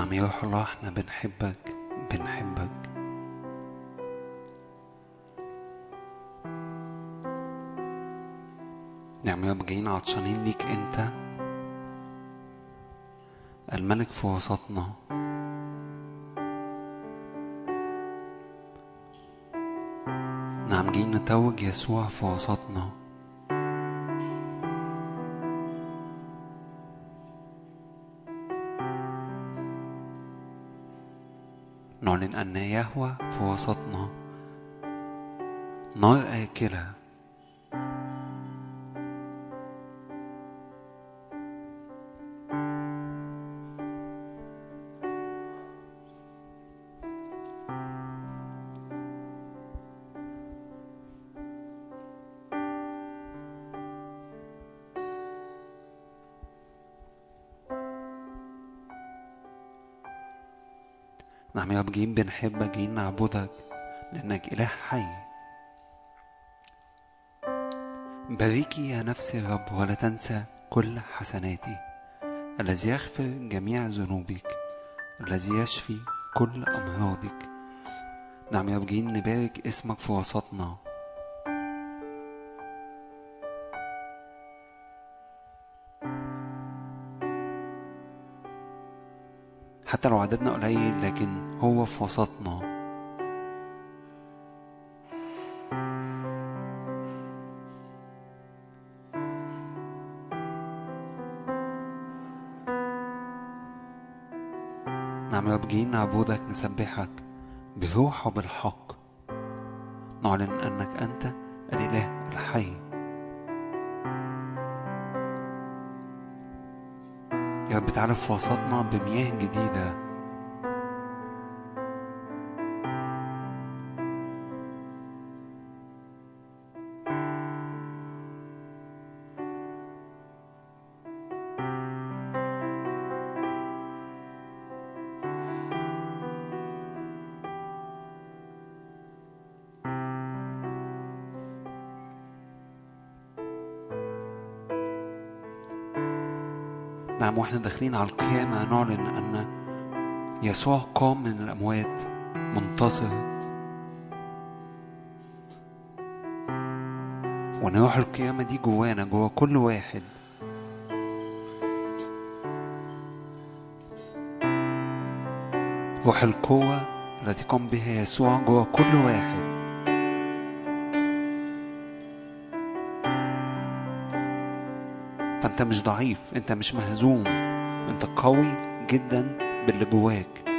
نعم يا روح الله إحنا بنحبك بنحبك. نعم يا رب جايين عطشانين ليك انت. الملك في وسطنا. نعم جايين نتوج يسوع في وسطنا. يهوى في وسطنا. نار آكلة بنحبك جايين نعبدك لأنك إله حي. باركي يا نفسي الرب ولا تنسى كل حسناتي الذي يغفر جميع ذنوبك الذي يشفي كل أمراضك. نعم يا رب جايين نبارك اسمك في وسطنا. حتى لو عددنا قليل لكن هو في وسطنا. نعم يا رب نعبدك نسبحك بالروح وبالحق نعلن أنك أنت الإله الحي. يا رب تعالى في وسطنا بمياه جديدة. وإحنا داخلين على القيامة نعلن أن يسوع قام من الأموات منتصر. وأن روح القيامة دي جوانا جوا كل واحد. روح القوة التي قام بها يسوع جوا كل واحد. فانت مش ضعيف انت مش مهزوم انت قوي جدا باللي جواك.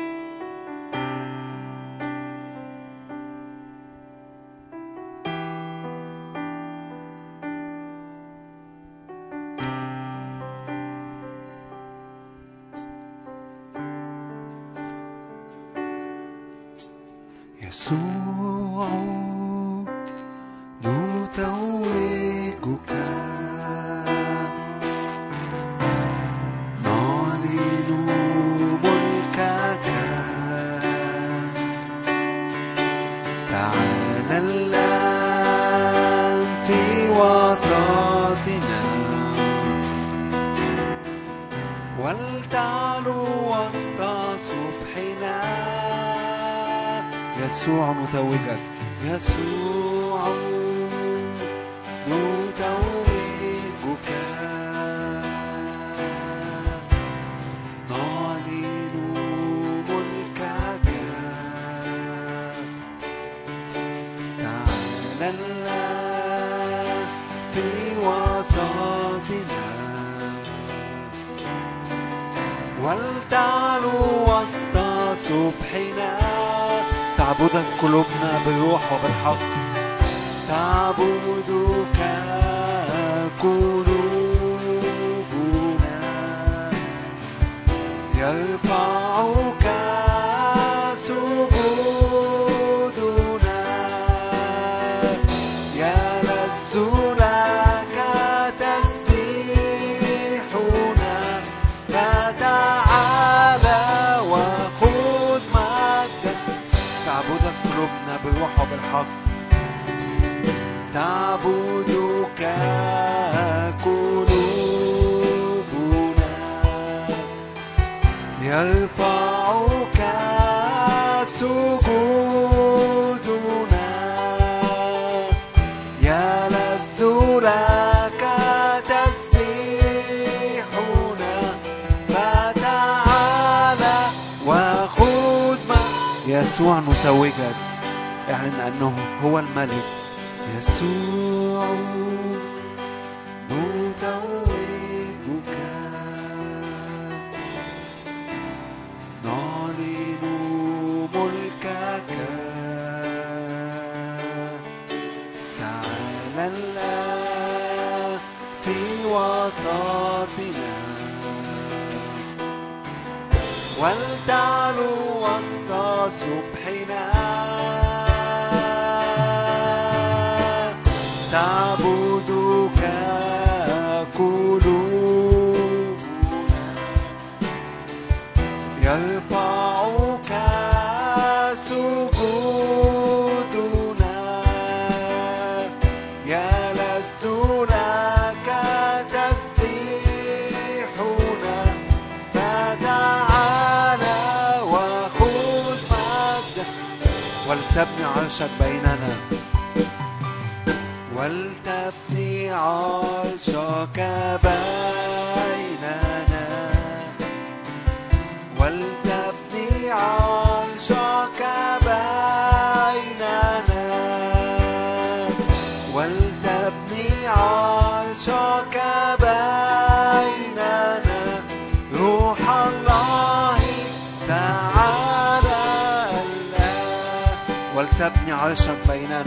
عرشك بيننا. ولتبني عرشك عرشك بيننا.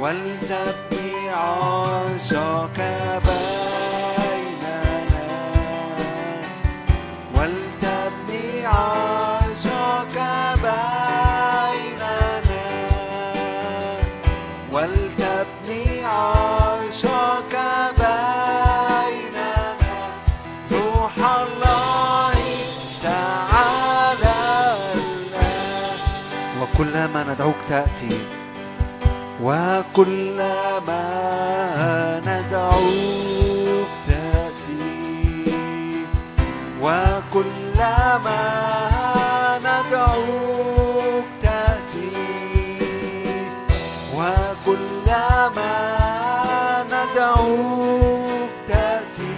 ولتبني عرشك بيننا ندعوك تأتي. وكلما ندعوك تأتي. وكلما ندعوك تأتي. وكلما ندعوك تأتي.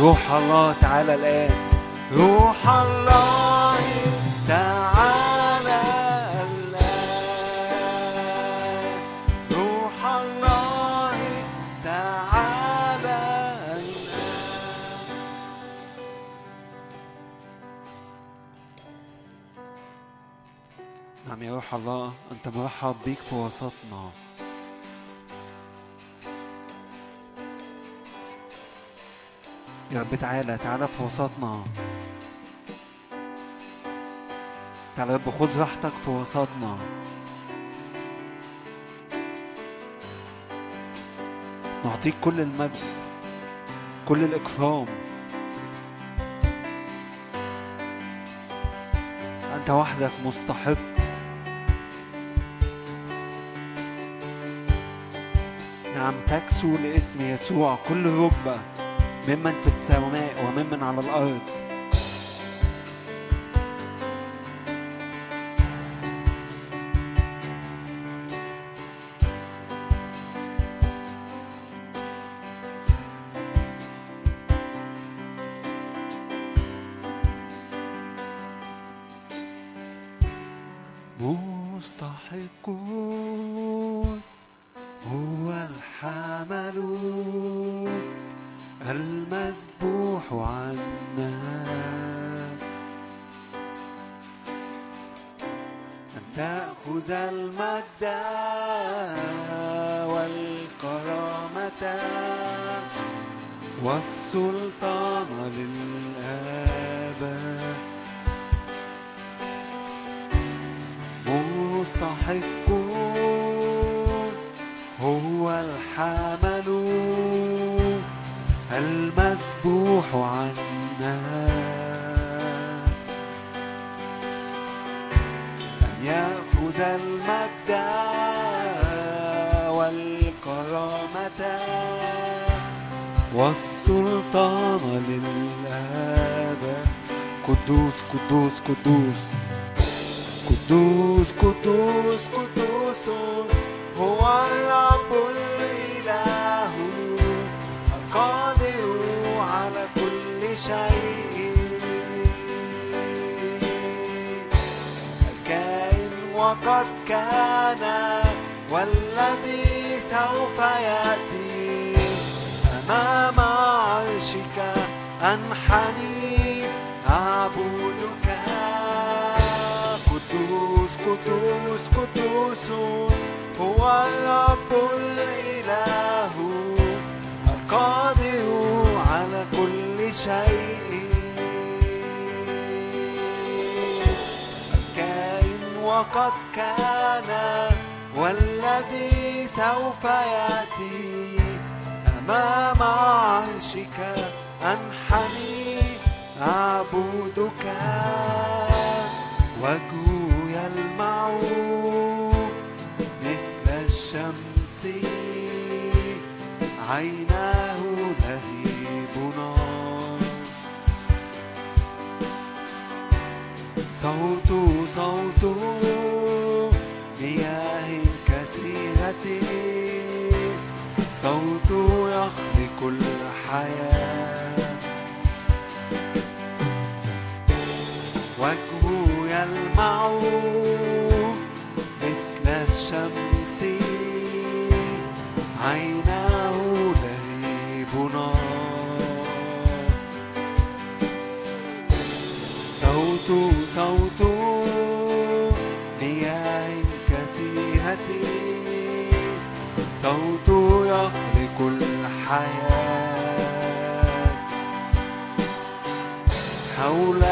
روح الله تعالى الآن. روح الله تعالى روح الله تعالى نعم يا روح الله أنت مرحب بيك في وسطنا. يا رب تعالى تعالى في وسطنا. يا رب خذ راحتك في وسطنا. نعطيك كل المجد كل الإكرام. أنت وحدك مستحق. نعم تكسو لاسم يسوع كل ركبة ممن في السماء وممن على الأرض. عرشك أنحني أعبدك وجهه يلمع مثل الشمس. عيناه لهيب نار صوت صوت مياه كثيرة. صوت يخلق الحياة وجهه يلمع مثل الشمس. عيناه لهيب نار. صوت صوت مياه كثيرة صوت يخلق الحياة. حول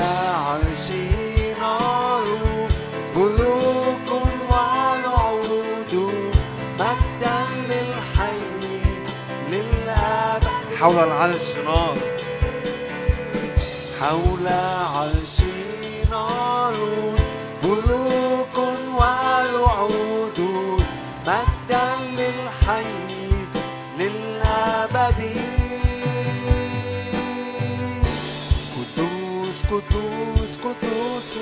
عرشه نار بروق ورعود مجدا للحي للأبد. حول العرش نار. حول مجدا للحي للأبد. قدوس قدوس قدوس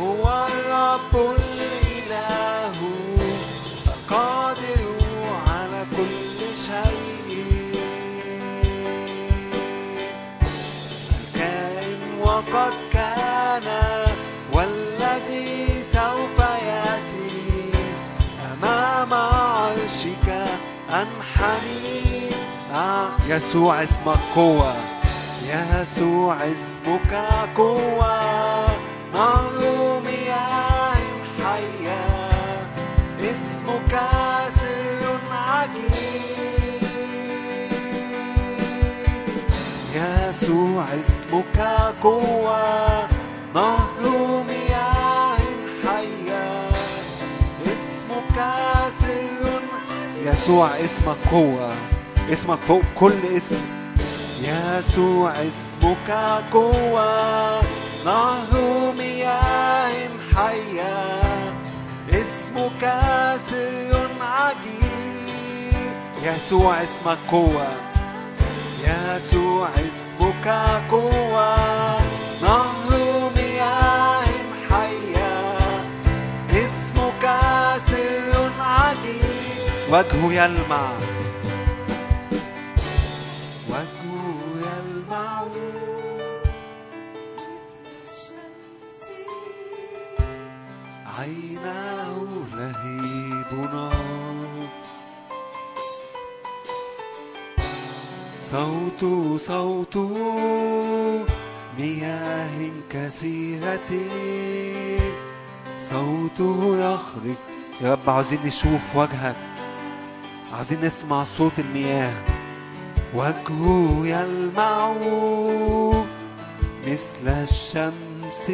هو الرب يسوع اسمك قوة يسوع اسمك قوة نهر مياه حية. اسمك سر عجيب. يسوع اسمك قوة نهر مياه حية. اسمك سر. يسوع اسمك قوة اسمك فوق كل اسم. يسوع اسمك قوة. نهر مياه حية اسمك سر عجيب. يسوع اسمك قوة. يسوع اسمك قوة. نهر مياه حية اسمك سر عجيب. وجهه يلمع. صوت صوت مياه كثيرة. صوته يخرج يا رب عاوزين نشوف وجهك. عاوزين نسمع صوت المياه. وجهه يلمع مثل الشمس.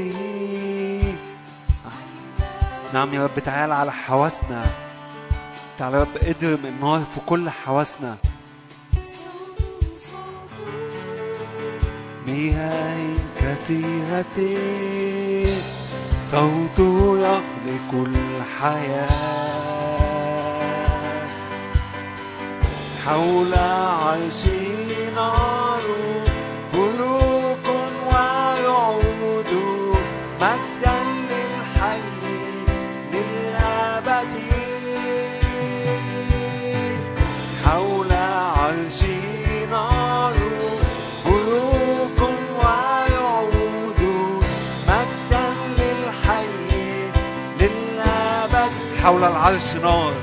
نعم يا رب تعال على حواسنا. تعال يا رب اضرب النار في كل حواسنا. مياه كثيرة صوته يخلق الحياة حول عرشه نار. حول العرش نار.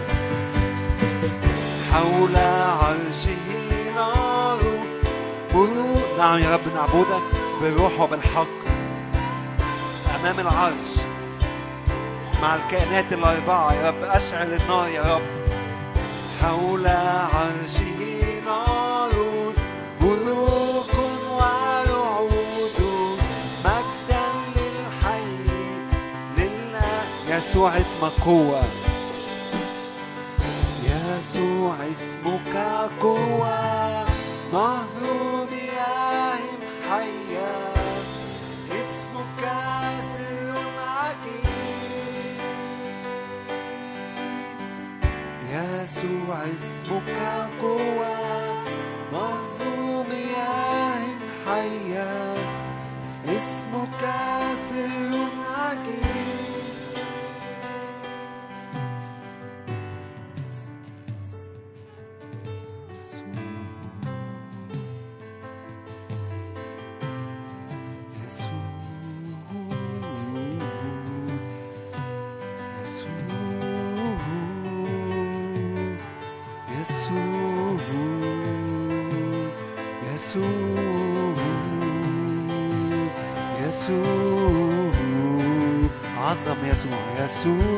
حول عرشه نار. بروق نعم يا رب نعبدك بالروح وبالحق. أمام العرش مع الكائنات الأربعة يا رب أشعل النار يا رب. حول عرشه نار. بروق يسوع اسمك قوة يسوع اسمك قوة نهر مياه حية اسمك سر عجيب يسوع اسمك قوة نهر مياه حية اسمك سر يسوع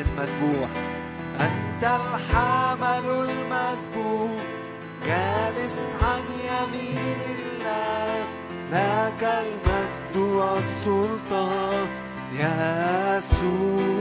المذبوح. أنت الحمل المسبوح جالس عن يمين الله. لك المجد والسلطان. يسوع.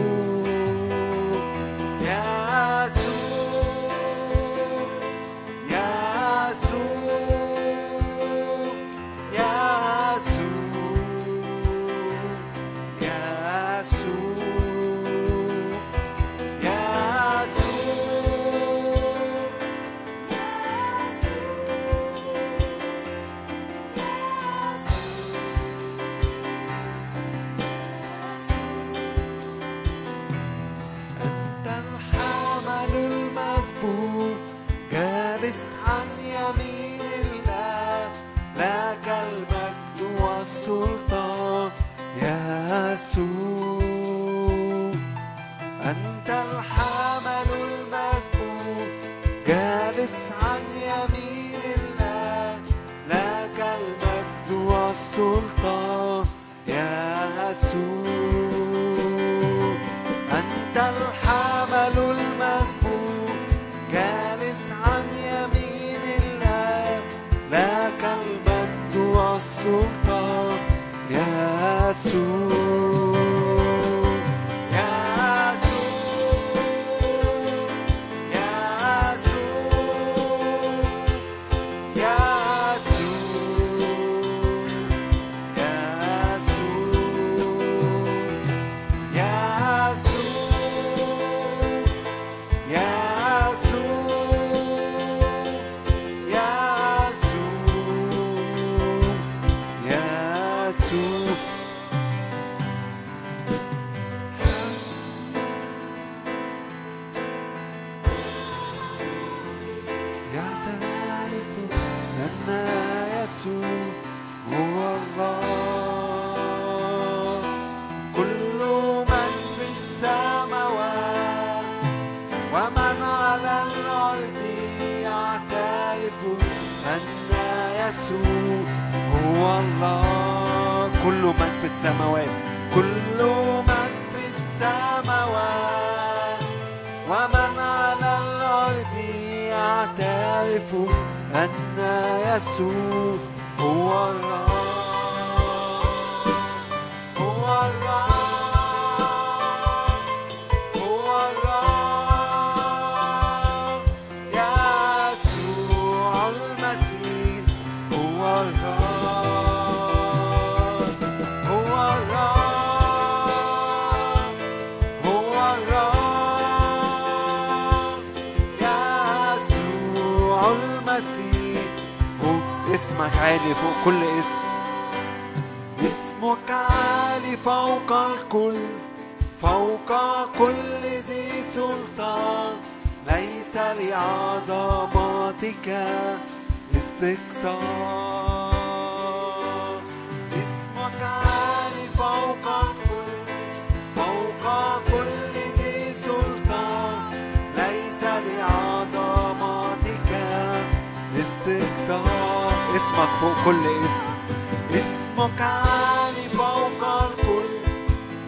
مجعلني فوق الكل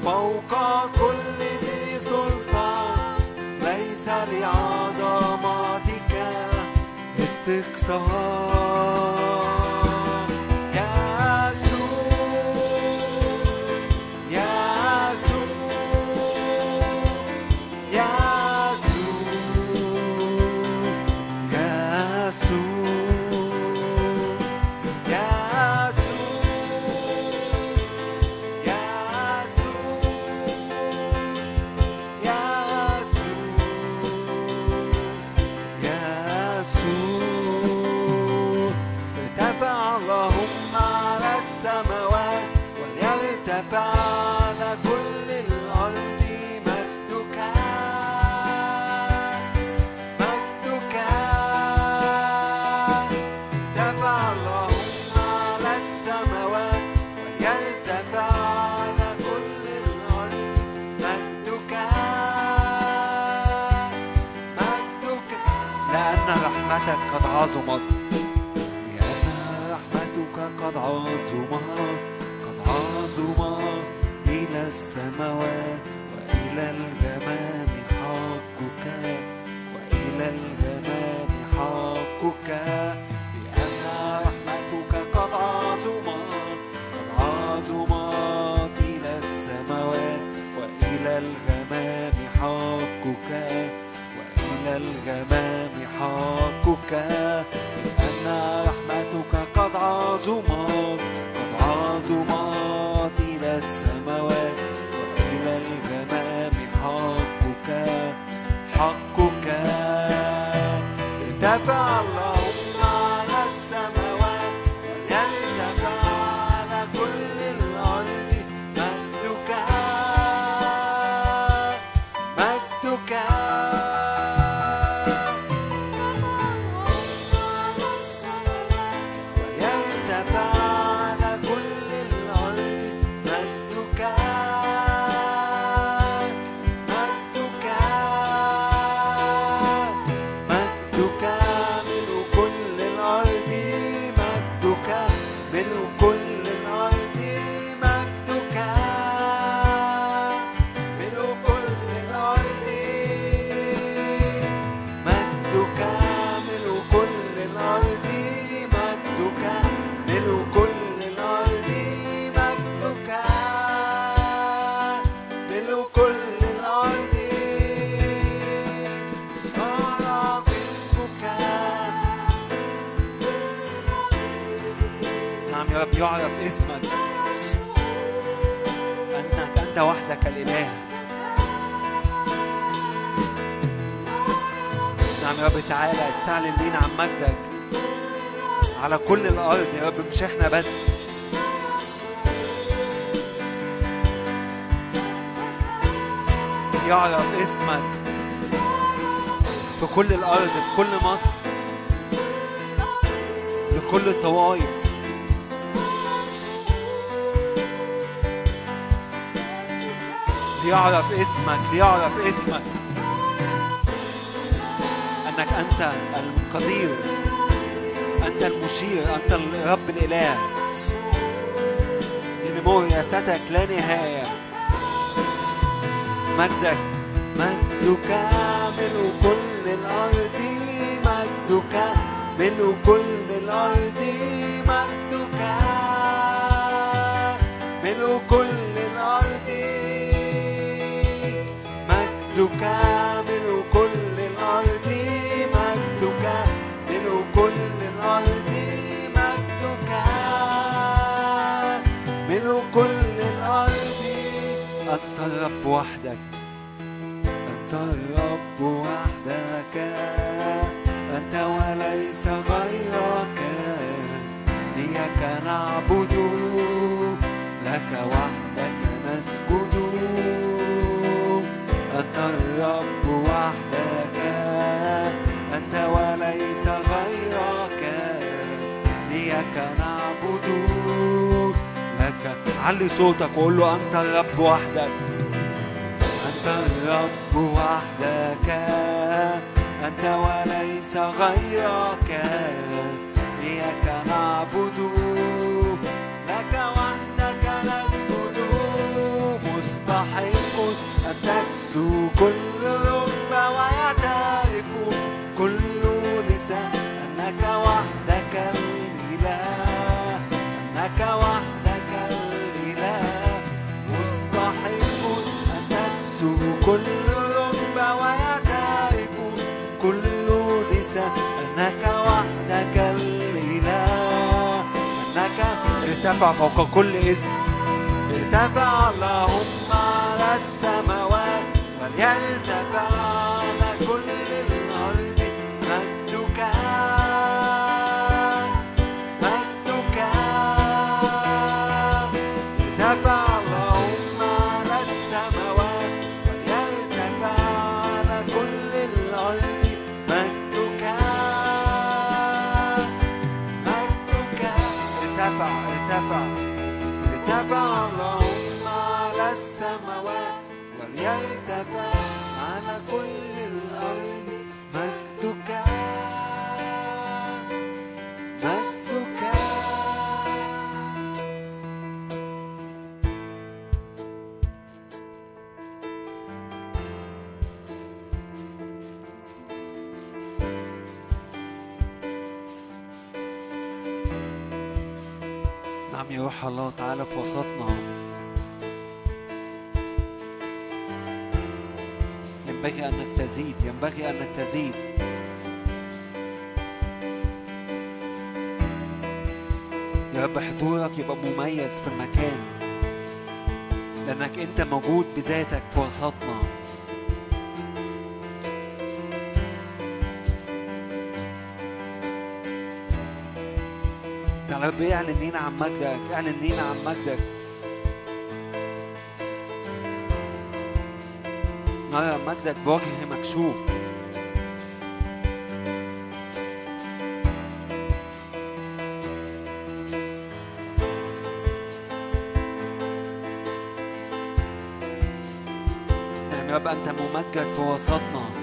فوق كل ذي سلطان. ليس لعظمتك استقصاد عظمت. لأن رحمتك قد عظمت قد عظمت إلى السماوات وإلى الجمال حقك وإلى الجمال حقك. لأن رحمتك قد عظمت قد عظمت إلى السماوات وإلى الجمال حقك وإلى الجمال لأن رحمتك قد عظمت قد عظمت. تعالى استعلن لينا عن مجدك. على كل الأرض يا رب مش إحنا بس. يعرف اسمك في كل الأرض في كل مصر لكل الطوائف. ليعرف اسمك ليعرف اسمك. أنت القدير أنت المشير أنت الرب الإله. تنمور يا ستك لا نهاية. مجدك مجدك ملء كل الأرض مجدك ملء كل الأرض مجدك ملء كل الرب وحدك. أنت الرب وحدك. أنت وليس غيرك. إياك نعبد. لك وحدك نسجد. أنت الرب وحدك. أنت وليس غيرك. إياك نعبد. لك علي صوتك وقول له أنت الرب وحدك. أنت الرب وحدك. أنت وليس غيرك. إياك نعبد. لك وحدك نسجد. مستحق أن تكسو كل ارتفع فوق كل اسم. ارتفع اللهم على السماوات وليرتفع روح الله تعالى في وسطنا. ينبغي أنك تزيد ينبغي أنك تزيد يا رب حضورك يبقى مميز في المكان لأنك أنت موجود بذاتك في وسطنا. يا رب اعلن لينا عن مجدك اعلن لينا عن مجدك. نرى مجدك بوجه مكشوف. يا رب أنت ممجد في وسطنا.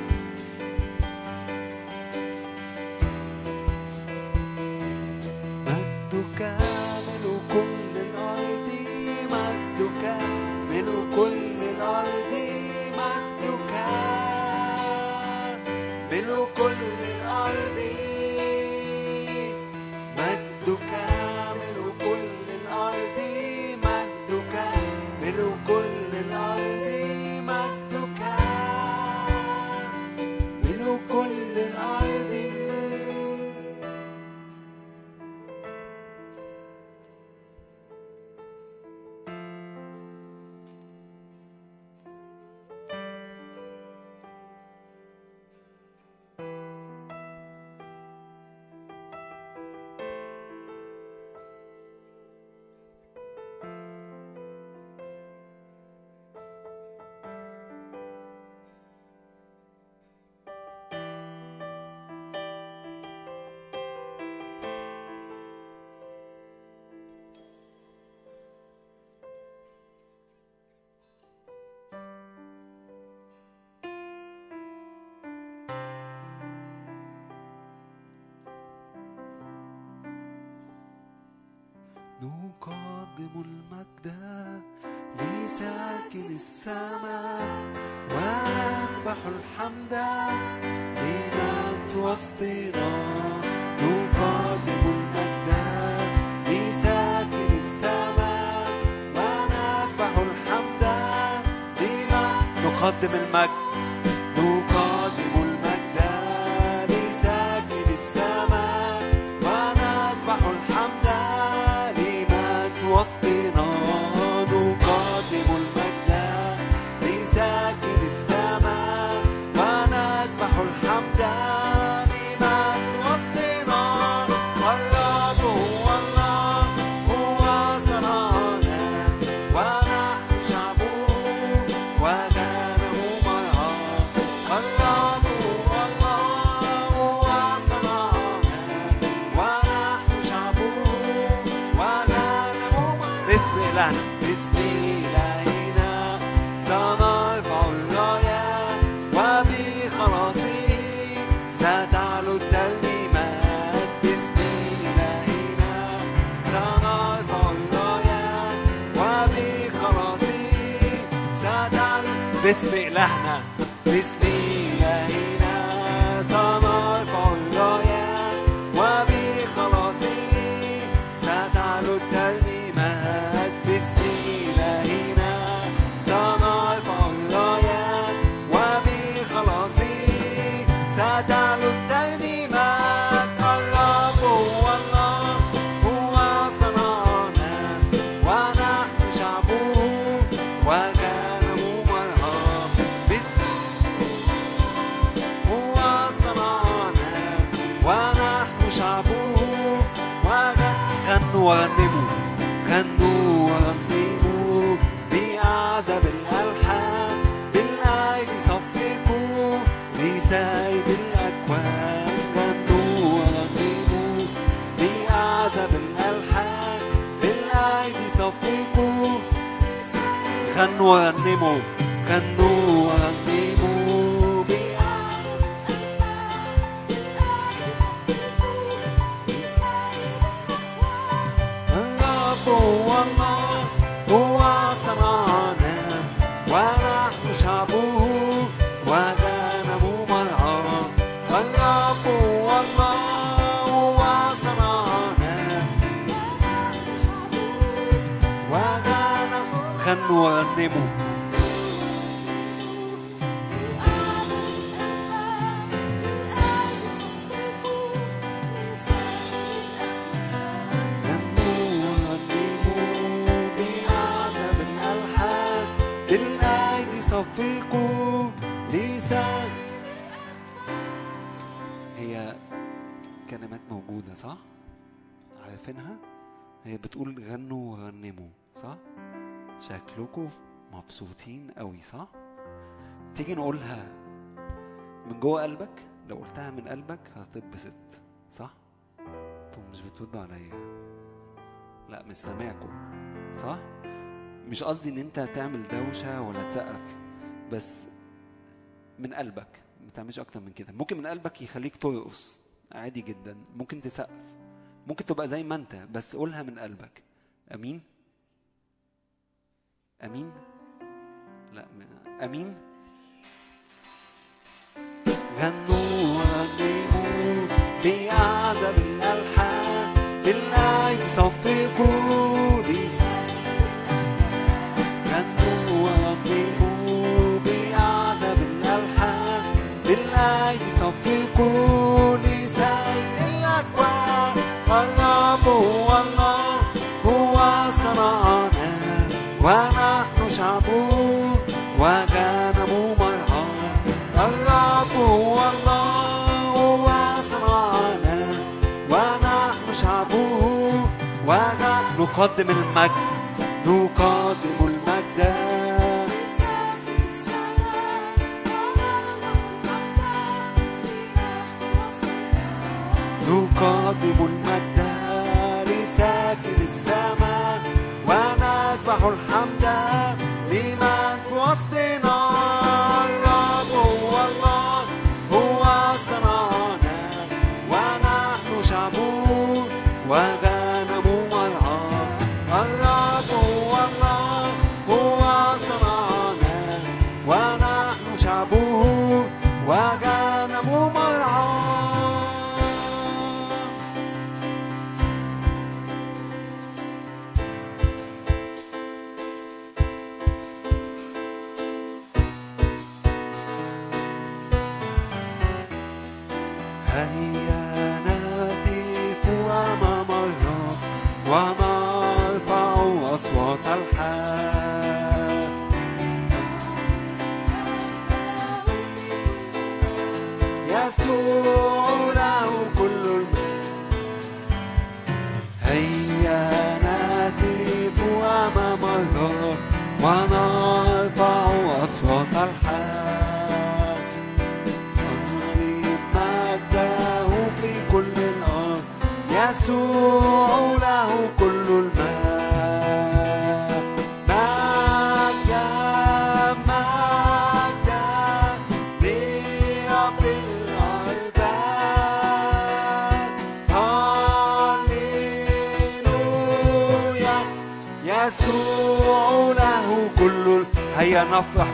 موجودة صح؟ عارفينها؟ هي بتقول غنوا وغنموا صح؟ شكلكم مبسوطين قوي صح؟ تيجي نقولها من جوه قلبك لو قلتها من قلبك هتتبسط صح؟ أنتوا مش بتردوا عليا لا مش سامعكم صح؟ مش قصدي إن أنت تعمل دوشة ولا تسقف بس من قلبك ما تعملش أكتر من كده ممكن من قلبك يخليك ترقص عادي جدا. ممكن تسقف. ممكن تبقى زي ما انت بس قولها من قلبك. أمين؟ أمين؟ لا أمين؟ غنوا وغنموا بأعزب الألحان بالأيدي صفقوا غنوا وغنموا بأعزب الألحان بالأيدي صفقوا. نقدم المجد نقدم المجد. نقدم المجد لساكن السماء ونسبح الحمد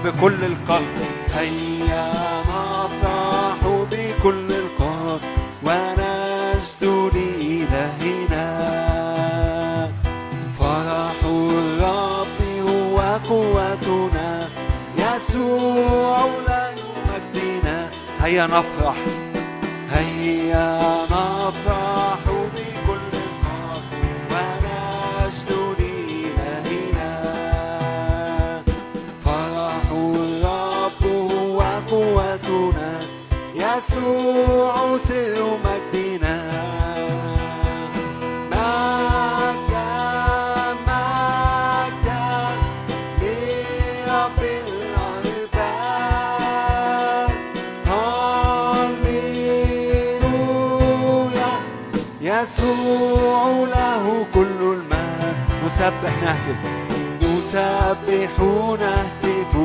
بكل القهر. هيا نفرح بكل القهر ونجد لإلهنا فرح الرب هو قوتنا يسوع لا مجدنا هيا نفرح نُسَبِّحُ نهتفُ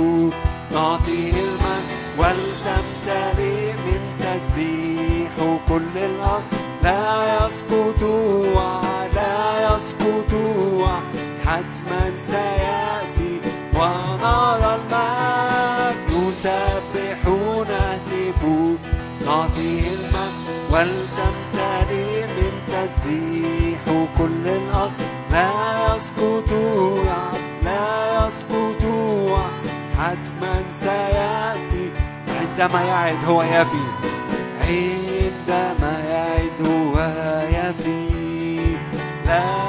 نعطيه عندما يعد هو يفي. عندما يعد هو يفي. لا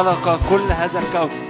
خلق كل هذا الكون.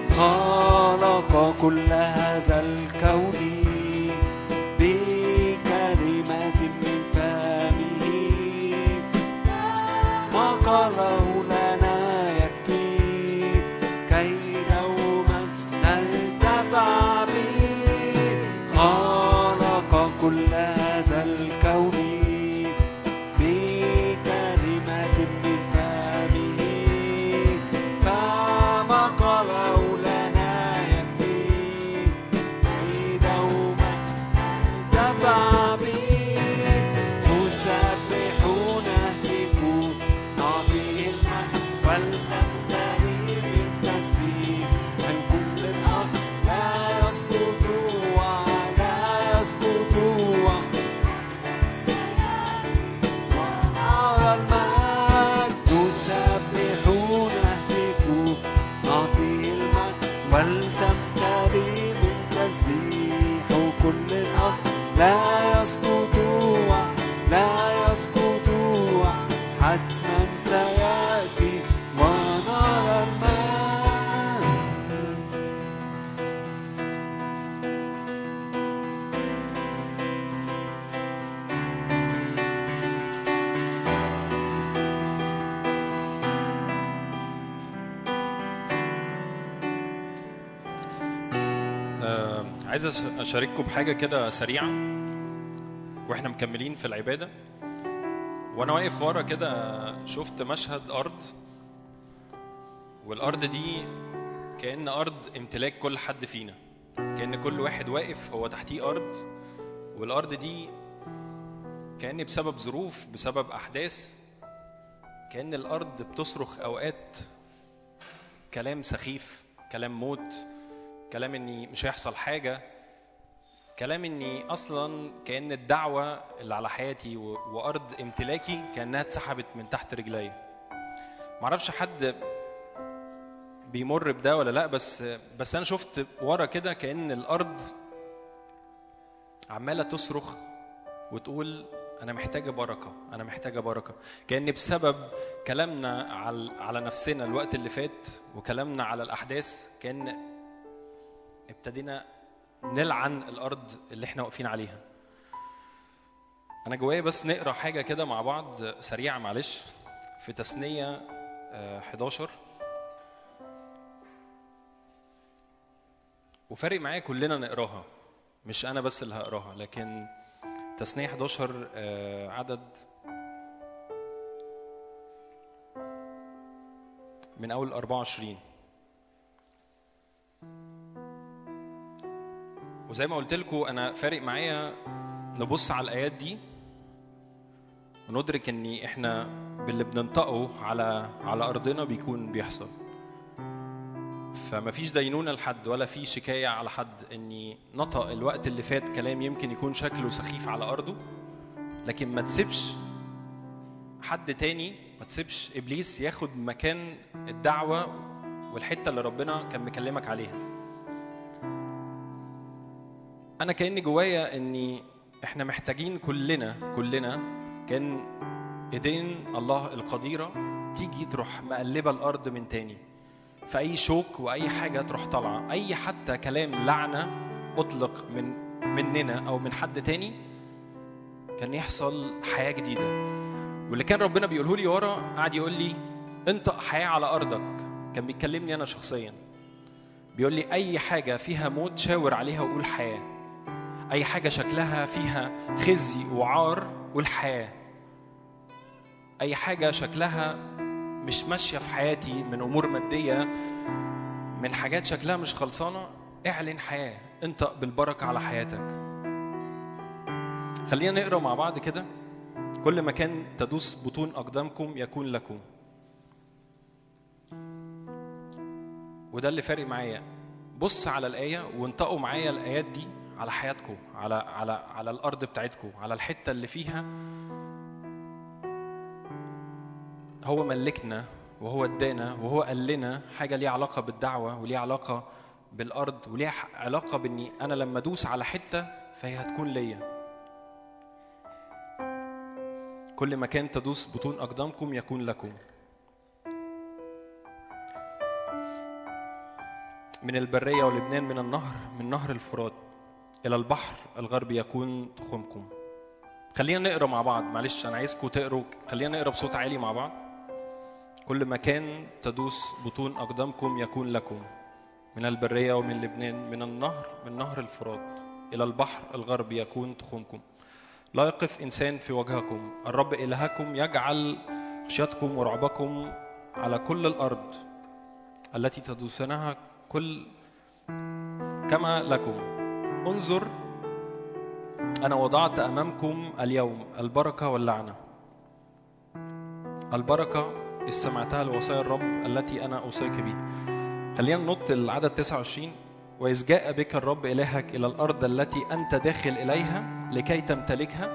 عايز أش- اشارككم بحاجه كده سريعة. وإحنا مكملين في العبادة. وأنا واقف ورا كده شفت مشهد أرض. والأرض دي كأن أرض امتلاك كل حد فينا. كأن كل واحد واقف هو تحتيه أرض. والأرض دي كأن بسبب ظروف بسبب أحداث كأن الأرض بتصرخ أوقات كلام سخيف كلام موت كلام إني مش هيحصل حاجة. كلام إني أصلا كأن الدعوة اللي على حياتي وأرض امتلاكي كأنها اتسحبت من تحت رجلي. معرفش حد بيمر بده ولا لأ بس بس أنا شفت ورا كده كأن الأرض عمالة تصرخ وتقول أنا محتاجة بركة أنا محتاجة بركة. كأن بسبب كلامنا على على نفسنا الوقت اللي فات وكلامنا على الأحداث كأن ابتدينا نلعن الأرض اللي إحنا واقفين عليها. أنا جوايا بس نقرأ حاجة كده مع بعض سريعة معلش. في تثنية آه، 11 وفارق معايا كلنا نقراها مش أنا بس اللي هقراها لكن تثنية 11 آه، عدد من أول 24 وزي ما قلت لكم أنا فارق معايا نبص على الآيات دي وندرك إن إحنا باللي بننطقه على على أرضنا بيكون بيحصل. فما فيش دينونة لحد ولا في شكاية على حد اني نطق الوقت اللي فات كلام يمكن يكون شكله سخيف على أرضه لكن ما تسيبش حد تاني ما تسيبش إبليس ياخد مكان الدعوة والحتة اللي ربنا كان مكلمك عليها. أنا كأني جوايا إني إحنا محتاجين كلنا كلنا كان ايدين الله القديرة تيجي تروح مقلبة الأرض من تاني. في اي شوك وأي حاجة تروح طالعة. أي حتى كلام لعنة اطلق من مننا أو من حد تاني كان يحصل حياة جديدة. واللي كان ربنا بيقوله لي ورا قعد يقول لي انطق حياة على أرضك. كان بيكلمني أنا شخصيا. بيقول لي أي حاجة فيها موت شاور عليها وقول حياة. أي حاجة شكلها فيها خزي وعار قول حياه أي حاجة شكلها مش ماشية في حياتي من أمور مادية من حاجات شكلها مش خلصانة اعلن حياة. انطق بالبركة على حياتك. خلينا نقرأ مع بعض كده. كل مكان تدوس بطون أقدامكم يكون لكم. وده اللي فارق معايا. بص على الآية وانطقوا معايا الآيات دي على حياتكم على على على الأرض بتاعتكم على الحتة اللي فيها. هو ملكنا وهو ادانا وهو قال لنا حاجة ليها علاقة بالدعوة وليها علاقة بالأرض وليها علاقة بإني أنا لما أدوس على حتة فهي هتكون ليا. كل مكان تدوس بطون أقدامكم يكون لكم. من البرية ولبنان من النهر من نهر الفرات. إلى البحر الغربي يكون تخومكم خلينا نقرأ مع بعض. معلش أنا عايزكم تقروا. خلينا نقرأ بصوت عالي مع بعض. كل مكان تدوس بطون أقدامكم يكون لكم. من البرية ومن لبنان من النهر من نهر الفرات. إلى البحر الغربي يكون تخومكم لا يقف إنسان في وجهكم. الرب إلهكم يجعل خشيتكم ورعبكم على كل الأرض التي تدوسونها كل كما لكم. انظر أنا وضعت أمامكم اليوم البركة واللعنة. البركة إذ سمعتها لوصايا الرب التي أنا أوصيك به خلينا ننط العدد 29 وإذ جاء بك الرب إلهك إلى الأرض التي أنت داخل إليها لكي تمتلكها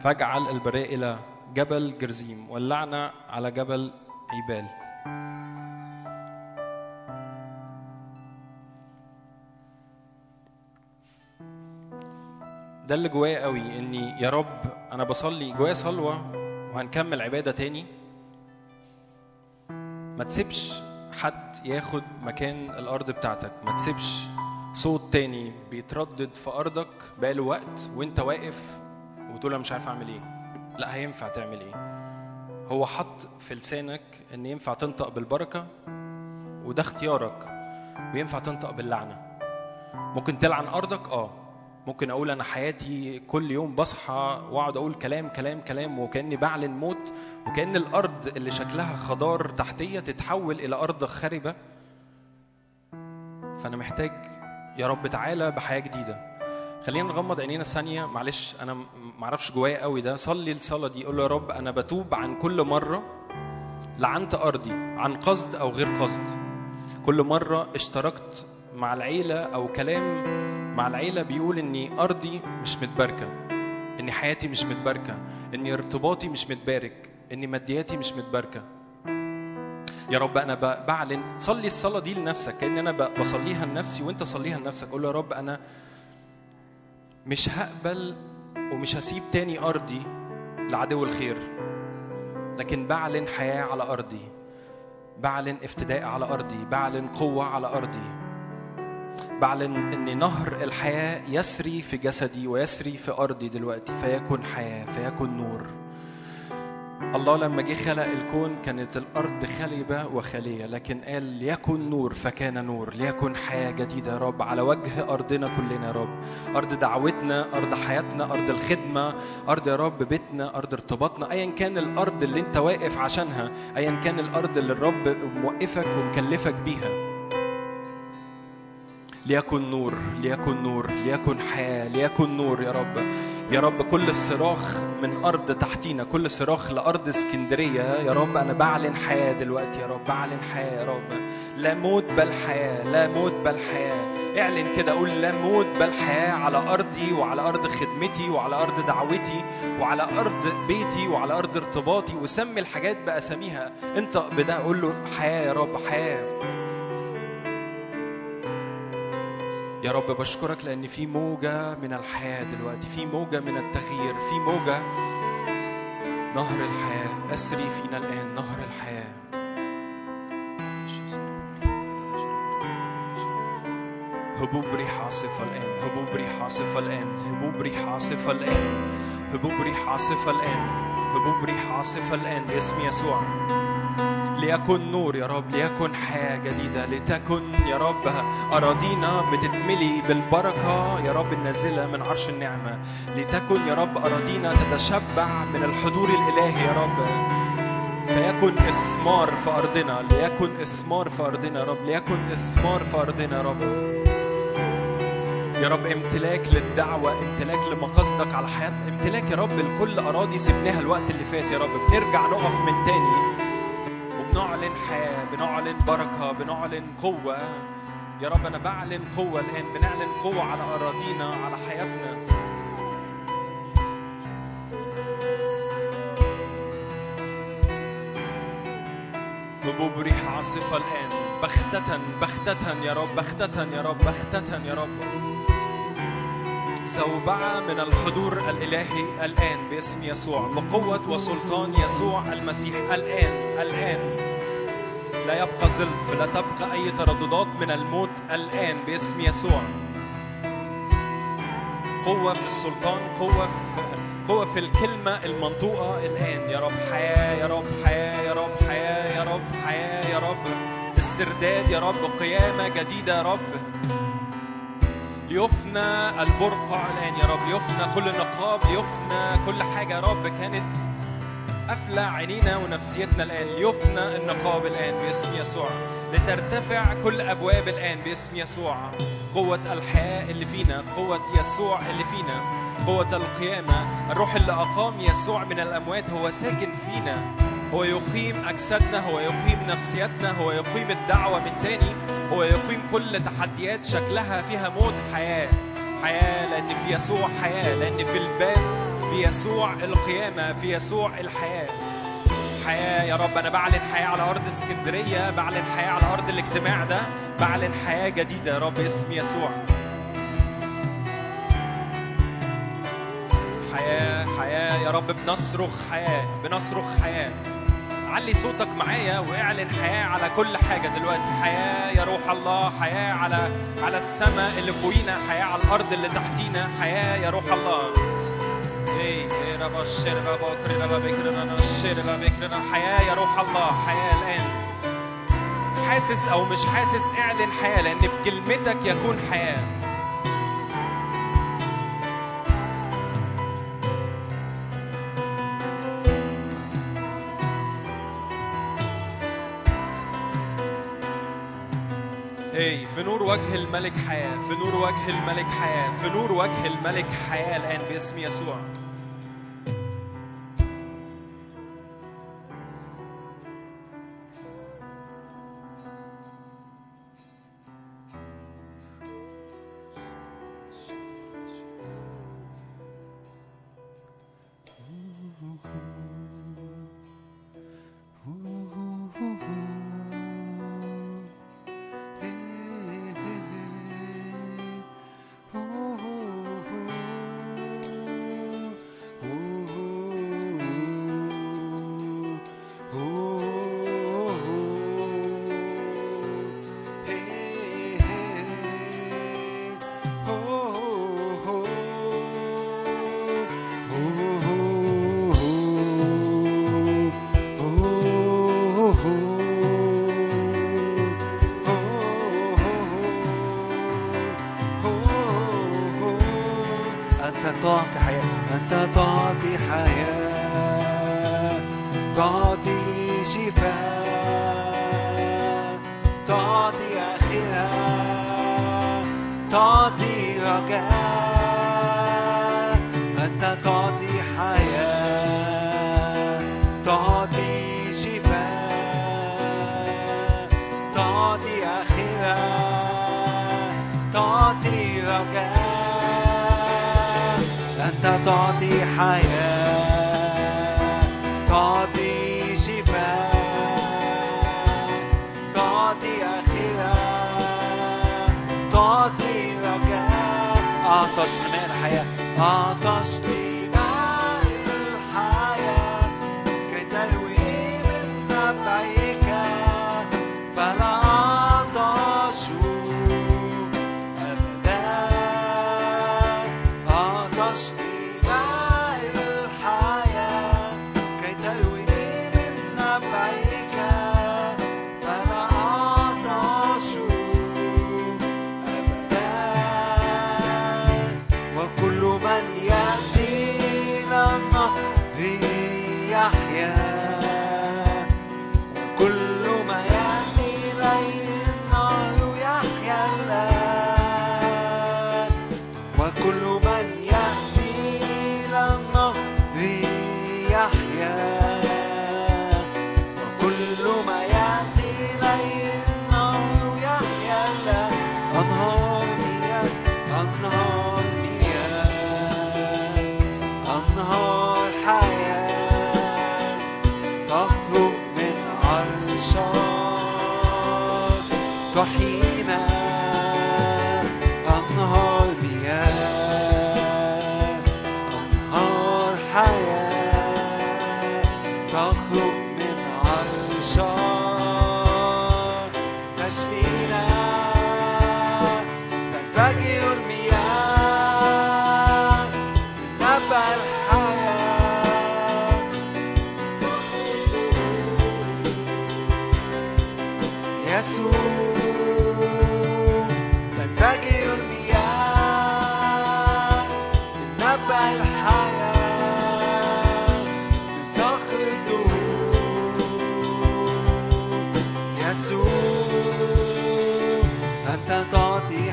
فاجعل البرية إلى جبل جرزيم واللعنة على جبل عيبال. ده اللي جوايا قوي إني يا رب أنا بصلي جوايا صلوة وهنكمل عبادة تاني. ما تسيبش حد ياخد مكان الأرض بتاعتك ما تسيبش صوت تاني بيتردد في أرضك بقاله وقت وأنت واقف وتقول أنا مش عارف أعمل إيه. لا هينفع تعمل إيه؟ هو حط في لسانك إن ينفع تنطق بالبركة وده اختيارك وينفع تنطق باللعنة. ممكن تلعن أرضك؟ آه. ممكن أقول أنا حياتي كل يوم بصحى وأقعد أقول كلام كلام كلام وكأني بعلن موت وكأن الأرض اللي شكلها خضار تحتية تتحول إلى أرض خربه فأنا محتاج يا رب تعالى بحياة جديدة. خلينا نغمض عينينا ثانية. معلش أنا معرفش جوايا قوي ده. صلي الصلاه دي. قول له يا رب أنا بتوب عن كل مرة لعنت أرضي عن قصد أو غير قصد. كل مرة اشتركت مع العيلة أو كلام مع العيلة بيقول إني أرضي مش متباركة إني حياتي مش متباركة إني ارتباطي مش متبارك إني مادياتي مش متباركة. يا رب أنا ب- بعلن صلي الصلاة دي لنفسك كأن أنا ب- بصليها لنفسي وأنت صليها لنفسك. قول يا رب أنا مش هقبل ومش هسيب تاني أرضي لعدو الخير لكن بعلن حياة على أرضي بعلن افتداء على أرضي بعلن قوة على أرضي. بعلن إن نهر الحياة يسري في جسدي ويسري في أرضي دلوقتي فيكن حياة فيكن نور. الله لما جه خلق الكون كانت الأرض خلبه وخاليه لكن قال ليكن نور فكان نور ليكن حياة جديدة يا رب. على وجه أرضنا كلنا يا رب. أرض دعوتنا أرض حياتنا أرض الخدمة أرض يا رب بيتنا أرض ارتباطنا. ايا كان الأرض اللي أنت واقف عشانها ايا كان الأرض اللي الرب موقفك ومكلفك بيها. ليكن نور ليكن نور ليكن حياة ليكن نور يا رب. يا رب كل صراخ من أرض تحتينا كل صراخ لأرض اسكندرية يا رب. أنا بعلن حياة دلوقتي يا رب بعلن حياة يا رب. لا موت بل حياة لا موت بل حياة. اعلن كده قول لا موت بل حياة على أرضي وعلى أرض خدمتي وعلى أرض دعوتي وعلى أرض بيتي وعلى أرض ارتباطي. وسمي الحاجات بأساميها. انت بده قول له حياة يا رب حياة. يا رب بشكرك لأن في موجة من الحياة دلوقتي في موجة من التغيير في موجة نهر الحياة أسري فينا الآن نهر الحياة. هبوب ريح عاصفة الآن هبوب ريح عاصفة الآن هبوب ريح عاصفة الآن هبوب ريح عاصفة الآن هبوب ريح عاصفة الآن. باسم يسوع. ليكن نور يا رب ليكن حياة جديدة لتكن يا رب. أراضينا بتتملي بالبركة يا رب النازلة من عرش النعمة. لتكن يا رب أراضينا تتشبع من الحضور الإلهي يا رب. فيكن إثمار في أرضنا ليكن إثمار في أرضنا يا رب ليكن إثمار في أرضنا يا رب. يا رب امتلاك للدعوة امتلاك لمقاصدك على حياتنا امتلاك يا رب لكل أراضي سبناها الوقت اللي فات يا رب. بنرجع نقف من تاني. وبنعلن حياة بنعلن بركة بنعلن قوة. يا رب أنا بعلن قوة الآن بنعلن قوة على أراضينا على حياتنا. هبوب ريح عاصفة الآن. بختة بختة يا رب بختة يا رب بختة يا رب. زوبعة من الحضور الإلهي الآن باسم يسوع بقوة وسلطان يسوع المسيح الآن الآن. لا يبقى زلف لا تبقى أي ترددات من الموت الآن باسم يسوع. قوة في السلطان قوة في قوة في الكلمة المنطوقة الآن. يا رب حياة يا رب حياة يا رب حياة يا رب حياة يا رب استرداد يا رب قيامة جديدة يا رب. ليفنى البرقع الآن يا رب ليفنى كل نقاب ليفنى كل حاجة يا رب كانت قافلة عينينا ونفسيتنا الآن. ليفنى النقاب الآن باسم يسوع. لترتفع كل أبواب الآن باسم يسوع. قوة الحياة اللي فينا قوة يسوع اللي فينا. قوة القيامة الروح اللي أقام يسوع من الأموات هو ساكن فينا. هو يقيم أجسادنا هو يقيم نفسيتنا هو يقيم الدعوة من تاني. هو يقيم كل تحديات شكلها فيها موت حياة. حياة لأن في يسوع حياة لأن في الباب في يسوع القيامة في يسوع الحياة. حياة يا رب أنا بعلن حياة على أرض اسكندرية بعلن حياة على أرض الاجتماع ده بعلن حياة جديدة يا رب اسم يسوع. حياة حياة يا رب بنصرخ حياة بنصرخ حياة. علي صوتك معايا واعلن حياة على كل حاجة دلوقتي. حياة يا روح الله حياة على على السماء اللي فوقينا حياة على الأرض اللي تحتينا. حياة يا روح الله. إيه، إيه، حياة يا روح الله حياة الآن. حاسس أو مش حاسس اعلن حياة لأن بكلمتك يكون حياة. اي في نور وجه الملك حياة في نور وجه الملك حياة في نور وجه الملك حياة الآن باسم يسوع.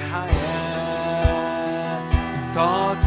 الحياة تعطي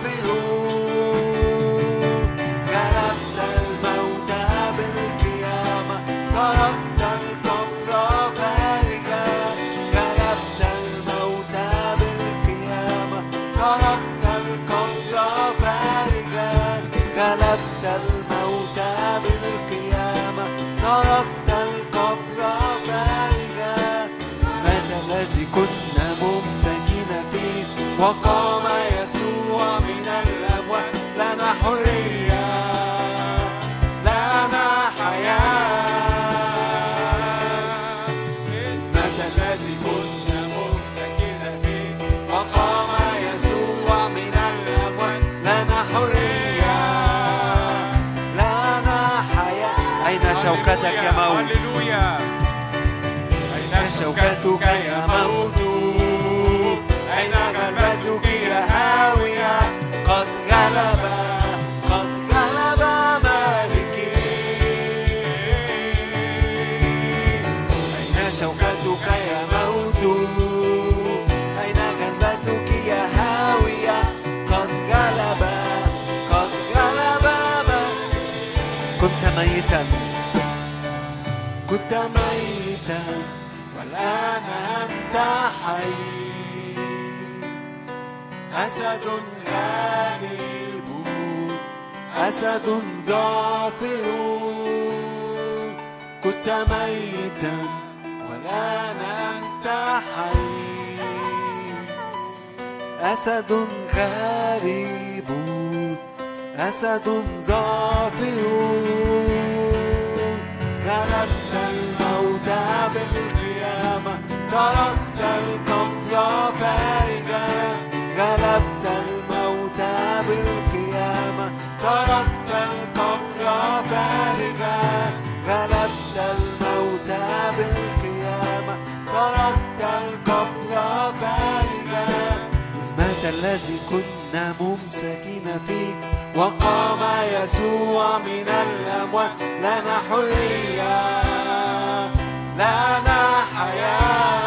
أسد غالب أسد ظافر كنت ميتا والآن أنت حي. أسد غريب أسد ظافر غلبت الموت بالقيامة تركت القبر فارغا غلبت الموت بالقيامة تركت القبر فارغا. غلبت الموت بالقيامة تركت القبر فارغا. اسمك الذي كنا ممسكين فيه وقام يسوع من الأموات. لنا حرية لنا حياة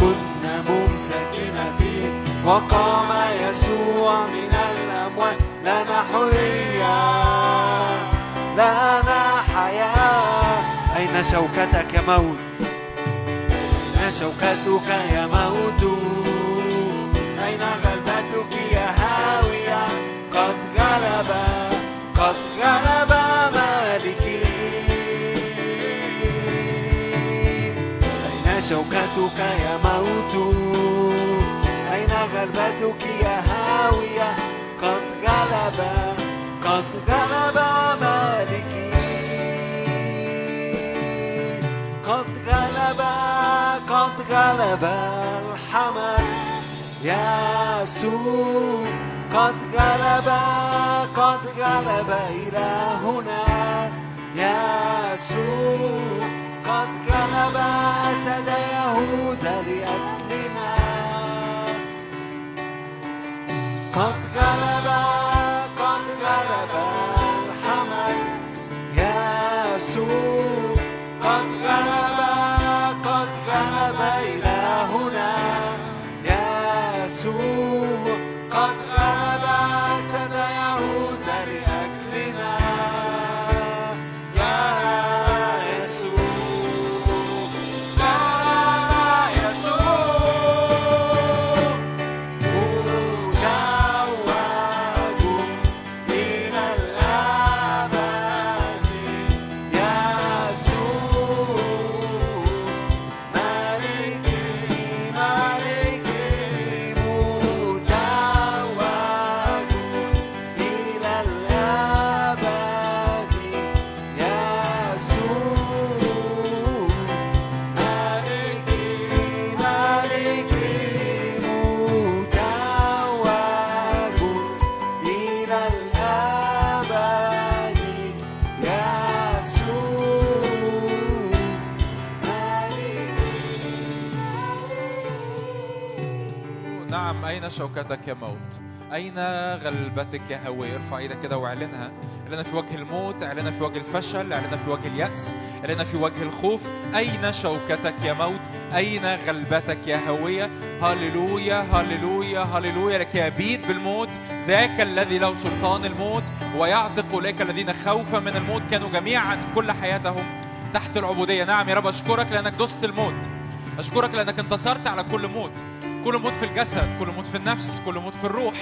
كنا ممسكين فيه. وقام يسوع من الأموات لنا حرية لنا حياة أين شوكتك يا موت؟ أين شوكتك يا موت؟ شوكتك يا موت أين غلبتك يا هاوية قد غلب قد غلب مالكي قد غلب قد غلب الحمل يسوع قد غلب قد غلب إلهنا يسوع قد غلب أسد يهوذا لأجلنا قد غلب شوكتك يا موت. أين غلبتك يا هوي ارفع إيدك كده واعلنها. اعلنها في وجه الموت اعلنها في وجه الفشل اعلنها في وجه اليأس اعلنها في وجه الخوف. أين شوكتك يا موت؟ أين غلبتك يا هوية؟ هللويا هللويا هللويا. لك يبيد بالموت. ذاك الذي له سلطان الموت. ويعتق أولئك الذين خوفا من الموت. كانوا جميعا كل حياتهم تحت العبودية. نعم يا رب أشكرك لأنك دست الموت. أشكرك لأنك انتصرت على كل موت. كل موت في الجسد كل موت في النفس كل موت في الروح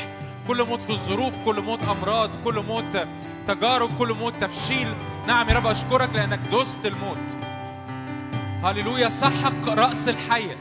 كل موت في الظروف كل موت أمراض كل موت تجارب كل موت تفشيل. نعم يا رب أشكرك لأنك دست الموت. هللويا سحق رأس الحية.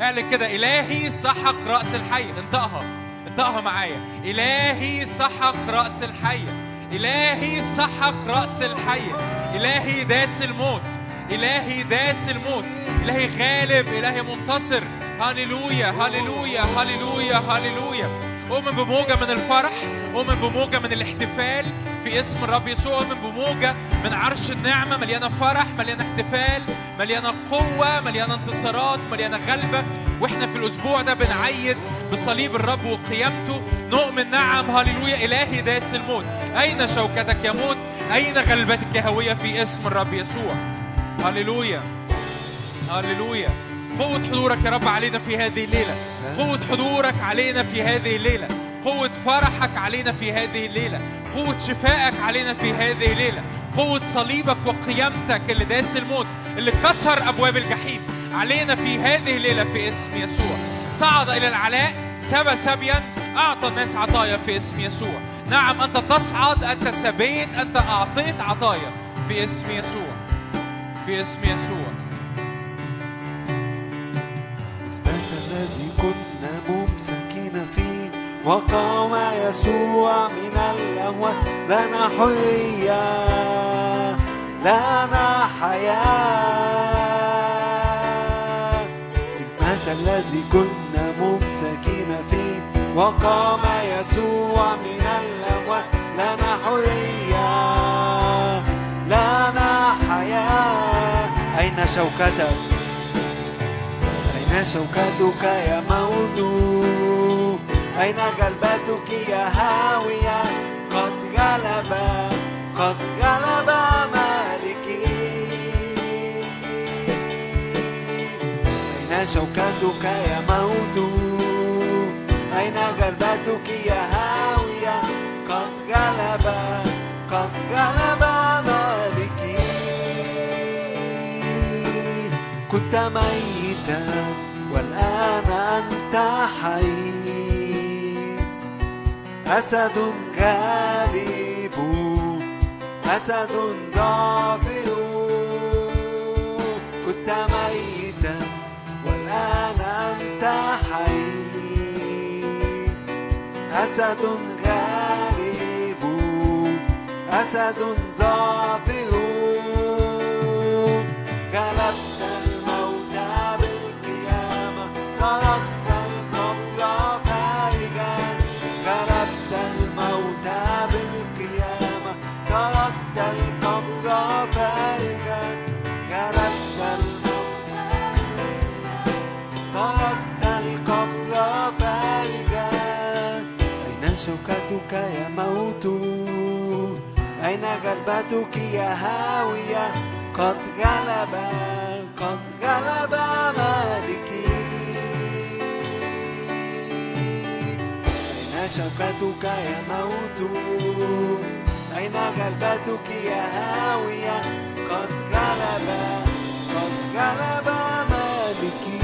اعلن كده إلهي سحق رأس الحية. انطقها انطقها معايا. إلهي سحق رأس الحية. إلهي سحق رأس الحية. إلهي داس الموت. إلهي داس الموت. إلهي غالب إلهي منتصر. هللويا هللويا هللويا هللويا أؤمن بموجة من الفرح أؤمن بموجة من الاحتفال في اسم الرب يسوع أؤمن بموجة من عرش النعمة مليانة فرح مليانة احتفال مليانة قوة مليانة انتصارات مليانة غلبة وإحنا في الأسبوع ده بنعيد بصليب الرب وقيامته نؤمن نعم هللويا إلهي داس الموت أين شوكتك يا موت أين غلبتك يا هوية في اسم الرب يسوع هللويا هللويا قوة حضورك يا رب علينا في هذه الليلة. قوة حضورك علينا في هذه الليلة. قوة فرحك علينا في هذه الليلة. قوة شفائك علينا في هذه الليلة. قوة صليبك وقيامتك اللي داس الموت اللي كسر أبواب الجحيم علينا في هذه الليلة في اسم يسوع. صعد إلى العلاء سبى سبيا أعطى الناس عطايا في اسم يسوع. نعم أنت تصعد أنت سبيت أنت أعطيت عطايا في اسم يسوع. في اسم يسوع. كنا ممسكين فيه وقام يسوع من الأموات لنا حرية لنا حياة. إثبات الذي كنا ممسكين فيه وقام يسوع من الأموات لنا حرية لنا حياة. أين شوكتك أين شوكتك يا موت أين غلبتك يا هاوية قد غلب قد غلب مالكي أين شوكتك يا موت أين غلبتك يا هاوية قد غلب قد غلب حي أسد غالب أسد ظافر. كنت ميتا والآن أنت حي. أسد غالب أسد ظافر. غلبت غلبتك يا هاوية قد غلب قد غلب مالكي أين شوكتك يا موت أين غلبتك يا هاوية قد غلب قد غلب مالكي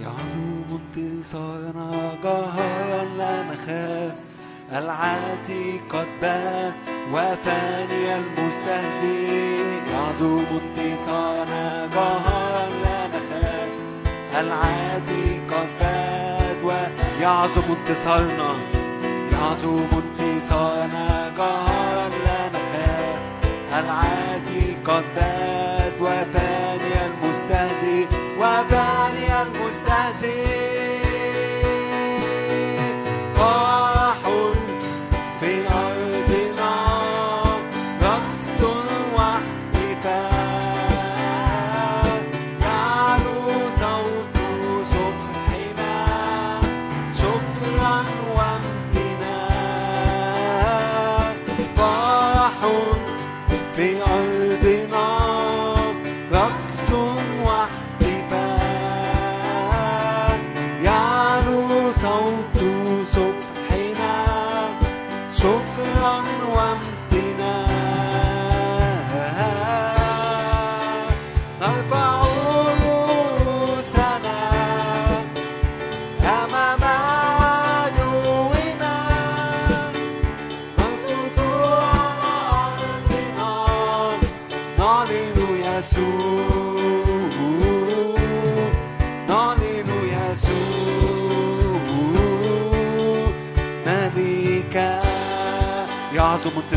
يعظم انتصارنا جهرا لا نخاف العاتي قد بات وفاني المستهزئ. يعظم انتصارنا جهرا لا نخاف العاتي قد بات ويعظم انتصارنا يعظم انتصارنا جهرا لا نخاف العاتي قد بات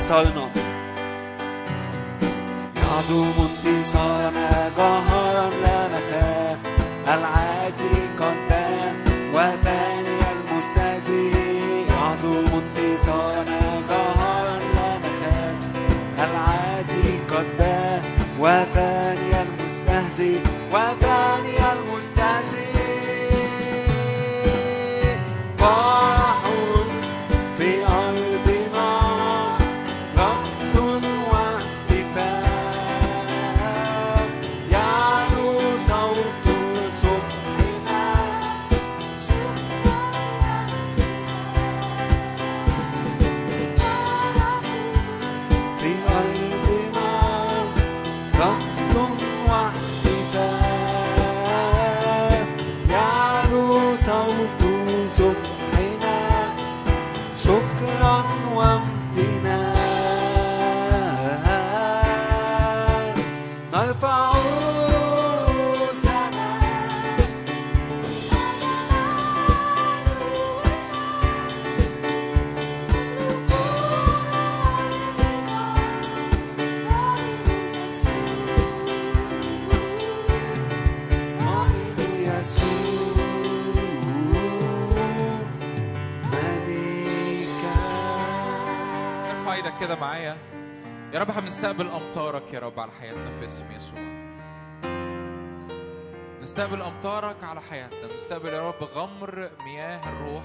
يعظم انتصارنا يعظم انتصارنا يا رب على حياتنا في اسم يسوع. نستقبل أمطارك على حياتنا. بنستقبل يا رب غمر مياه الروح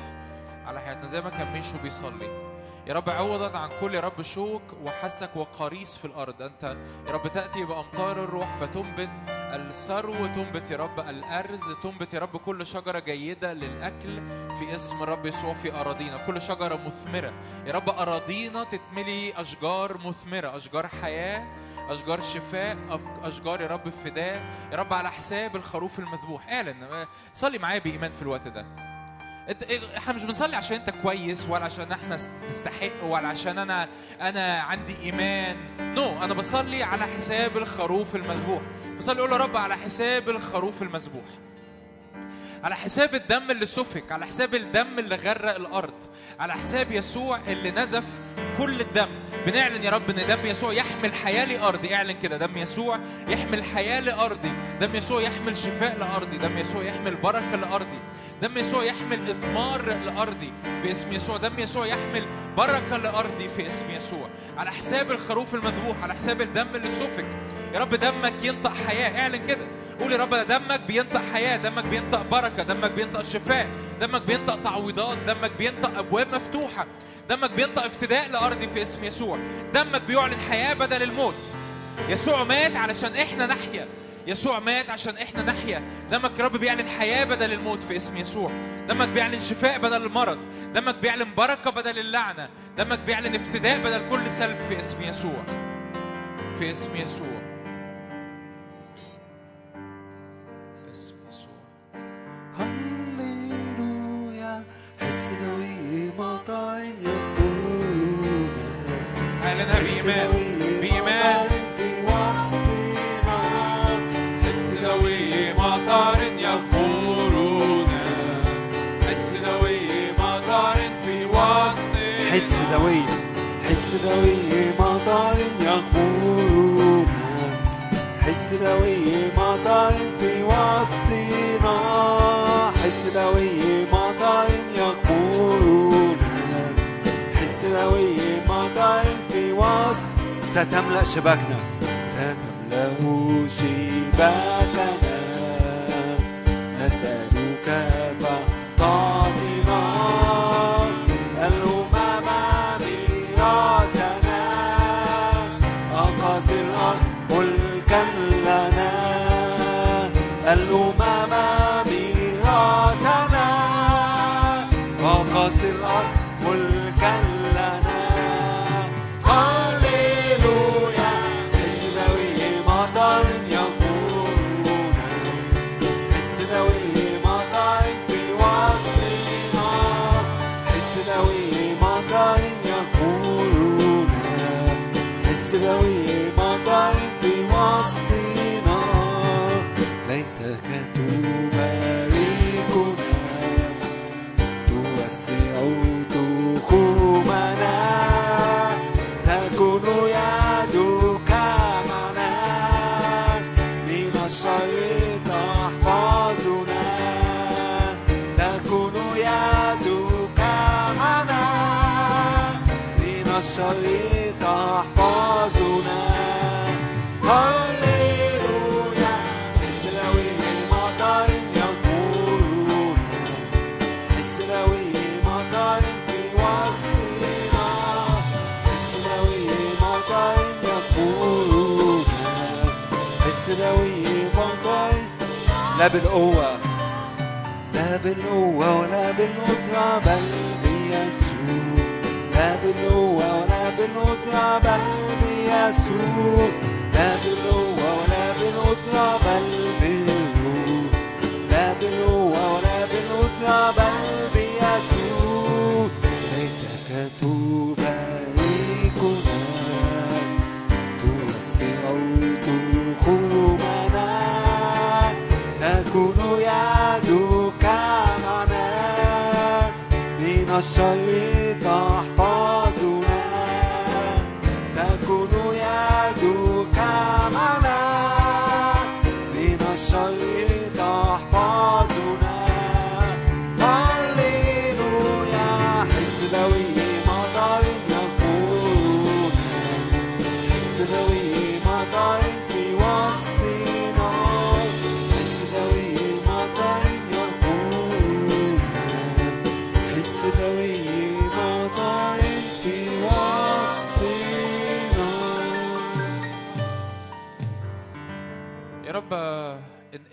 على حياتنا زي ما كان ميشو بيصلي. يا رب عوضا عن كل يا رب شوك وحسك وقريس في الأرض. أنت يا رب تأتي بأمطار الروح فتنبت السرو تنبت يا رب الأرز. تنبت يا رب كل شجرة جيدة للأكل في اسم الرب يسوع في أراضينا. كل شجرة مثمرة. يا رب أراضينا تتملي أشجار مثمرة. أشجار حياة أشجار شفاء أشجار يا رب فداء يا رب على حساب الخروف المذبوح. إعلن صلي معايا بإيمان في الوقت ده. إحنا مش بنصلي عشان أنت كويس ولا عشان إحنا نستحق ولا عشان أنا أنا عندي إيمان. نو no, أنا بصلي على حساب الخروف المذبوح. بصلي أقول يا رب على حساب الخروف المذبوح. على حساب الدم اللي سفك على حساب الدم اللي غرق الأرض على حساب يسوع اللي نزف كل الدم. بنعلن يا رب إن دم يسوع يحمل حياة لأرضي. اعلن كده دم يسوع يحمل حياة لأرضي. دم يسوع يحمل شفاء لأرضي. دم يسوع يحمل بركة لأرضي. دم يسوع يحمل إثمار لأرضي. في اسم يسوع. دم يسوع يحمل بركة لأرضي في اسم يسوع. على حساب الخروف المذبوح على حساب الدم اللي سفك. يا رب دمك ينطق حياة. اعلن كده. قول يا رب دمك بينطق حياة. دمك بينطق بركة. دمك بينطق شفاء. دمك بينطق تعويضات. دمك بينطق أبواب مفتوحة. دمك بينطق افتداء لأرضي في اسم يسوع. دمك بيعلن حياة بدل الموت. يسوع مات علشان إحنا نحيا. يسوع مات عشان إحنا نحيا. دمك رب بيعلن حياة بدل الموت في اسم يسوع. دمك بيعلن شفاء بدل المرض. دمك بيعلن بركة بدل اللعنة. دمك بيعلن افتداء بدل كل سلب في اسم يسوع. في اسم يسوع. اسم يسوع. هللويا. حس دوي بايمان في وسطنا حس دوي مطر يخبرون حس دوي مطر في وسط. حس دوي حس دوي مطاع يقولون حس دوي مطاع في وسطنا. حس دوي ستملأ شباكنا. ستملأ شباكنا. لا بالقوة. لا بالقوة ولا بالقدرة بل بيسوع. لا بالقوة ولا بالقدرة بل بيسوع. لا بالقوة ولا بالقدرة بل بالروح لا بالقوة ولا بالقدرة بل بيسوع. ليتك تباركنا من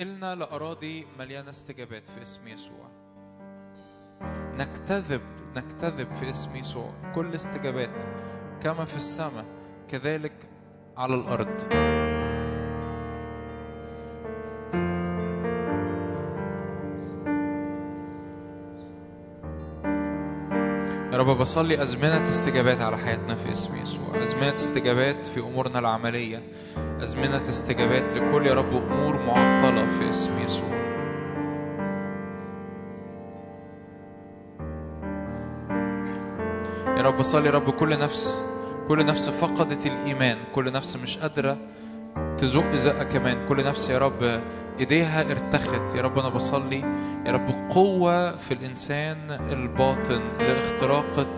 انقلنا لأراضي مليانة استجابات في اسم يسوع. نكتذب نكتذب في اسم يسوع. كل استجابات كما في السماء كذلك على الأرض. يا رب بصلي أزمنة استجابات على حياتنا في اسم يسوع. أزمنة استجابات في أمورنا العملية. أزمنة استجابات لكل يا رب أمور معطلة في اسم يسوع. يا رب صلي يا رب كل نفس كل نفس فقدت الإيمان كل نفس مش قادرة تزق زقة كمان. كل نفس يا رب إيديها ارتخت. يا رب أنا بصلي يا رب قوة في الإنسان الباطن لاختراقة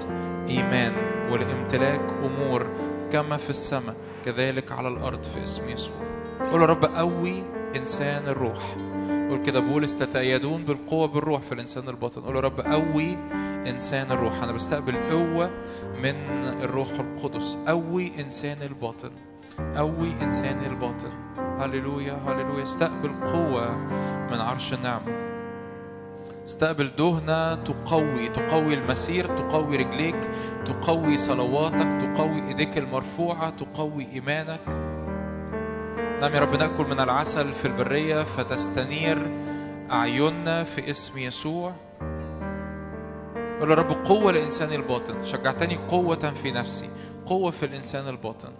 إيمان ولامتلاك أمور كما في السماء كذلك على الأرض في اسم يسوع. قول يا رب قوي إنسان الروح. قول كده بولس تتأيدون بالقوة بالروح في الإنسان الباطن. قول يا رب قوي إنسان الروح. أنا بستقبل قوة من الروح القدس. قوي إنسان الباطن. قوي إنسان الباطن. هللويا هللويا. استقبل قوة من عرش النعمة. استقبل دهنة تقوي تقوي المسير تقوي رجليك تقوي صلواتك تقوي إيديك المرفوعة تقوي إيمانك. نعم يا رب نأكل من العسل في البرية فتستنير أعيننا في اسم يسوع. قول يا رب قوة لانسان الباطن. شجعتني قوة في نفسي قوة في الإنسان الباطن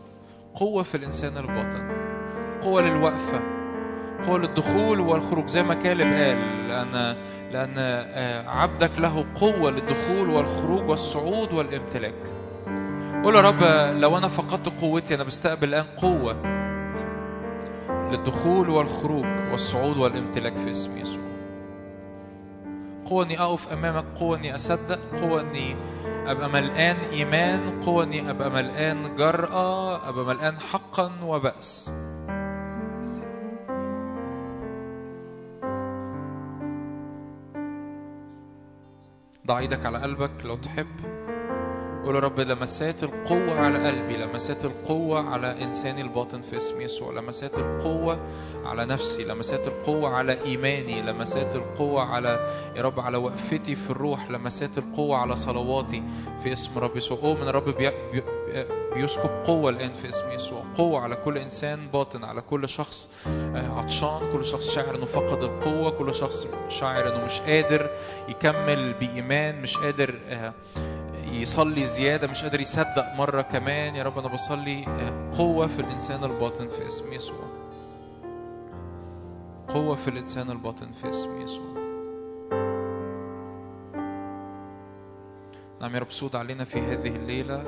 قوة في الإنسان الباطن قوة للوقفة. قوه للدخول والخروج زي ما كالب قال لأن لأن آه، عبدك له قوة للدخول والخروج والصعود والامتلاك. قول يا رب لو أنا فقدت قوتي أنا بستقبل الآن قوة للدخول والخروج والصعود والامتلاك في اسم يسوع. قوة اني أقف أمامك قوة اني أصدق قوة اني أبقى ملقان إيمان قوة اني أبقى ملقان جرأة أبقى ملقان حقا وبأس. ضع إيدك على قلبك لو تحب. قول يا رب لمسات القوة على قلبي لمسات القوة على إنساني الباطن في اسم يسوع لمسات القوة على نفسي لمسات القوة على إيماني لمسات القوة على يا رب على وقفتي في الروح لمسات القوة على صلواتي في اسم رب يسوع. أؤمن رب بي... بي... بيسكب قوة الآن في اسم يسوع قوة على كل إنسان باطن على كل شخص آه، عطشان كل شخص شاعر إنه فقد القوة كل شخص شاعر إنه مش قادر يكمل بإيمان مش قادر آه، يصلي زيادة مش قادر يصدق مرة كمان. يا رب أنا بصلي آه، قوة في الإنسان الباطن في اسم يسوع. قوة في الإنسان الباطن في اسم يسوع. نعم يا رب سود علينا في هذه الليلة.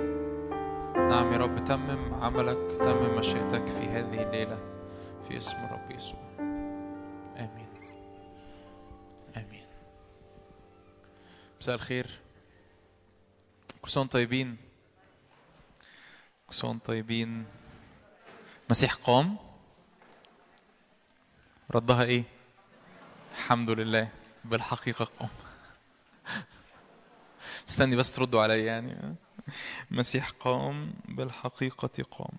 نعم يا رب تمم عملك تمم مشيئتك في هذه الليلة في اسم الرب يسوع. آمين. آمين. مساء الخير. كل وأنتم طيبين. كل وأنتم طيبين. مسيح قام ردها إيه؟ الحمد لله. بالحقيقة قام استني بس تردوا عليا يعني. مسيح قام بالحقيقة قام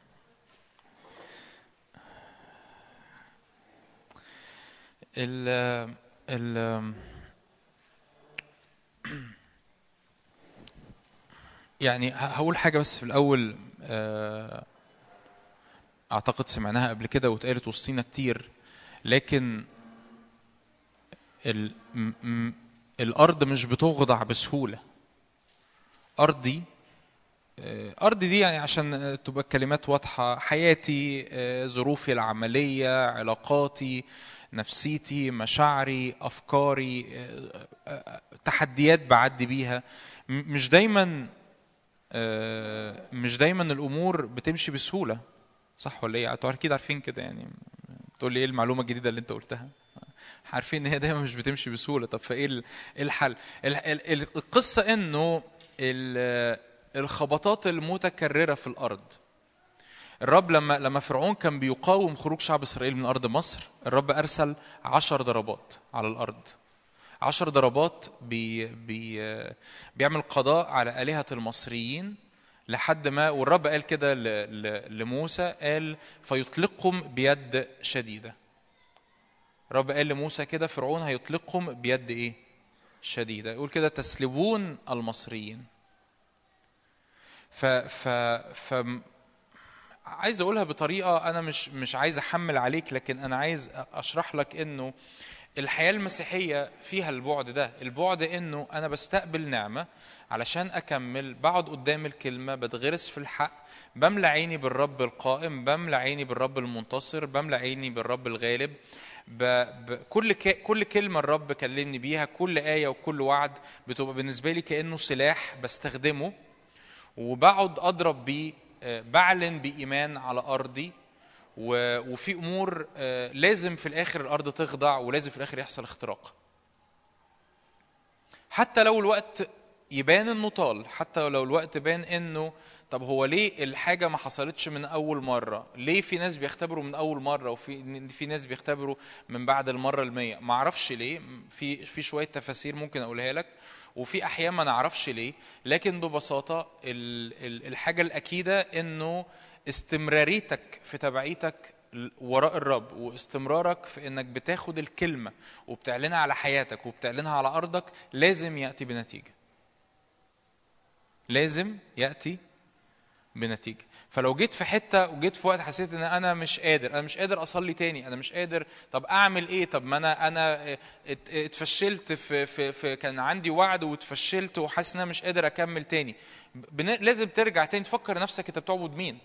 ال ال يعني هقول حاجة بس في الأول آه، أعتقد سمعناها قبل كده واتقالت وسطينا كتير لكن ال م الأرض مش بتخضع بسهولة. أرضي آه، أرضي دي يعني عشان تبقى الكلمات واضحة حياتي آه، ظروفي العملية علاقاتي نفسيتي مشاعري أفكاري آه، تحديات بعدي بيها. مش دايما مش دايما الأمور بتمشي بسهولة صح ولا إيه؟ أنتوا أكيد عارفين كده يعني تقول لي إيه المعلومة الجديدة اللي أنت قلتها؟ عارفين إن هي دايما مش بتمشي بسهولة طب فإيه إيه الحل؟ ال- ال- ال- القصة إنه ال- الخبطات المتكررة في الأرض الرب لما لما فرعون كان بيقاوم خروج شعب إسرائيل من أرض مصر الرب أرسل عشر ضربات على الأرض عشر ضربات بي بي بيعمل قضاء على آلهة المصريين لحد ما والرب قال كده لموسى قال فيطلقكم بيد شديدة. الرب قال لموسى كده فرعون هيطلقكم بيد إيه؟ شديدة. يقول كده تسلبون المصريين. ف ف ف عايز أقولها بطريقة أنا مش مش عايز أحمل عليك لكن أنا عايز أشرح لك إنه الحياة المسيحية فيها البعد ده البعد إنه أنا بستقبل نعمة علشان أكمل بقعد قدام الكلمة بتغرس في الحق بملى عيني بالرب القائم بملى عيني بالرب المنتصر بملى عيني بالرب الغالب. ب... ب... كل ك... كل كلمة الرب كلمني بيها كل آية وكل وعد بتبقى بالنسبة لي كأنه سلاح بستخدمه وبقعد أضرب بيه آه، بعلن بإيمان على أرضي. وفي أمور آه، لازم في الآخر الأرض تخضع ولازم في الآخر يحصل اختراق. حتى لو الوقت يبان إنه طال حتى لو الوقت بان إنه طب هو ليه الحاجة ما حصلتش من أول مرة؟ ليه في ناس بيختبروا من أول مرة وفي في ناس بيختبروا من بعد المرة المية؟ ما أعرفش ليه في في شوية تفاسير ممكن أقولها لك وفي أحيان ما نعرفش ليه لكن ببساطة ال- ال- الحاجة الأكيدة إنه استمراريتك في تبعيتك وراء الرب واستمرارك في إنك بتاخد الكلمة وبتعلنها على حياتك وبتعلنها على أرضك لازم يأتي بنتيجة. لازم يأتي بنتيجة. فلو جيت في حتة وجيت في وقت حسيت إن أنا مش قادر أنا مش قادر أصلي تاني أنا مش قادر طب أعمل إيه؟ طب ما أنا أنا ات- اتفشلت في, في, في كان عندي وعد واتفشلت وحاسس إن أنا مش قادر أكمل تاني. لازم ترجع تاني تفكر نفسك أنت بتعبد مين؟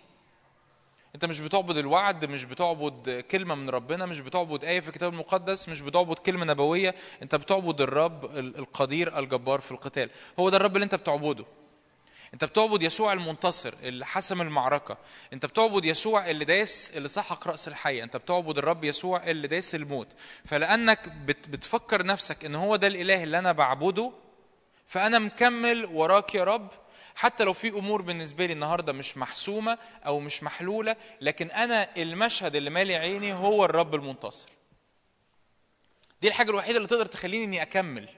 انت مش بتعبد الوعد مش بتعبد كلمة من ربنا مش بتعبد آية في الكتاب المقدس مش بتعبد كلمة نبوية. انت بتعبد الرب ال- القدير الجبار في القتال. هو ده الرب اللي انت بتعبده. انت بتعبد يسوع المنتصر اللي حسم المعركة. انت بتعبد يسوع اللي داس اللي سحق رأس الحية. انت بتعبد الرب يسوع اللي داس الموت. فلأنك بت بتفكر نفسك إن هو ده الإله اللي أنا بعبده فأنا مكمل وراك يا رب حتى لو في أمور بالنسبة لي النهارده مش محسومة أو مش محلولة لكن أنا المشهد اللي مالي عيني هو الرب المنتصر. دي الحاجة الوحيدة اللي تقدر تخليني إني أكمل.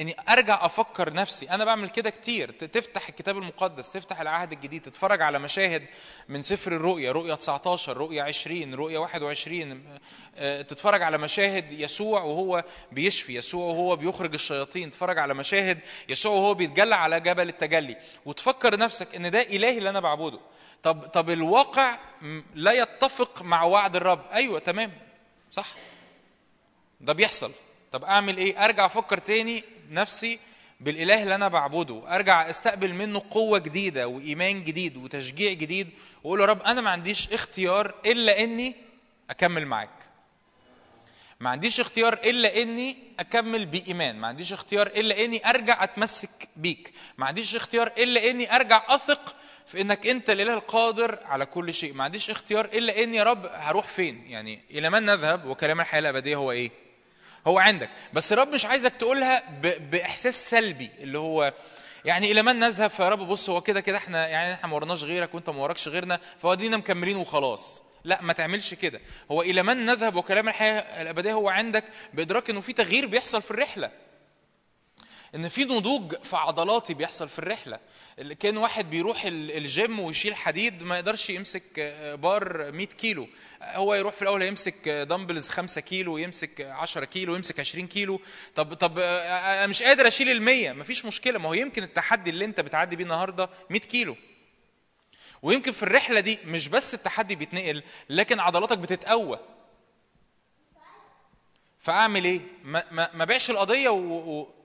اني ارجع أفكر نفسي. أنا بعمل كده كتير. تفتح الكتاب المقدس تفتح العهد الجديد تتفرج على مشاهد من سفر الرؤيا رؤيا 19 رؤيا 20 رؤيا 21 آه، تتفرج على مشاهد يسوع وهو بيشفي يسوع وهو بيخرج الشياطين. تتفرج على مشاهد يسوع وهو بيتجلى على جبل التجلي. وتفكر نفسك ان ده إلهي اللي أنا بعبده. طب طب الواقع لا يتفق مع وعد الرب. أيوه تمام. صح. ده بيحصل. طب أعمل إيه؟ أرجع أفكر تاني. نفسي بالإله اللي أنا بعبده أرجع أستقبل منه قوة جديدة وإيمان جديد وتشجيع جديد وأقول يا رب أنا ما عنديش اختيار إلا إني أكمل معاك. ما عنديش اختيار إلا إني أكمل بإيمان ما عنديش اختيار إلا إني أرجع أتمسك بيك ما عنديش اختيار إلا إني أرجع أثق في إنك أنت الإله القادر على كل شيء ما عنديش اختيار إلا ان يا رب هروح فين؟ يعني إلى من نذهب؟ وكلام الحياة الأبدية هو إيه؟ هو عندك. بس الرب مش عايزك تقولها. بإحساس سلبي اللي هو يعني إلى من نذهب؟ فيا رب بص هو كده كده إحنا يعني إحنا ما ورناش غيرك وأنت ما وراكش غيرنا فودينا مكملين وخلاص. لا ما تعملش كده. هو إلى من نذهب؟ وكلام الحياة الأبدية هو عندك بإدراك إنه في تغيير بيحصل في الرحلة. إن في نضوج في عضلاتي بيحصل في الرحلة. كان واحد بيروح ال- الجيم ويشيل حديد ما يقدرش يمسك آه، بار 100 كيلو. هو يروح في الأول يمسك آه، دمبلز 5 كيلو يمسك 10 كيلو يمسك 20 كيلو. طب طب آه، أنا مش قادر أشيل ال 100 مفيش مشكلة. ما هو يمكن التحدي اللي أنت بتعدي بيه النهارده 100 كيلو. ويمكن في الرحلة دي مش بس التحدي بيتنقل لكن عضلاتك بتتقوى. فأعمل إيه؟ ما ما ما القضية و... و...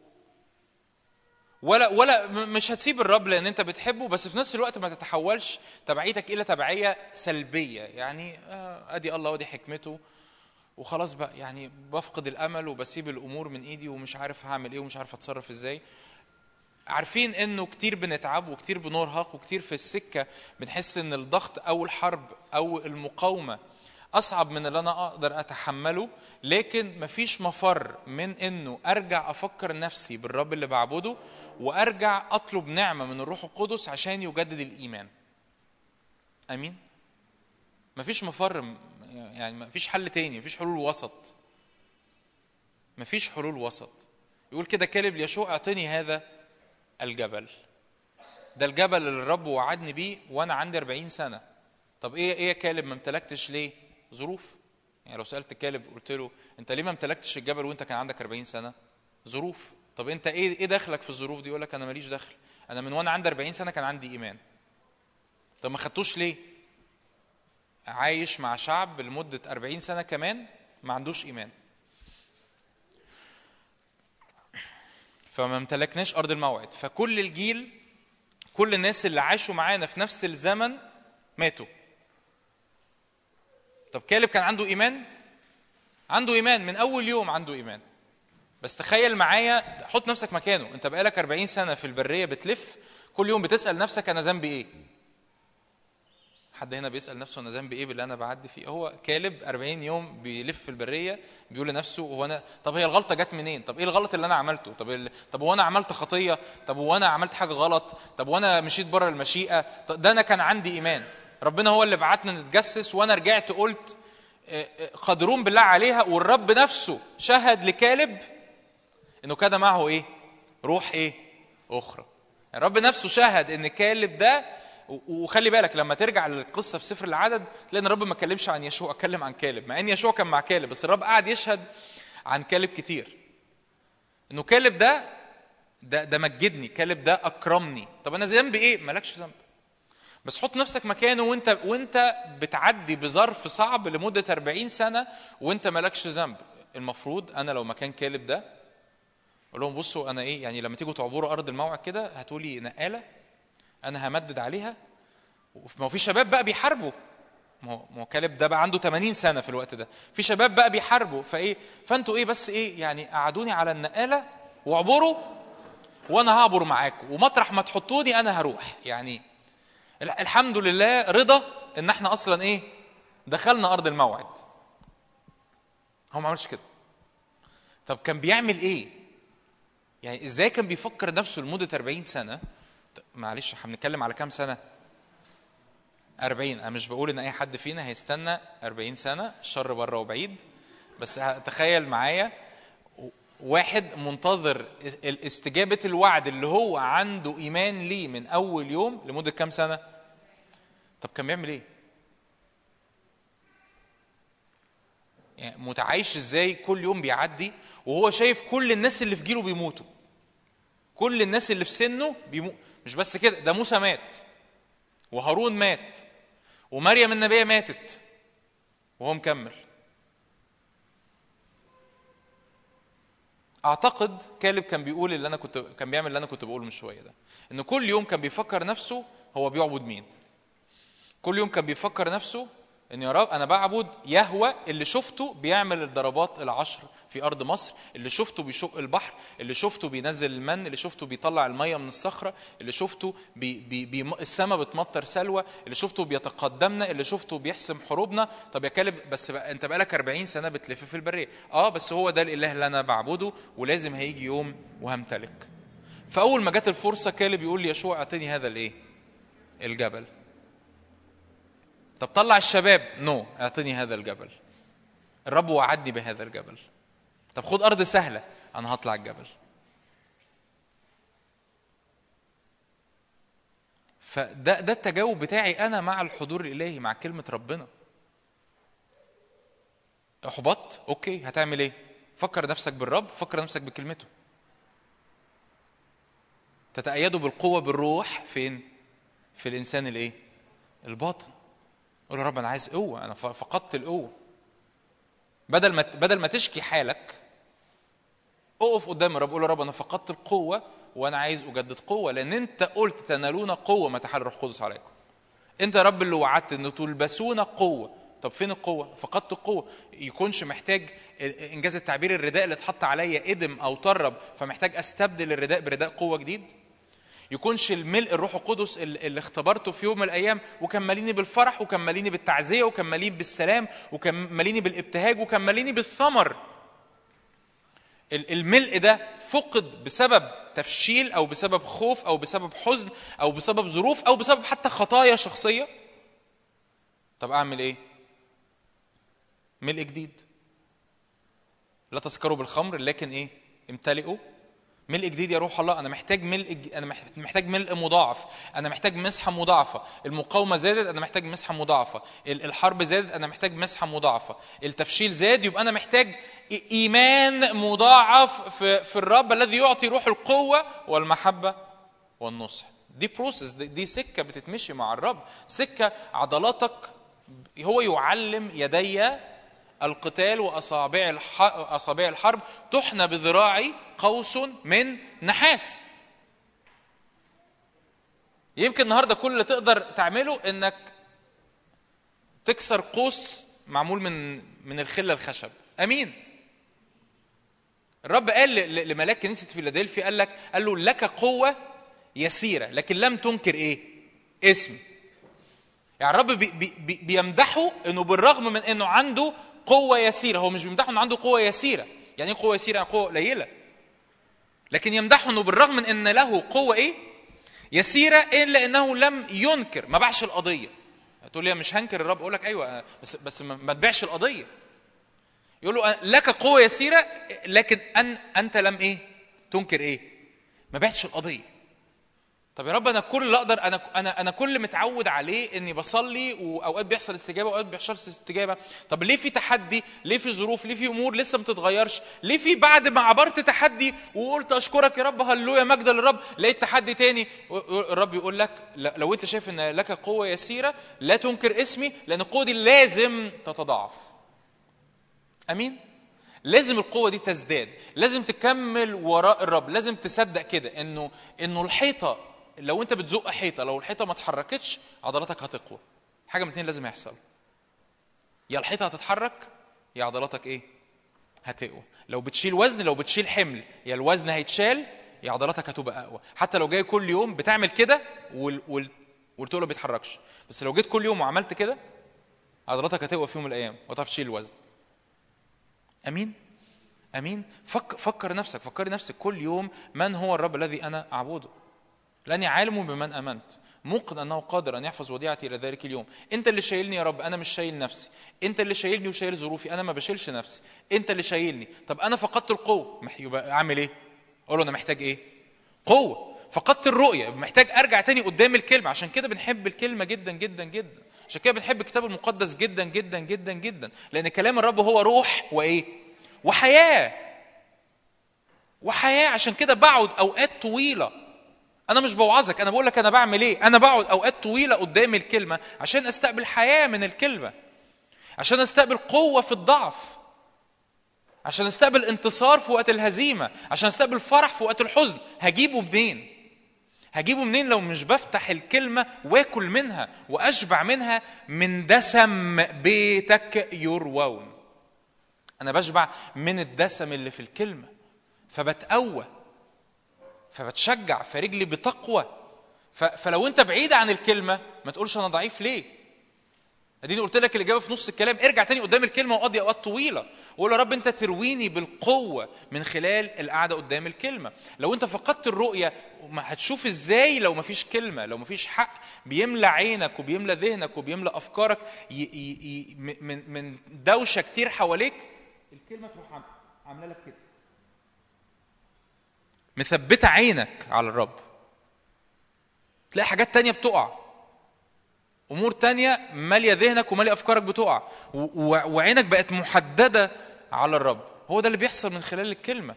ولا ولا مش هتسيب الرب لأن أنت بتحبه بس في نفس الوقت ما تتحولش تبعيتك إلى تبعية سلبية. يعني آه أدي الله ودي حكمته وخلاص بقى. يعني بفقد الأمل وبسيب الأمور من إيدي ومش عارف هعمل إيه ومش عارف أتصرف إزاي. عارفين إنه كتير بنتعب وكتير بنرهق وكتير في السكة. بنحس إن الضغط أو الحرب أو المقاومة أصعب من اللي أنا أقدر أتحمله لكن مفيش مفر من إنه أرجع أفكر نفسي بالرب اللي بعبده وأرجع أطلب نعمة من الروح القدس عشان يجدد الإيمان. آمين؟ مفيش مفر يعني مفيش حل تاني مفيش حلول وسط. مفيش حلول وسط. يقول كده كالب ليشوع أعطني هذا الجبل. ده الجبل اللي الرب وعدني بيه وأنا عندي 40 سنة. طب إيه إيه يا كالب ما امتلكتش ليه؟ ظروف. يعني لو سألت كالب قلت له أنت ليه ما امتلكتش الجبل وأنت كان عندك 40 سنة؟ ظروف. طب أنت إيه إيه دخلك في الظروف دي؟ يقول لك أنا ماليش دخل. أنا من وأنا عندي 40 سنة كان عندي إيمان. طب ما خدتوش ليه؟ عايش مع شعب لمدة 40 سنة كمان ما عندوش إيمان. فما امتلكناش أرض الموعد. فكل الجيل كل الناس اللي عاشوا معانا في نفس الزمن ماتوا. طب كالب كان عنده إيمان؟ عنده إيمان من أول يوم عنده إيمان. بس تخيل معايا حط نفسك مكانه. أنت بقالك 40 سنة في البرية بتلف كل يوم بتسأل نفسك أنا ذنبي إيه؟ حد هنا بيسأل نفسه أنا ذنبي إيه باللي أنا بعدي فيه؟ هو كالب 40 يوم بيلف في البرية بيقول لنفسه هو أنا طب هي الغلطة جت منين؟ طب إيه الغلط اللي أنا عملته؟ طب ال... طب هو أنا عملت خطية؟ طب هو أنا عملت حاجة غلط؟ طب وأنا مشيت بره المشيئة؟ ده أنا كان عندي إيمان. ربنا هو اللي بعتنا نتجسس وأنا رجعت قلت آه، آه، قادرون بالله عليها والرب نفسه شهد لكالب إنه كان معه إيه؟ روح إيه؟ أخرى. الرب نفسه شهد إن كالب ده وخلي بالك لما ترجع للقصة في سفر العدد تلاقي إن الرب ما اتكلمش عن يشوع أتكلم عن كالب مع إن يشوع كان مع كالب بس الرب قعد يشهد عن كالب كتير. إنه كالب ده ده ده مجدني كالب ده أكرمني. طب أنا ذنبي إيه؟ مالكش ذنب. بس حط نفسك مكانه وانت وانت بتعدي بظرف صعب لمدة 40 سنة وانت مالكش ذنب. المفروض أنا لو مكان كالب ده أقول لهم بصوا أنا إيه يعني لما تيجوا تعبروا أرض الموعد كده هاتوا لي نقالة أنا همدد عليها. ما هو في شباب بقى بيحاربوا. ما هو كالب ده بقى عنده 80 سنة في الوقت ده. في شباب بقى بيحاربوا. فإيه؟ فأنتوا إيه بس إيه يعني قعدوني على النقالة واعبروا وأنا هعبر معاكم. ومطرح ما تحطوني أنا هروح. يعني الحمد لله رضا إن إحنا أصلا إيه؟ دخلنا أرض الموعد. هو ما عملش كده. طب كان بيعمل إيه؟ يعني إزاي كان بيفكر نفسه لمدة 40 سنة؟ معلش إحنا بنتكلم على كام سنة؟ 40 أنا مش بقول إن أي حد فينا هيستنى 40 سنة الشر بره وبعيد. بس تخيل معايا واحد منتظر استجابة الوعد اللي هو عنده إيمان ليه من أول يوم لمدة كام سنة؟ طب كان بيعمل إيه؟ يعني متعايش إزاي كل يوم بيعدي وهو شايف كل الناس اللي في جيله بيموتوا. كل الناس اللي في سنه بيمو... مش بس كده ده موسى مات وهارون مات ومريم النبية ماتت وهو مكمل. أعتقد كالب كان بيقول اللي أنا كنت كان بيعمل اللي أنا كنت بقوله من شوية ده إن كل يوم كان بيفكر نفسه هو بيعبد مين؟ كل يوم كان بيفكر نفسه إن يا رب أنا بعبد يهوى اللي شفته بيعمل الضربات العشر في أرض مصر اللي شفته بيشق البحر اللي شفته بينزل المن اللي شفته بيطلع المية من الصخرة اللي شفته بي بي بي السماء بتمطر سلوى اللي شفته بيتقدمنا اللي شفته بيحسم حروبنا. طب يا كالب بس بقى أنت بقالك 40 سنة بتلف في البرية. آه بس هو ده الإله اللي أنا بعبده ولازم هيجي يوم وهمتلك. فأول ما جت الفرصة كالب يقول لي يشوع أعطيني هذا الإيه؟ الجبل. طب طلع الشباب. no no. اعطني هذا الجبل. الرب وعدني بهذا الجبل. طب خد أرض سهلة أنا هطلع الجبل. فده ده التجاوب بتاعي أنا مع الحضور الإلهي مع كلمة ربنا. احبطت؟ أوكي. هتعمل إيه؟ فكر نفسك بالرب فكر نفسك بكلمته. تتأيدوا بالقوة بالروح؟ فين؟ في الإنسان الإيه؟ الباطن. قول يا رب أنا عايز قوة، أنا فقدت القوة. بدل ما بدل ما تشكي حالك اقف قدام الرب قول يا رب أنا فقدت القوة وأنا عايز أجدد قوة لأن أنت قلت تنالون قوة ما تحل الروح القدس عليكم. أنت يا رب اللي وعدت أن تلبسون قوة. طب فين القوة؟ فقدت القوة، يكونش محتاج إنجاز التعبير الرداء اللي اتحط عليا إدم أو طرب فمحتاج أستبدل الرداء برداء قوة جديد؟ يكونش الملء الروح القدس اللي اختبرته في يوم من الأيام وكان ماليني بالفرح وكان ماليني بالتعزية وكان ماليني بالسلام وكان ماليني بالابتهاج وكان ماليني بالثمر الملء ده فقد بسبب تفشيل أو بسبب خوف أو بسبب حزن أو بسبب ظروف أو بسبب حتى خطايا شخصية. طب أعمل إيه؟ ملء جديد. لا تسكروا بالخمر لكن إيه؟ امتلئوا ملء جديد يا روح الله أنا محتاج ملء أنا محتاج ملء مضاعف أنا محتاج مسحة مضاعفة المقاومة زادت أنا محتاج مسحة مضاعفة الحرب زادت أنا محتاج مسحة مضاعفة التفشيل زاد يبقى أنا محتاج إيمان مضاعف في, في الرب الذي يعطي روح القوة والمحبة والنصح. دي بروسس دي, دي سكة بتتمشي مع الرب. سكة عضلاتك هو يعلم يدي القتال وأصابع أصابع الحرب تحنى بذراعي قوس من نحاس. يمكن النهارده كل اللي تقدر تعمله إنك تكسر قوس معمول من من الخلة الخشب. أمين. الرب قال لملاك كنيسة فيلادلفيا قال لك قال له لك قوة يسيرة لكن لم تنكر إيه؟ اسمي يعني الرب بي بي بيمدحه إنه بالرغم من إنه عنده قوة يسيرة. هو مش بيمدحه إنه عنده قوة يسيرة. يعني إيه قوة يسيرة؟ قوة قليلة. لكن يمدحه إنه بالرغم من إن له قوة إيه؟ يسيرة إلا إنه لم ينكر. ما باعش القضية. تقول لي مش هنكر الرب؟ أقول لك أيوه بس بس ما تبيعش القضية. يقول له لك قوة يسيرة لكن أن أنت لم إيه؟ تنكر إيه؟ ما بعتش القضية. طب يا رب أنا كل اللي أقدر أنا أنا أنا كل متعود عليه إني بصلي وأوقات بيحصل استجابة وأوقات بيحصلش استجابة. طب ليه في تحدي؟ ليه في ظروف؟ ليه في أمور لسه ما بتتغيرش ليه في بعد ما عبرت تحدي وقلت أشكرك يا رب؟ هللويا مجد للرب. لقيت تحدي تاني الرب يقول لك لو أنت شايف إن لك قوة يسيرة لا تنكر اسمي لأن القوة دي لازم تتضاعف. آمين؟ لازم القوة دي تزداد لازم تكمل وراء الرب لازم تصدق كده إنه إنه الحيطة لو انت بتزق حيطة لو الحيطة ما اتحركتش عضلاتك هتقوى. حاجة من اتنين لازم يحصل. يا الحيطة هتتحرك يا عضلاتك إيه؟ هتقوى. لو بتشيل وزن لو بتشيل حمل يا الوزن هيتشال يا عضلاتك هتبقى أقوى. حتى لو جاي كل يوم بتعمل كده وال... وال... والتقل ما بيتحركش. بس لو جيت كل يوم وعملت كده عضلاتك هتقوى في يوم من الأيام وتعرف تشيل الوزن أمين؟ أمين؟ فك فكر نفسك فكري نفسك كل يوم من هو الرب الذي أنا أعبده. لاني عالم بمن آمنت. موقن أنه قادر أن يحفظ وديعتي إلى ذلك اليوم. أنت اللي شايلني يا رب أنا مش شايل نفسي. أنت اللي شايلني وشايل ظروفي أنا ما بشيلش نفسي. أنت اللي شايلني. طب أنا فقدت القوة. يبقى أعمل إيه؟ أقول له أنا محتاج إيه؟ قوة. فقدت الرؤية. محتاج أرجع تاني قدام الكلمة. عشان كده بنحب الكلمة جدا جدا جدا. عشان كده بنحب الكتاب المقدس جدا جدا جدا جدا. لأن كلام الرب هو روح وإيه؟ وحياة. وحياة. عشان كده بقعد أوقات طويلة أنا مش بوعظك أنا بقول لك أنا بعمل إيه؟ أنا بقعد أوقات طويلة قدام الكلمة عشان أستقبل حياة من الكلمة عشان أستقبل قوة في الضعف عشان أستقبل انتصار في وقت الهزيمة عشان أستقبل فرح في وقت الحزن. هجيبه منين؟ هجيبه منين لو مش بفتح الكلمة وآكل منها وأشبع منها؟ من دسم بيتك يروون. أنا بشبع من الدسم اللي في الكلمة فبتقوى. فبتشجع فرجلي بتقوى. فلو انت بعيد عن الكلمة ما تقولش أنا ضعيف ليه؟ اديني قلت لك الإجابة في نص الكلام. ارجع تاني قدام الكلمة وقضي أوقات طويلة. وقول يا رب أنت ترويني بالقوة من خلال القعدة قدام الكلمة. لو أنت فقدت الرؤية ما هتشوف إزاي لو ما فيش كلمة لو ما فيش حق بيملى عينك وبيملى ذهنك وبيملى أفكارك ي ي ي من من دوشة كتير حواليك؟ الكلمة تروح عام- عاملة لك كده. مثبتة عينك على الرب. تلاقي حاجات تانية بتقع. أمور تانية مالية ذهنك ومالية أفكارك بتقع. وعينك بقت محددة على الرب. هو ده اللي بيحصل من خلال الكلمة.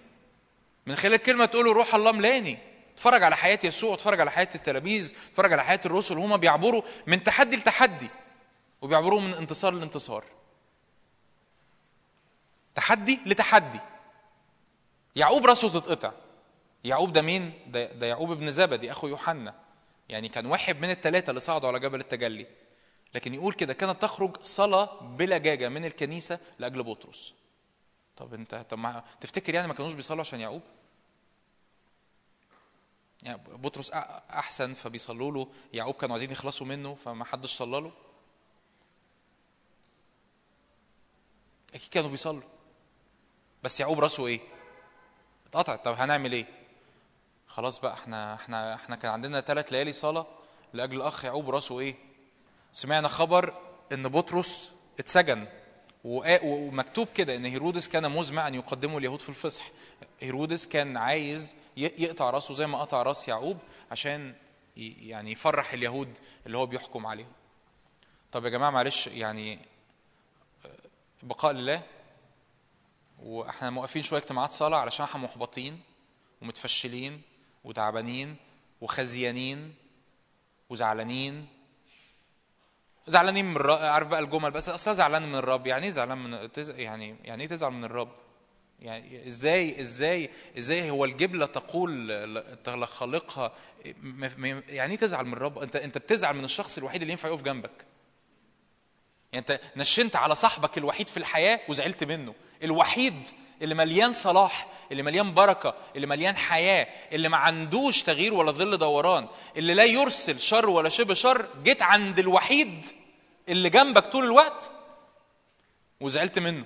من خلال الكلمة تقول له روح الله ملاني اتفرج على حياة يسوع اتفرج على حياة التلاميذ اتفرج على حياة الرسل. هما بيعبروا من تحدي لتحدي وبيعبروا من انتصار لانتصار. تحدي لتحدي. يعقوب راسه تتقطع. يعقوب ده مين؟ ده, يعقوب ابن زبدي أخو يوحنا. يعني كان واحد من الثلاثه اللي صعدوا على جبل التجلي. لكن يقول كده كانت تخرج صلاة بلجاجه من الكنيسة لأجل بطرس. طب انت طب ما تفتكر يعني ما كانوش بيصلوا عشان يعقوب؟ يعني بطرس أحسن فبيصلوا له يعقوب كانوا عايزين يخلصوا منه فما حدش صلى له؟ أكيد كانوا بيصلوا. بس يعقوب راسه إيه؟ اتقطعت. طب هنعمل إيه؟ خلاص بقى إحنا إحنا إحنا كان عندنا ثلاث ليالي صلاة لأجل الأخ يعقوب راسه إيه؟ سمعنا خبر إن بطرس اتسجن ومكتوب كده إن هيرودس كان مزمع أن يقدمه اليهود في الفصح. هيرودس كان عايز يقطع راسه زي ما قطع راس يعقوب عشان يعني يفرح اليهود اللي هو بيحكم عليهم. طب يا جماعة معلش يعني بقاء لله وإحنا موقفين شوية اجتماعات صلاة علشان إحنا محبطين ومتفشلين. وتعبانين وخزيانين وزعلانين. زعلانين من الرب عارف بقى الجمل بس أصلا زعلان من الرب. يعني إيه زعلان من. يعني يعني إيه تزعل من الرب؟ يعني إزاي إزاي إزاي هو الجبلة تقول ل- خالقها م- م- يعني إيه تزعل من الرب؟ أنت أنت بتزعل من الشخص الوحيد اللي ينفع يقف جنبك. يعني أنت نشنت على صاحبك الوحيد في الحياة وزعلت منه. الوحيد اللي مليان صلاح اللي مليان بركة اللي مليان حياة اللي ما عندوش تغيير ولا ظل دوران اللي لا يرسل شر ولا شبه شر جيت عند الوحيد اللي جنبك طول الوقت وزعلت منه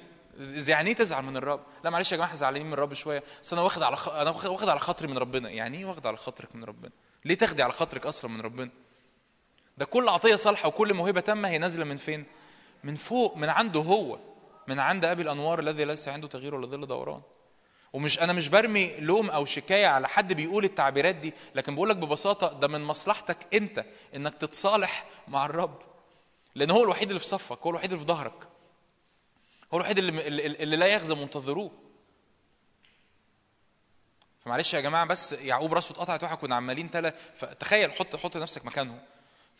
يعني إيه تزعل من الرب؟ لا معلش يا جماعة زعلانين من الرب شوية بس أنا واخد على خ... أنا واخد على خاطري من ربنا، يعني إيه واخد على خاطرك من ربنا؟ ليه تاخدي على خاطرك أصلا من ربنا؟ ده كل عطية صالحة وكل موهبة تامة هي نازلة من فين؟ من فوق من عنده هو من عند أبي الأنوار الذي ليس عنده تغيير ولا ظل دوران. ومش أنا مش برمي لوم أو شكاية على حد بيقول التعبيرات دي لكن بقول لك ببساطة ده من مصلحتك أنت إنك تتصالح مع الرب. لأن هو الوحيد اللي في صفك هو الوحيد اللي في ظهرك. هو الوحيد اللي, اللي, لا يخزى منتظروه. فمعلش يا جماعة بس يعقوب راسه اتقطعت وإحنا كنا عمالين تلا فتخيل حط حط نفسك مكانهم.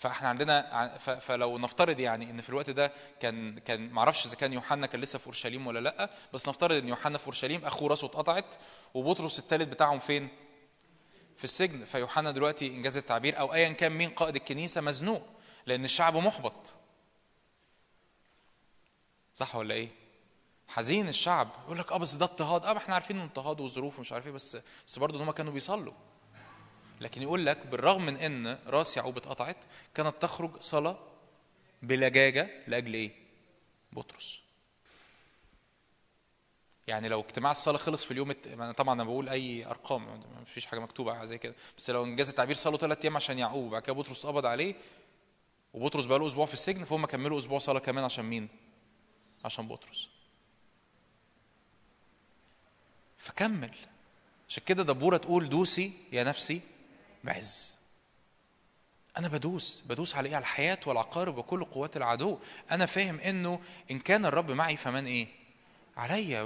فاحنا عندنا فلو نفترض يعني إن في الوقت ده كان كان ما أعرفش إذا كان يوحنا كان لسه في أورشليم ولا لأ بس نفترض إن يوحنا في أورشليم أخوه راسه اتقطعت وبطرس الثالث بتاعهم فين؟ في السجن. فيوحنا دلوقتي إنجاز التعبير أو ايا كان مين قائد الكنيسة مزنوق لأن الشعب محبط. صح ولا إيه؟ حزين الشعب. يقول لك آه بس ده اضطهاد. آه ما إحنا عارفين إنه اضطهاد وظروف ومش عارف إيه بس بس برضه إن هم كانوا بيصلوا. لكن يقول لك بالرغم من إن راس يعقوب اتقطعت كانت تخرج صلاة بلجاجه لأجل إيه؟ بطرس. يعني لو اجتماع الصلاة خلص في اليوم الت... أنا طبعا أنا بقول أي أرقام ما فيش حاجة مكتوبة زي كده بس لو انجاز التعبير صلوا ثلاث أيام عشان يعقوب وبعد كده بطرس قبض عليه وبطرس بقى له أسبوع في السجن فهم كملوا أسبوع صلاة كمان عشان مين؟ عشان بطرس. فكمل عشان كده دبورة تقول دوسي يا نفسي بعز. أنا بدوس بدوس على إيه؟ على الحياة والعقارب وكل قوات العدو. أنا فاهم إنه إن كان الرب معي فمن إيه؟ عليا.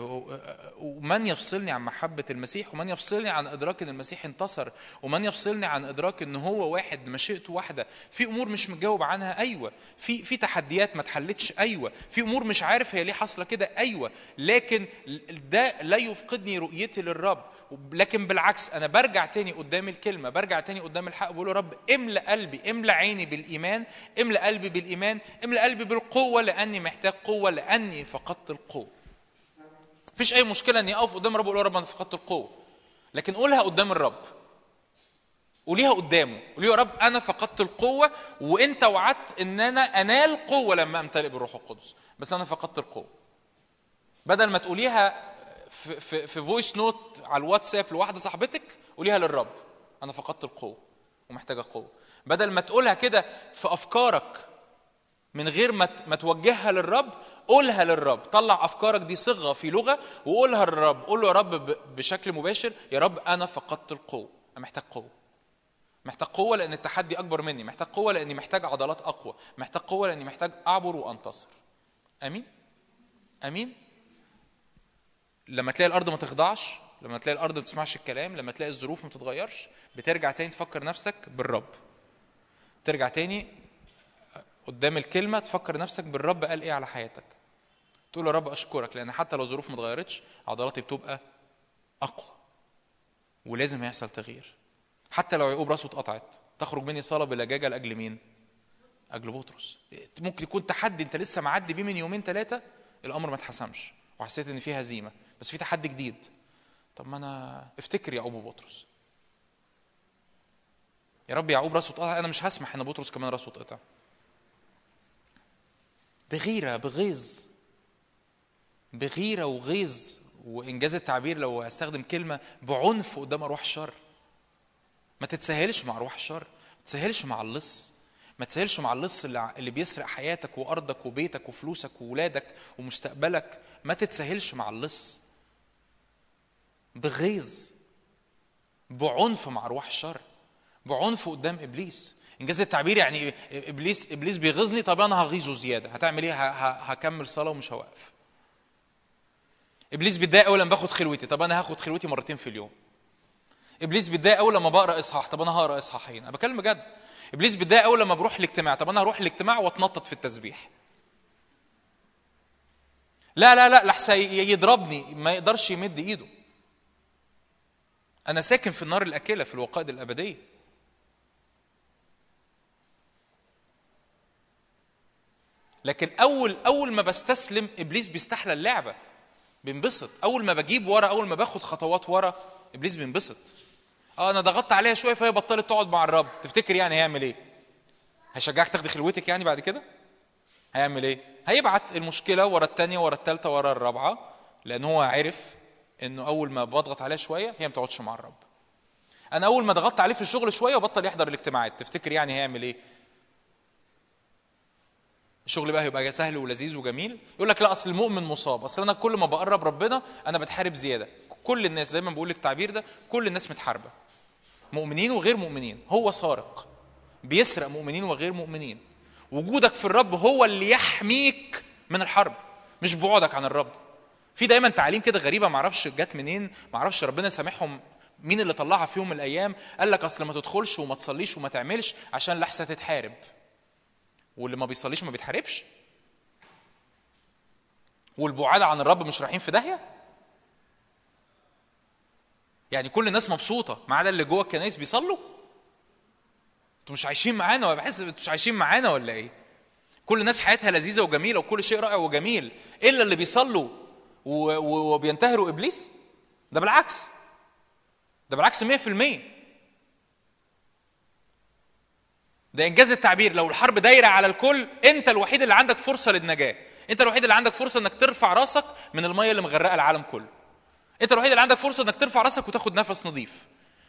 ومن يفصلني عن محبة المسيح ومن يفصلني عن إدراك إن المسيح انتصر ومن يفصلني عن إدراك إن هو واحد مشيئته واحدة. في أمور مش متجاوب عنها أيوة. في في تحديات ما اتحلتش أيوة. في أمور مش عارف هي ليه حاصلة كده أيوة. لكن ده لا يفقدني رؤيتي للرب. لكن بالعكس أنا برجع تاني قدام الكلمة برجع تاني قدام الحق بقول رب املأ قلبي املأ عيني بالإيمان املأ قلبي بالإيمان املأ قلبي بالقوة لأني محتاج قوة لأني فقدت القوة. مفيش أي مشكلة إني أقف قدام الرب وأقول يا رب أنا فقدت القوة. لكن قولها قدام الرب. قوليها قدامه. قولي يا رب أنا فقدت القوة وإنت وعدت إن أنا أنال قوة لما أمتلئ بالروح القدس. بس أنا فقدت القوة. بدل ما تقوليها في في في voice note على الواتساب لواحدة صاحبتك قوليها للرب. أنا فقدت القوة ومحتاجة قوة. بدل ما تقولها كده في أفكارك من غير ما ما توجهها للرب قولها للرب. طلع أفكارك دي صيغة في لغة وقولها للرب. قول له يا رب بشكل مباشر يا رب أنا فقدت القوة. أنا محتاج قوة. محتاج قوة لأن التحدي أكبر مني. محتاج قوة لأني محتاج عضلات أقوى. محتاج قوة لأني محتاج أعبر وأنتصر. آمين؟ آمين؟ لما تلاقي الأرض ما تخضعش لما تلاقي الأرض ما بتسمعش الكلام لما تلاقي الظروف ما تتغيرش بترجع تاني تفكر نفسك بالرب. ترجع تاني قدام الكلمة تفكر نفسك بالرب قال إيه على حياتك. تقول يا رب أشكرك لأن حتى لو الظروف ما اتغيرتش عضلاتي بتبقى أقوى ولازم يحصل تغيير. حتى لو يعقوب راسه اتقطعت تخرج مني صلاه بلجاجه لأجل مين؟ أجل بطرس. ممكن يكون تحدي أنت لسه معدي بيه من يومين ثلاثة الأمر ما اتحسمش وحسيت إن في هزيمة. بس في تحدي جديد. طب ما أنا افتكر يعقوب وبطرس يا رب يعقوب راسه اتقطع. أنا مش هسمح إن بطرس كمان راسه اتقطع بغيرة بغيظ. بغيرة وغيظ وإنجاز التعبير لو استخدم كلمة بعنف قدام أرواح الشر. ما تتساهلش مع أرواح الشر ما تتساهلش مع اللص ما تسهلش مع اللص اللي بيسرق حياتك وأرضك وبيتك وفلوسك وولادك ومستقبلك. ما تتساهلش مع اللص. بغيظ بعنف مع أرواح الشر بعنف قدام إبليس. إنجاز التعبير يعني إبليس إبليس بيغيظني طب أنا هغيظه زيادة. هتعمل إيه؟ هكمل صلاة ومش هوقف. إبليس بيتضايق اول لما باخد خلوتي. طب أنا هاخد خلوتي مرتين في اليوم. إبليس بيتضايق اول لما بقرأ إصحاح. طب أنا هقرأ اصحاحين أنا بكلم بجد. إبليس بيتضايق اول لما بروح الاجتماع. طب أنا هروح الاجتماع وأتنطط في التسبيح. لا لا لا لحسن يضربني. ما يقدرش يمد إيده. أنا ساكن في النار الأكلة في الوقائد الأبدية. لكن أول أول ما بستسلم إبليس بيستحلى اللعبة. بينبسط. أول ما بجيب ورا أول ما باخد خطوات ورا إبليس بينبسط. آه أنا ضغطت عليها شوية فهي بطلت تقعد مع الرب. تفتكر يعني هيعمل إيه؟ هيشجعك تاخدي خلوتك يعني بعد كده؟ هيعمل إيه؟ هيبعت المشكلة ورا الثانية ورا الثالثه ورا الرابعة لأن هو عرف إنه أول ما بضغط عليها شوية هي ما تقعدش مع الرب. أنا أول ما ضغطت عليه في الشغل شوية وبطل يحضر الاجتماعات. تفتكر يعني هيعمل إيه؟ الشغل بقى هيبقى سهل ولذيذ وجميل. يقول لك لا أصل المؤمن مصاب. أصل أنا كل ما بقرب ربنا أنا بتحارب زيادة. كل الناس دايما بقول التعبير ده كل الناس متحاربة. مؤمنين وغير مؤمنين. هو سارق. بيسرق مؤمنين وغير مؤمنين. وجودك في الرب هو اللي يحميك من الحرب مش بعدك عن الرب. في دايما تعاليم كده غريبة ما أعرفش جت منين ما أعرفش ربنا سامحهم مين اللي طلعها في يوم من الأيام. قال لك أصل ما تدخلش وما تصليش وما تعملش عشان لحسة تتحارب. واللي ما بيصليش ما بيتحاربش. والبعاد عن الرب مش رايحين في داهية. يعني كل الناس مبسوطة ما عدا اللي جوه الكنائس بيصلوا. أنتوا مش عايشين معانا ولا بحس أنتوا مش عايشين معانا ولا إيه؟ كل الناس حياتها لذيذة وجميلة وكل شيء رائع وجميل إلا اللي بيصلوا وبينتهروا إبليس. ده بالعكس. ده بالعكس 100% ده إنجاز التعبير. لو الحرب دايرة على الكل أنت الوحيد اللي عندك فرصة للنجاة. أنت الوحيد اللي عندك فرصة إنك ترفع راسك من المية اللي مغرقة العالم كله. أنت الوحيد اللي عندك فرصة إنك ترفع راسك وتاخد نفس نظيف.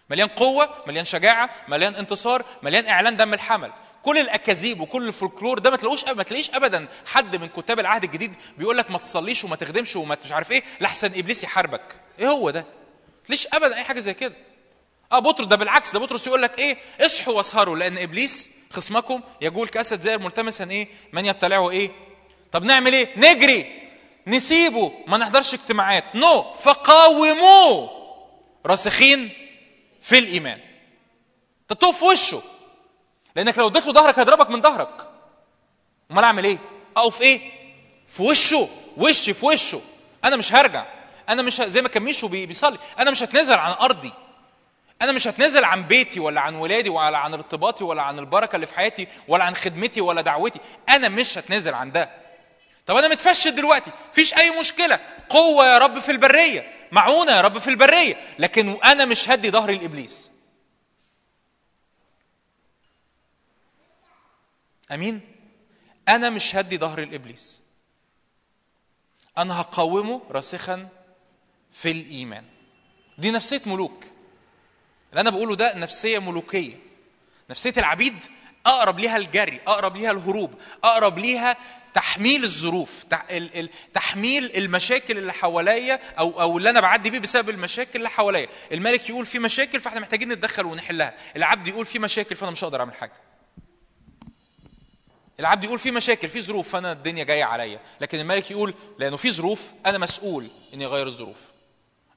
مليان قوة مليان شجاعة مليان انتصار مليان إعلان دم الحمل. كل الأكاذيب وكل الفولكلور ده ما تلاقوش ما تلاقيش ابدا. حد من كتاب العهد الجديد بيقول لك ما تصليش وما تخدمش وما مش عارف إيه. لحسن إبليس يحاربك. إيه هو ده؟ ليش ابدا أي حاجة زي كده. آه بطرس ده بالعكس ده بطرس يقول لك إيه؟ اصحوا واسهروا لأن إبليس خصمكم يجول كاسد زائر ملتمسا إيه؟ من يبتلعه إيه؟ طب نعمل إيه؟ نجري. نسيبه. ما نحضرش اجتماعات. no. no. فقاوموه. راسخين في الإيمان. تقف في وشه. لأنك لو اديت له ظهرك هيضربك من ظهرك. أمال أعمل إيه؟ أقف إيه؟ في وشه. وشي في وشه. أنا مش هرجع. أنا مش ه... زي ما كان ميشو بي- بيصلي. أنا مش هتنازل عن أرضي. أنا مش هتنازل عن بيتي ولا عن ولادي ولا عن ارتباطي ولا عن البركة اللي في حياتي ولا عن خدمتي ولا دعوتي. أنا مش هتنازل عن ده. طب أنا متفشل دلوقتي. فيش أي مشكلة. قوة يا رب في البرية. معونة يا رب في البرية. لكن أنا مش هدي ظهري لإبليس. أمين؟ أنا مش هدي ظهري لإبليس. أنا هقاومه راسخا في الإيمان. دي نفسية ملوك. اللي أنا بقوله ده نفسية ملوكية. نفسية العبيد أقرب ليها الجري أقرب ليها الهروب أقرب ليها تحميل الظروف تح- ال- ال- تحميل المشاكل اللي حواليا أو أو اللي أنا بعدي بيه بسبب المشاكل اللي حواليا. الملك يقول في مشاكل فإحنا محتاجين نتدخل ونحلها. العبد يقول في مشاكل فأنا مش هقدر أعمل حاجة. العبد يقول في مشاكل في ظروف فأنا الدنيا جاية عليا. لكن الملك يقول لأنه في ظروف أنا مسؤول إني أغير الظروف.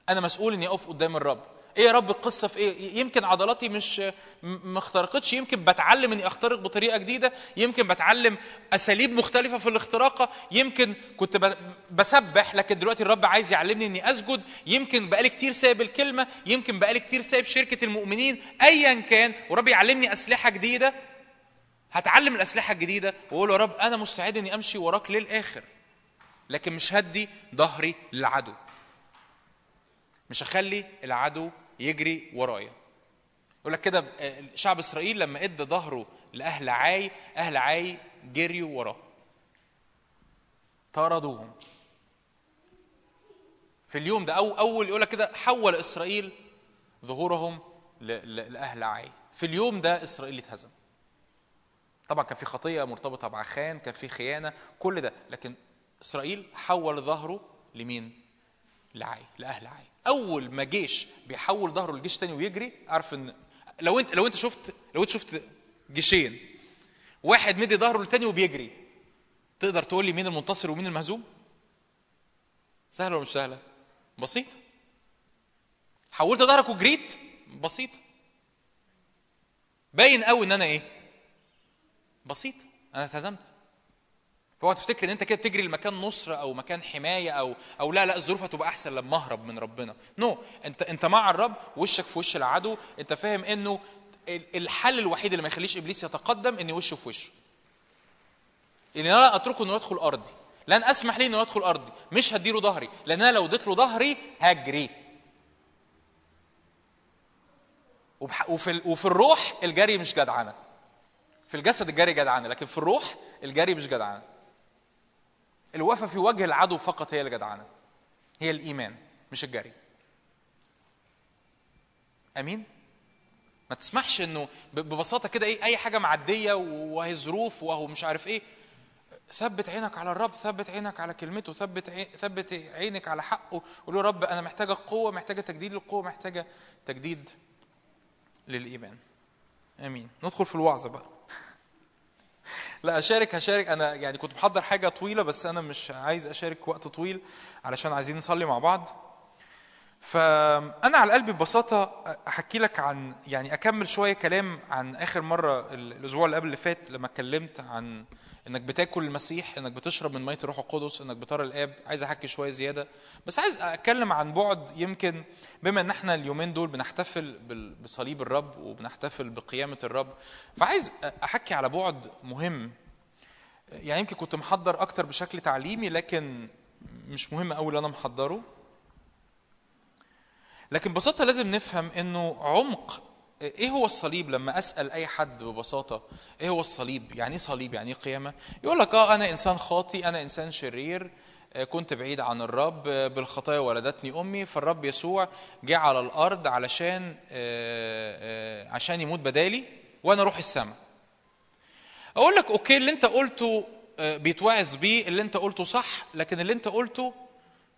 أنا مسؤول إني أقف قدام الرب. إيه يا رب القصة في إيه؟ يمكن عضلاتي مش ما اخترقتش يمكن بتعلم اني اخترق بطريقة جديدة يمكن بتعلم أساليب مختلفة في الاختراقة يمكن كنت بسبح لكن دلوقتي الرب عايز يعلمني اني اسجد يمكن بقالي كتير سايب الكلمة يمكن بقالي كتير سايب شركة المؤمنين ايا كان ورب يعلمني أسلحة جديدة هتعلم الأسلحة الجديدة وأقول يا رب أنا مستعد إني أمشي وراك للآخر لكن مش هدي ظهري للعدو مش هخلي العدو يجري ورايا. يقول لك كده آه، شعب إسرائيل لما ادى ظهره لأهل عاي أهل عاي جريوا وراه. طردوهم في اليوم ده أو أول يقول لك كده حول إسرائيل ظهورهم لأهل عاي. في اليوم ده إسرائيل اتهزم. طبعا كان في خطيه مرتبطة بعخان كان في خيانة كل ده. لكن إسرائيل حول ظهره لمين؟ لعاي لأهل عاي. أول ما جيش بيحول ظهره لجيش تاني ويجري عارف إن لو انت لو أنت شفت لو أنت شفت جيشين واحد مدي ظهره للتاني وبيجري. تقدر تقول لي مين المنتصر ومين المهزوم؟ سهلة ولا مش سهلة؟ بسيطه حولت ظهرك وجريت؟ بسيطه باين قوي إن أنا إيه؟ بسيط. أنا اتهزمت. فهو تفتكر إن أنت كده بتجري لمكان نصره أو مكان حماية أو أو لا لا الظروف هتبقى أحسن لما أهرب من ربنا. نو no. أنت أنت مع الرب وشك في وش العدو. أنت فاهم إنه ال- الحل الوحيد اللي ما يخليش إبليس يتقدم إن وشه في وشه. إن أنا لا أتركه إنه يدخل أرضي. لن أسمح ليه إنه يدخل أرضي. مش هديله ظهري. لأن أنا لو اديت له ظهري هجري. وفي وفي الروح الجري مش جدعنه في الجسد الجري جدعنه لكن في الروح الجري مش جدعنه الوقفه في وجه العدو فقط هي اللي جدعنه هي الإيمان مش الجري. آمين؟ ما تسمحش إنه ببساطة كده إيه أي حاجة معدية وهي ظروف وهو مش عارف إيه. ثبت عينك على الرب ثبت عينك على كلمته ثبت. ثبت عينك على حقه. قول له رب أنا محتاجة قوة محتاجة تجديد للقوة محتاجة تجديد للإيمان. آمين. ندخل في الوعظة بقى. لا أشارك هشارك. أنا يعني كنت محضر حاجة طويلة بس أنا مش عايز أشارك وقت طويل علشان عايزين نصلي مع بعض. فانا على قلبي ببساطة أحكي لك عن يعني أكمل شوية كلام عن آخر مرة ال- الأسبوع اللي قبل اللي فات لما اتكلمت عن انك بتاكل المسيح انك بتشرب من مية الروح القدس انك بترى الآب. عايز احكي شوية زيادة. بس عايز اتكلم عن بعد يمكن بما ان إحنا اليومين دول بنحتفل بصليب الرب وبنحتفل بقيامة الرب. فعايز احكي على بعد مهم. يعني يمكن كنت محضر أكتر بشكل تعليمي لكن مش مهم قوي اللي أنا محضره. لكن ببساطة لازم نفهم انه عمق إيه هو الصليب لما أسأل أي حد ببساطة؟ إيه هو الصليب؟ يعني إيه صليب؟ يعني إيه قيامة؟ يقول لك آه أنا إنسان خاطي أنا إنسان شرير آه، كنت بعيد عن الرب آه، بالخطايا ولدتني أمي فالرب يسوع جه على الأرض علشان آه، عشان يموت بدالي وأنا أروح السماء. أقول لك أوكي اللي أنت قلته بيتوعظ بيه اللي أنت قلته صح لكن اللي أنت قلته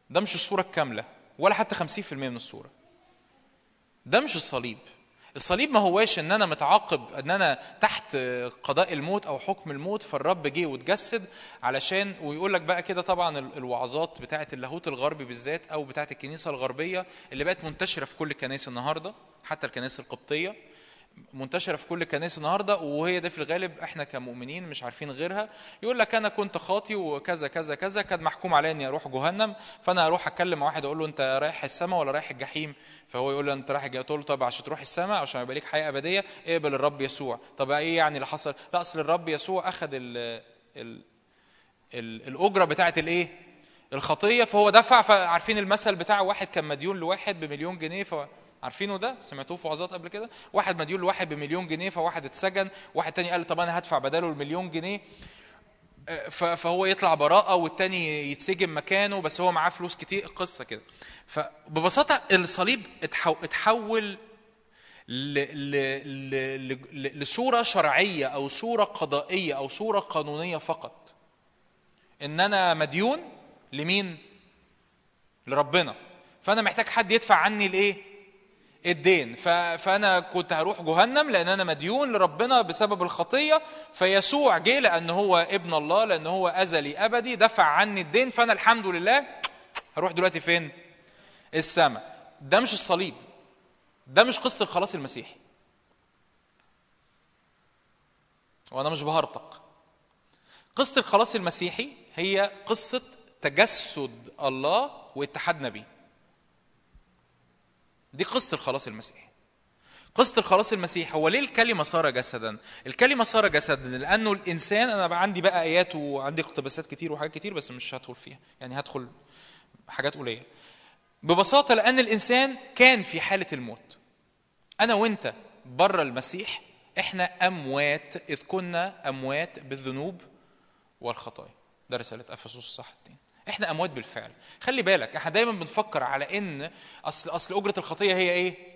ده مش الصورة الكاملة ولا حتى 50% من الصورة. ده مش الصليب. الصليب ما هواش إن أنا متعاقب إن أنا تحت قضاء الموت أو حكم الموت فالرب جه واتجسد علشان ويقول لك بقى كده طبعا ال- الوعظات بتاعه اللاهوت الغربي بالذات أو بتاعه الكنيسة الغربية اللي بقت منتشرة في كل الكنائس النهارده حتى الكنائس القبطية. منتشرة في كل الكنائس النهارده وهي ده في الغالب إحنا كمؤمنين مش عارفين غيرها. يقول لك أنا كنت خاطي وكذا كذا كذا كان محكوم عليا إني أروح جهنم فأنا أروح اتكلم مع واحد أقول له أنت رايح السماء ولا رايح الجحيم؟ فهو يقول له أنت رايح الجحيم؟ تقول له طب عشان تروح السماء عشان يبقى ليك حياة أبدية اقبل الرب يسوع. طب إيه يعني اللي حصل؟ لا أصل الرب يسوع أخذ ال ال ال الأجرة بتاعه الإيه؟ الخطية فهو دفع فعارفين المثل بتاع واحد كان مديون لواحد بمليون جنيه عارفينه ده سمعتوه في وعظات قبل كده واحد مديون لواحد بمليون جنيه فواحد اتسجن واحد تاني قال طب أنا هدفع بداله المليون جنيه ف- فهو يطلع براءة والتاني يتسجن مكانه بس هو معاه فلوس كتير قصة كده فببساطة الصليب اتحو- اتحول. لصورة شرعية أو صورة قضائية أو صورة قانونية فقط إن أنا مديون لمين؟ لربنا فأنا محتاج حد يدفع عني الإيه؟ الدين. فأنا كنت هروح جهنم لأن أنا مديون لربنا بسبب الخطية. فيسوع جه لأن هو ابن الله لأن هو ازلي أبدي دفع عني الدين. فأنا الحمد لله هروح دلوقتي فين؟ السماء. ده مش الصليب. ده مش قصة الخلاص المسيحي. وأنا مش بهرطق. قصة الخلاص المسيحي هي قصة تجسد الله واتحادنا بيه دي قصة الخلاص المسيحي. قصة الخلاص المسيحي هو ليه الكلمة صار جسدا؟ الكلمة صار جسدا لأنه الإنسان أنا عندي بقى آيات وعندي اقتباسات كتير وحاجات كتير بس مش هدخل فيها. يعني هدخل حاجات قليلة. ببساطة لأن الإنسان كان في حالة الموت. أنا وأنت بره المسيح إحنا أموات إذ كنا أموات بالذنوب والخطايا. ده رسالة أفسس الصح التاني إحنا أموات بالفعل. خلي بالك إحنا دايما بنفكر على إن أصل أصل أجرة الخطية هي إيه؟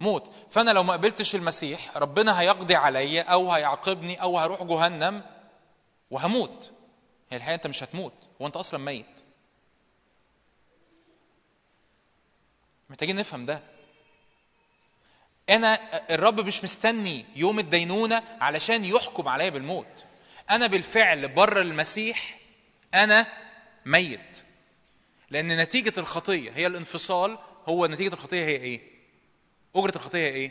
موت. فأنا لو ما قبلتش المسيح ربنا هيقضي عليا أو هيعاقبني أو هروح جهنم وهموت. هي الحقيقة أنت مش هتموت هو أنت أصلا ميت. محتاجين نفهم ده. أنا الرب مش مستني يوم الدينونة علشان يحكم عليا بالموت. أنا بالفعل بره المسيح أنا ميت. لأن نتيجة الخطية هي الانفصال هو نتيجة الخطية هي إيه؟ أجرة الخطية هي إيه؟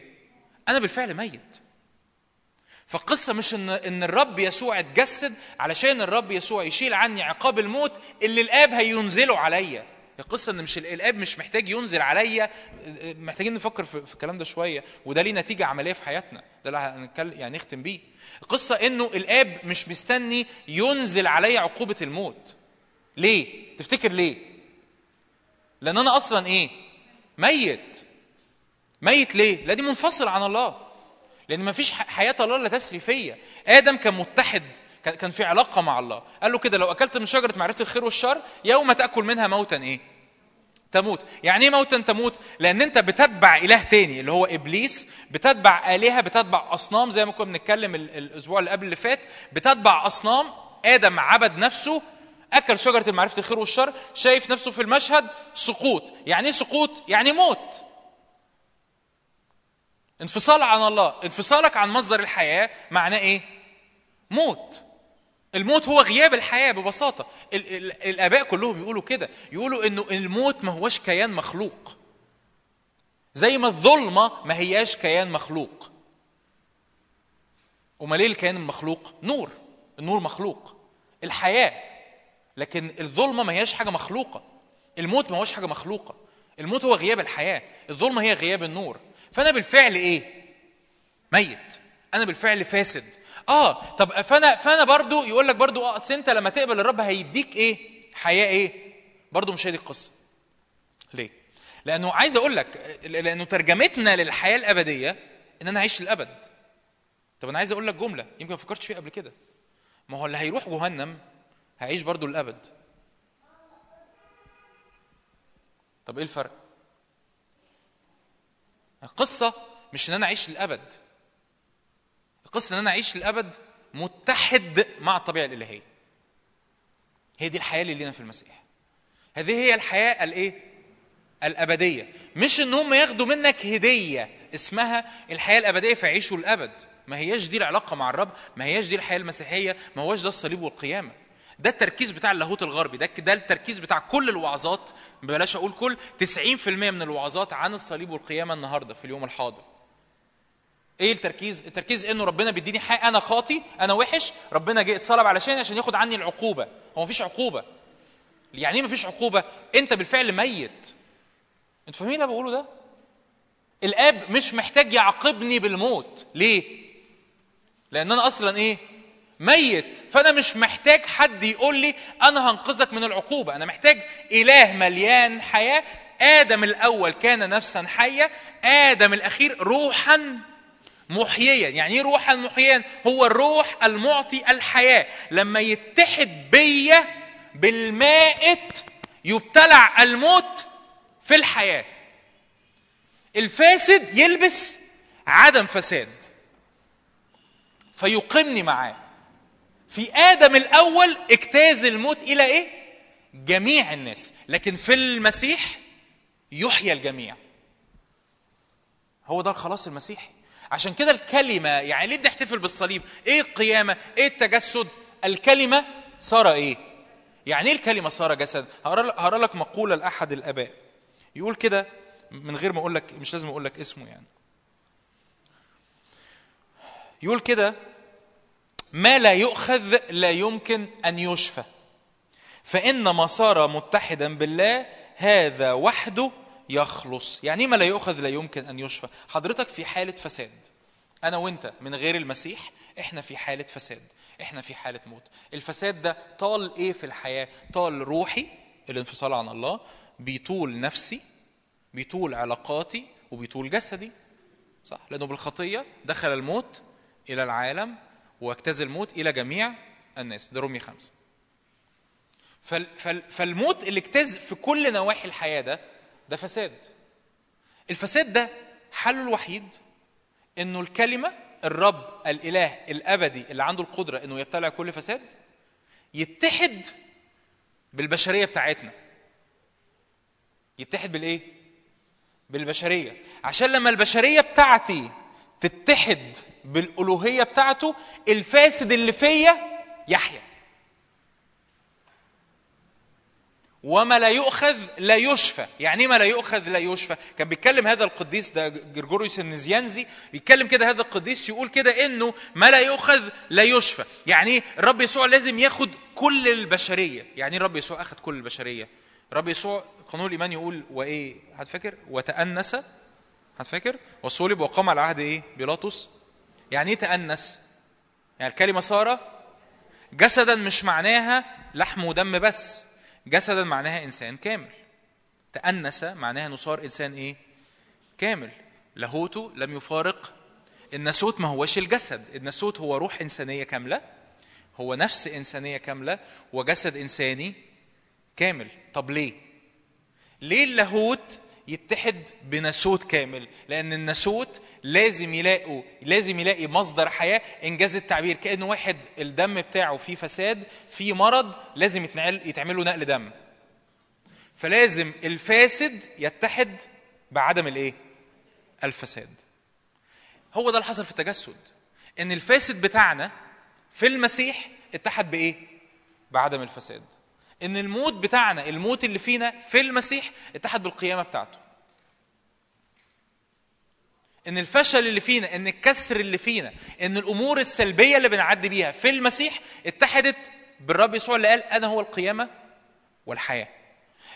أنا بالفعل ميت. فالقصة مش ان إن الرب يسوع اتجسد علشان الرب يسوع يشيل عني عقاب الموت اللي الآب هينزله عليا. القصة إن مش الآب مش محتاج ينزل عليا. محتاجين نفكر في, في الكلام ده شوية. وده ليه نتيجة عملية في حياتنا. ده اللي هنتكلم يعني نختم بيه. القصة إنه الآب مش مستني ينزل عليا عقوبة الموت. ليه؟ تفتكر ليه؟ لأن أنا أصلا إيه؟ ميت. ميت ليه؟ لا دي منفصل عن الله. لأن ما فيش حياة الله لا تسري فيا. آدم كان متحد كان في علاقة مع الله. قال له كده لو أكلت من شجرة معرفة الخير والشر يوم تأكل منها موتا إيه؟ تموت. يعني إيه موتا تموت؟ لأن أنت بتتبع إله تاني اللي هو إبليس، بتتبع آلهة، بتتبع أصنام زي ما كنا بنتكلم الأسبوع اللي قبل اللي فات، بتتبع أصنام آدم عبد نفسه أكل شجرة معرفه الخير والشر شايف نفسه في المشهد سقوط. يعني إيه سقوط؟ يعني موت. انفصال عن الله انفصالك عن مصدر الحياة معناه إيه؟ موت. الموت هو غياب الحياة ببساطة. ال- ال- الآباء كلهم يقولوا كده. يقولوا إنه الموت ما هوش كيان مخلوق. زي ما الظلمة ما هياش كيان مخلوق. امال إيه الكيان المخلوق نور. النور مخلوق. الحياة لكن الظلمة ما هياش حاجة مخلوقة. الموت ما هوش حاجة مخلوقة. الموت هو غياب الحياة. الظلمة هي غياب النور. فأنا بالفعل إيه؟ ميت. أنا بالفعل فاسد. آه طب فأنا فأنا برضو يقول لك برضو آه أصل أنت لما تقبل الرب هيديك إيه؟ حياة إيه؟ برضو مش هي دي القصة. ليه؟ لأنه عايز أقول لك لأنه ترجمتنا للحياة الأبدية إن أنا أعيش للأبد. طب أنا عايز أقول لك جملة يمكن ما فكرتش فيها قبل كده. ما هو اللي هيروح جهنم هيعيش برضو للأبد. طب إيه الفرق؟ القصة مش إن أنا أعيش للأبد. القصة إن أنا أعيش للأبد متحد مع الطبيعة الإلهية. هي دي الحياة اللي لينا في المسيح. هذه هي الحياة الإيه؟ الأبدية. مش إن هم ياخدوا منك هدية اسمها الحياة الأبدية فيعيشوا الابد ما هياش دي العلاقة مع الرب ما هياش دي الحياة المسيحية ما هوش ده الصليب والقيامة. ده التركيز بتاع اللاهوت الغربي. ده ده التركيز بتاع كل الوعظات. بلاش أقول كل 90% من الوعظات عن الصليب والقيامة النهارده في اليوم الحاضر. إيه التركيز؟ التركيز إنه ربنا بيديني حق. أنا خاطي أنا وحش ربنا جه اتصلب علشان عشان ياخد عني العقوبة. هو مفيش عقوبة. يعني إيه مفيش عقوبة؟ أنت بالفعل ميت. أنتوا فاهمين اللي بقوله ده؟ الآب مش محتاج يعاقبني بالموت. ليه؟ لأن أنا أصلا إيه؟ ميت. فأنا مش محتاج حد يقول لي أنا هنقذك من العقوبة. أنا محتاج إله مليان حياة. آدم الأول كان نفسا حية. آدم الأخير روحا محييا. يعني إيه روحا محييا؟ هو الروح المعطي الحياة. لما يتحد بيا بالمائت يبتلع الموت في الحياة. الفاسد يلبس عدم فساد. فيقيمني معاه. في آدم الأول اجتاز الموت إلى إيه جميع الناس لكن في المسيح يحيى الجميع هو ده الخلاص المسيحي عشان كده الكلمة يعني ليه بنحتفل بالصليب؟ إيه القيامة؟ إيه التجسد؟ الكلمة صار إيه؟ يعني إيه الكلمة صار جسد؟ هقرأ لك مقولة لأحد الآباء يقول كده من غير ما أقول لك مش لازم أقول لك اسمه يعني. يقول كده ما لا يؤخذ لا يمكن أن يشفى. فإن ما صار متحدا بالله هذا وحده يخلص. يعني ما لا يؤخذ لا يمكن أن يشفى. حضرتك في حالة فساد. أنا وأنت من غير المسيح إحنا في حالة فساد. إحنا في حالة موت. الفساد ده طال إيه في الحياة؟ طال روحي الانفصال عن الله بيطول نفسي بيطول علاقاتي وبيطول جسدي. صح؟ لأنه بالخطية دخل الموت إلى العالم واجتاز الموت إلى جميع الناس. ده فال فال فالموت اللي اجتاز في كل نواحي الحياة ده ده فساد. الفساد ده حله الوحيد إنه الكلمة الرب الإله الأبدي اللي عنده القدرة إنه يبتلع كل فساد يتحد بالبشرية بتاعتنا. يتحد بالإيه؟ بالبشرية. عشان لما البشرية بتاعتي تتحد بالألوهية بتاعته الفاسد اللي فيا يحيا وما لا يؤخذ لا يشفى. يعني ما لا يؤخذ لا يشفى؟ كان بيتكلم هذا القديس ده جرجوريوس النزيانزي بيتكلم كده هذا القديس يقول كده إنه ما لا يؤخذ لا يشفى. يعني الرب يسوع لازم ياخد كل البشرية. يعني الرب يسوع أخذ كل البشرية؟ الرب يسوع قانون الإيمان يقول وإيه؟ هتفكر؟ وتأنس هتفكر؟ وصلب وقام على عهد إيه؟ بيلاطس. يعني إيه تأنس؟ يعني الكلمة صار جسدا مش معناها لحم ودم بس. جسدا معناها إنسان كامل. تأنس معناها إنه صار إنسان إيه؟ كامل. لاهوته لم يفارق. الناسوت ما هوش الجسد. الناسوت هو روح إنسانية كاملة. هو نفس إنسانية كاملة. وجسد إنساني كامل. طب ليه؟ ليه اللاهوت يتحد بناسوت كامل لأن الناسوت لازم يلاقوا لازم يلاقي مصدر حياة إنجاز التعبير. كانه واحد الدم بتاعه فيه فساد فيه مرض لازم يتنقل يتعمل له نقل دم. فلازم الفاسد يتحد بعدم الإيه؟ الفساد. هو ده اللي حصل في التجسد. إن الفاسد بتاعنا في المسيح اتحد بإيه؟ بعدم الفساد. إن الموت بتاعنا الموت اللي فينا في المسيح اتحد بالقيامة بتاعته. إن الفشل اللي فينا إن الكسر اللي فينا إن الأمور السلبية اللي بنعدي بيها في المسيح اتحدت بالرب يسوع اللي قال أنا هو القيامة والحياة.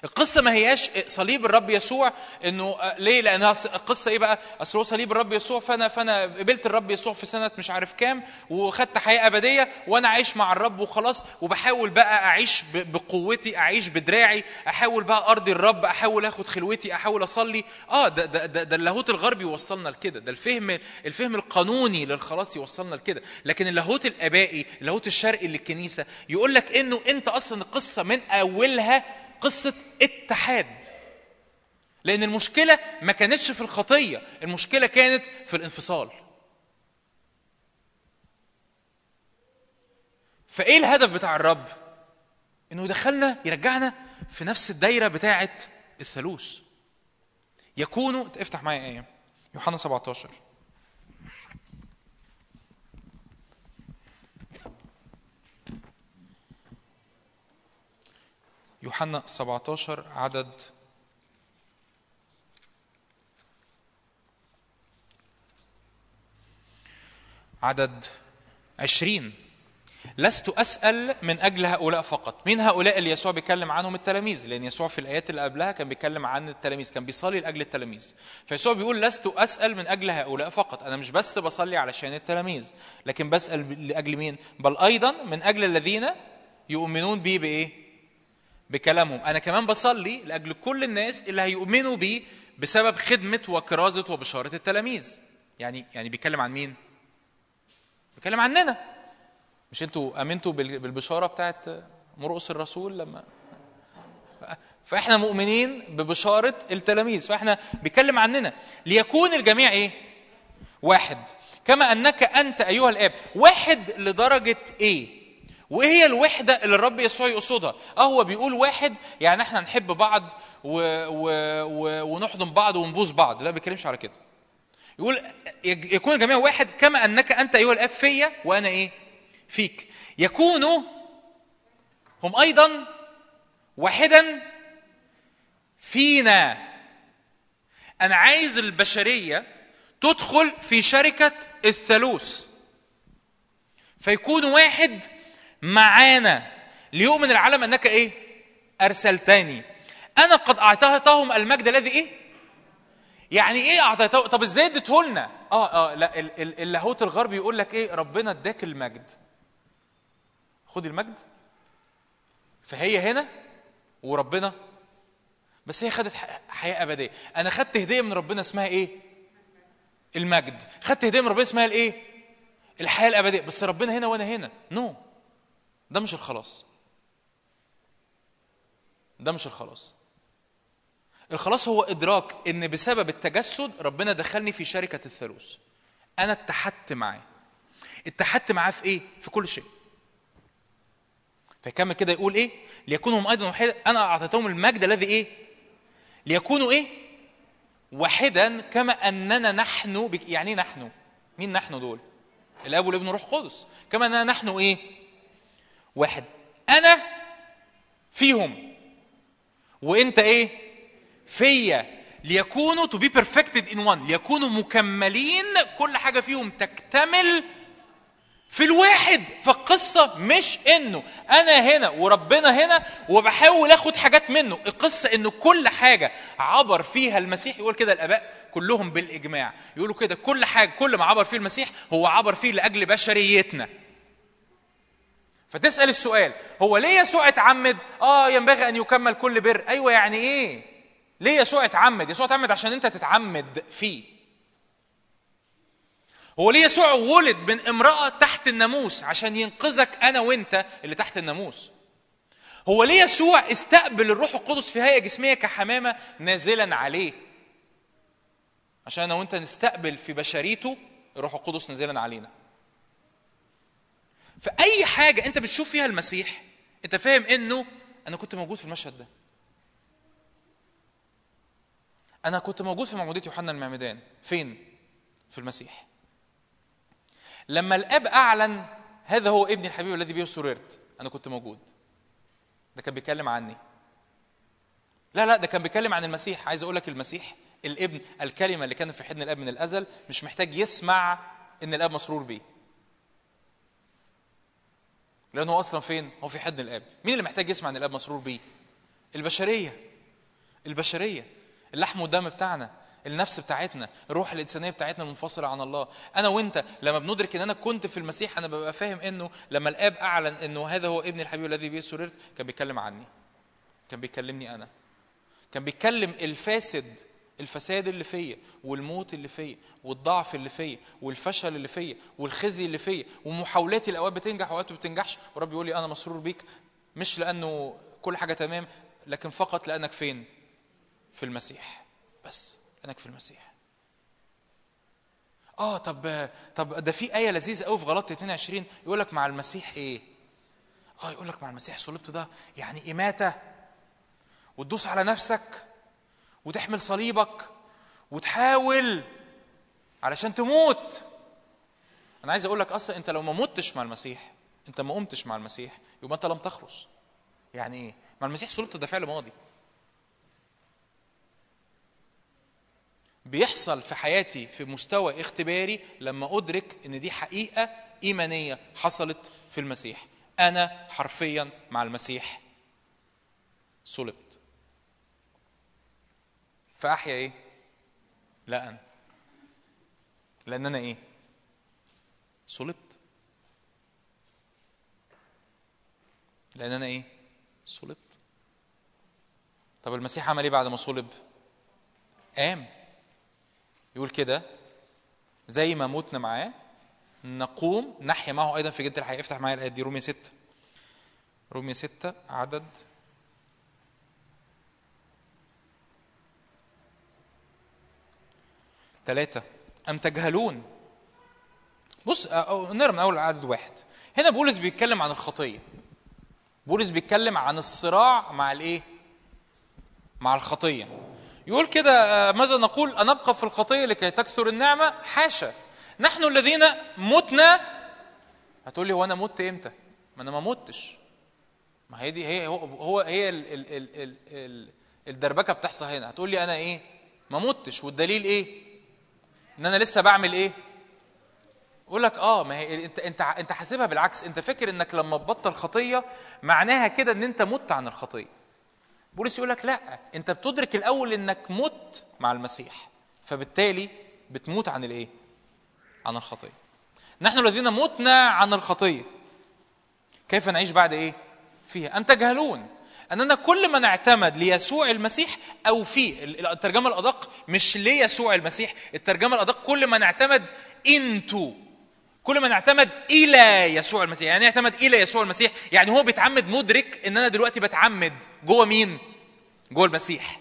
القصة ما هياش صليب الرب يسوع إنه ليه؟ لانها القصة إيه بقى؟ أصل هو صليب الرب يسوع فأنا فأنا قبلت الرب يسوع في سنة مش عارف كام وخدت حياة أبدية وأنا عايش مع الرب وخلاص وبحاول بقى أعيش بقوتي أعيش بدراعي أحاول بقى أرضي الرب أحاول آخد خلوتي أحاول أصلي. آه ده ده ده, ده اللاهوت الغربي يوصلنا لكده ده الفهم الفهم القانوني للخلاص يوصلنا لكده. لكن اللاهوت الآبائي اللاهوت الشرقي للكنيسة يقول لك إنه أنت أصلا القصة من أولها قصة اتحاد. لأن المشكلة ما كانتش في الخطية المشكلة كانت في الانفصال. فإيه الهدف بتاع الرب؟ إنه يدخلنا يرجعنا في نفس الدايرة بتاعة الثالوث. يكونوا افتح معايا آية يوحنا 17 يوحنا 17 عدد. عدد عشرين. لست أسأل من أجل هؤلاء فقط. مين هؤلاء اللي يسوع بيتكلم عنهم التلاميذ؟ لأن يسوع في الآيات اللي قبلها كان بيتكلم عن التلاميذ كان بيصلي لأجل التلاميذ. فيسوع بيقول لست أسأل من أجل هؤلاء فقط. أنا مش بس بصلي علشان التلاميذ لكن بسأل لأجل مين؟ بل أيضا من أجل الذين يؤمنون بي بإيه؟ بكلامهم. أنا كمان بصلي لأجل كل الناس اللي هيؤمنوا بي بسبب خدمة وكرازة وبشارة التلاميذ. يعني يعني بيتكلم عن مين؟ بيتكلم عننا. مش أنتوا آمنتوا بال- بالبشارة بتاعت مرقس الرسول لما فإحنا مؤمنين ببشارة التلاميذ. فإحنا بيتكلم عننا. ليكون الجميع إيه؟ واحد. كما أنك أنت أيها الآب واحد لدرجة إيه؟ وايه هي الوحدة اللي الرب يسوع يقصدها. آه هو بيقول واحد يعني إحنا نحب بعض و... و... و... ونحضن بعض ونبوس بعض. لا ما بيتكلمش على كده. يقول يكون الجميع واحد كما أنك أنت أيها الأب فيا وأنا إيه؟ فيك. يكونوا هم أيضا واحدا فينا. أنا عايز البشرية تدخل في شركة الثالوث. فيكون واحد معانا ليؤمن العالم أنك إيه؟ أرسلتني. أنا قد أعطيتهم المجد الذي إيه؟ يعني إيه أعطيته؟ طب إزاي اديته لنا؟ آه آه لا ال- ال- اللاهوت الغربي يقول لك إيه؟ ربنا اداك المجد. خد المجد. فهي هنا وربنا. بس هي خدت حياة أبدية. أنا خدت هدية من ربنا اسمها إيه؟ المجد. خدت هدية من ربنا اسمها الإيه؟ الحياة الأبدية. بس ربنا هنا وأنا هنا. نو no. ده مش الخلاص. ده مش الخلاص. الخلاص هو إدراك إن بسبب التجسد ربنا دخلني في شركة الثالوث. أنا اتحدت معاه. اتحدت معاه في إيه؟ في كل شيء. فيكمل كده يقول إيه؟ ليكونوا هم أيضا واحدا أنا أعطيتهم المجد الذي إيه؟ ليكونوا إيه؟ واحدا كما أننا نحن بك يعني إيه نحن؟ مين نحن دول؟ الأب والابن والروح القدس. كما أننا نحن إيه؟ واحد. أنا فيهم. وإنت إيه؟ فيا. ليكونوا to be perfected in one. ليكونوا مكملين كل حاجة فيهم. تكتمل في الواحد. فالقصة مش إنه أنا هنا وربنا هنا وبحاول آخد حاجات منه. القصة إنه كل حاجة عبر فيها المسيح. يقول كده الآباء كلهم بالإجماع. يقولوا كده كل حاجة كل ما عبر فيه المسيح هو عبر فيه لأجل بشريتنا. فتسأل السؤال هو ليه يسوع اتعمد؟ آه ينبغي أن يكمل كل بر. أيوه يعني إيه؟ ليه يسوع اتعمد؟ يسوع اتعمد عشان أنت تتعمد فيه. هو ليه يسوع ولد من امرأة تحت الناموس عشان ينقذك أنا وأنت اللي تحت الناموس؟ هو ليه يسوع استقبل الروح القدس في هيئة جسمية كحمامة نازلا عليه؟ عشان أنا وأنت نستقبل في بشريته الروح القدس نازلا علينا. فأي حاجة أنت بتشوف فيها المسيح أنت فاهم إنه أنا كنت موجود في المشهد ده. أنا كنت موجود في معمودية يوحنا المعمدان. فين؟ في المسيح. لما الآب أعلن هذا هو ابني الحبيب الذي به سررت أنا كنت موجود. ده كان بيتكلم عني. لا لا ده كان بيتكلم عن المسيح. عايز أقول لك المسيح الابن الكلمة اللي كانت في حضن الآب من الأزل مش محتاج يسمع إن الآب مسرور بيه. لأنه أصلا فين؟ هو في حضن الآب. مين اللي محتاج يسمع إن الآب مسرور بيه؟ البشرية. البشرية. اللحم والدم بتاعنا النفس بتاعتنا الروح الإنسانية بتاعتنا المنفصلة عن الله. أنا وأنت لما بندرك إن أنا كنت في المسيح أنا ببقى فاهم إنه لما الآب أعلن إنه هذا هو ابني الحبيب الذي به سررت كان بيتكلم عني. كان بيكلمني أنا. كان بيتكلم الفاسد الفساد اللي فيا والموت اللي فيا والضعف اللي فيا والفشل اللي فيا والخزي اللي فيا ومحاولاتي الأوقات بتنجح وأوقات ما بتنجحش ورب يقول لي أنا مسرور بيك مش لأنه كل حاجة تمام لكن فقط لأنك فين؟ في المسيح. بس انك في المسيح. آه طب طب ده في آية لذيذة قوي في غلطة 22 يقول لك مع المسيح إيه؟ آه يقول لك مع المسيح صلبت ده يعني إماتة وتدوس على نفسك. وتحمل صليبك وتحاول علشان تموت. أنا عايز أقول لك أصلا أنت لو ما متش مع المسيح أنت ما قمتش مع المسيح يبقى أنت لم تخلص يعني إيه؟ مع المسيح صلبت ده فعل ماضي بيحصل في حياتي في مستوى اختباري لما أدرك إن دي حقيقة إيمانية حصلت في المسيح. أنا حرفيا مع المسيح. صلبت فاحيا إيه؟ لا أنا. لأن أنا إيه؟ صلبت. لأن أنا إيه؟ صلبت. طب المسيح عمل إيه بعد ما صلب؟ قام. يقول كده زي ما متنا معاه نقوم نحيا معه أيضا في جدة الحياة افتح معايا الآية دي رومية 6 رومية 6 عدد. ثلاثة. أم تجهلون؟ بص نقرأ من أول عدد واحد. هنا بولس بيتكلم عن الخطية. بولس بيتكلم عن الصراع مع الإيه؟ مع الخطية. يقول كده ماذا نقول؟ أنبقى في الخطية لكي تكثر النعمة؟ حاشا. نحن الذين متنا. هتقول لي هو أنا مت إمتى؟ ما أنا ما متش. ما هي دي هي هو, هي ال ال ال ال ال الدربكة بتحصل هنا. هتقول لي أنا إيه؟ ما متش. والدليل إيه؟ إن أنا لسه بعمل إيه؟ أقول لك آه ما هي أنت أنت أنت حاسبها بالعكس. أنت فاكر إنك لما تبطل خطية معناها كده إن أنت مت عن الخطية. بولس يقول لك لا أنت بتدرك الأول إنك مت مع المسيح فبالتالي بتموت عن الإيه؟ عن الخطية. نحن الذين متنا عن الخطية كيف نعيش بعد إيه؟ فيها. أم تجهلون؟ أننا كل من اعتمد ليسوع المسيح أو في الترجمة الأدق مش ليسوع المسيح الترجمة الأدق كل من اعتمد انتو كل من اعتمد إلى يسوع المسيح. يعني إيه اعتمد إلى يسوع المسيح؟ يعني هو بيتعمد مدرك إن أنا دلوقتي بتعمد جوه مين؟ جوه المسيح.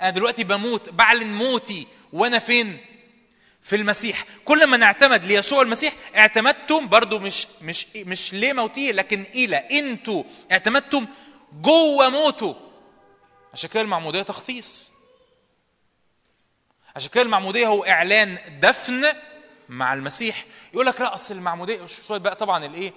أنا دلوقتي بموت بعلن موتي وأنا فين؟ في المسيح. كل من اعتمد ليسوع المسيح اعتمدتم برضو مش مش مش ليه موتيه لكن إلى إنتوا اعتمدتم جوه موته. عشان كده المعمودية تخطيص عشان كده المعمودية هو إعلان دفن مع المسيح. يقول لك لا اصل المعموديه شوية بقى طبعا الايه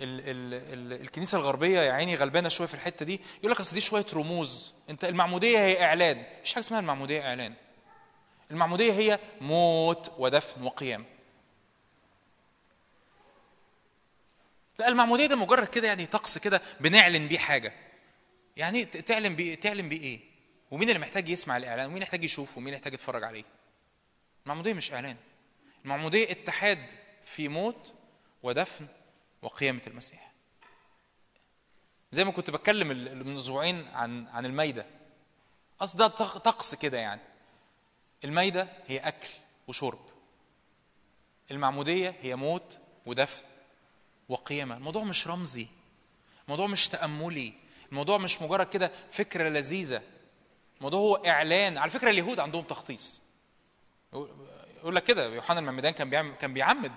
ال ال ال الكنيسة الغربية يا عيني غلبانة شوية في الحتة دي. يقول لك أصل دي شوية رموز. أنت المعمودية هي إعلان. مفيش حاجة اسمها المعمودية إعلان. المعمودية هي موت ودفن وقيام. لا المعمودية ده مجرد كده يعني طقس كده بنعلن بيه حاجة. يعني تعلن بيه تعلن بيه إيه؟ ومين اللي محتاج يسمع الإعلان؟ ومين يحتاج يشوفه ومين يحتاج يتفرج عليه؟ المعمودية مش إعلان. المعمودية اتحاد في موت ودفن وقيامة المسيح. زي ما كنت بتكلم من أسبوعين عن عن المايدة اصل ده طقس كده يعني. المايدة هي أكل وشرب. المعمودية هي موت ودفن وقيامة. الموضوع مش رمزي. الموضوع مش تأملي. الموضوع مش مجرد كده فكرة لذيذة. الموضوع هو إعلان. على فكرة اليهود عندهم تخطيص. يقول لك كده يوحنا المعمدان كان بيعمل كان بيعمد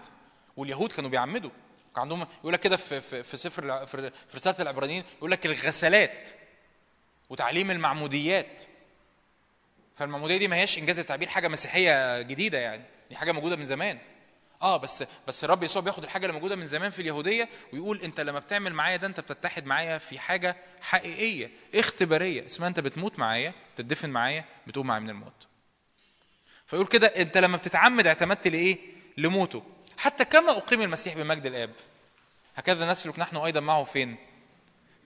واليهود كانوا بيعمدوا. كان عندهم يقول لك كده في في, في سفر في رسالة العبرانيين يقول لك الغسلات وتعليم المعموديات فالمعموديه دي ما هياش إنجاز التعبير حاجة مسيحية جديدة يعني دي حاجة موجودة من زمان. آه بس بس الرب يسوع بياخد الحاجة اللي موجودة من زمان في اليهودية ويقول أنت لما بتعمل معايا ده أنت بتتحد معايا في حاجة حقيقية اختبارية. اسمها أنت بتموت معايا بتدفن معايا بتقوم معايا من الموت. فيقول كده أنت لما بتتعمد اعتمدت لإيه؟ لموته. حتى كما أقيم المسيح بمجد الآب. هكذا نسلك نحن أيضا معه فين؟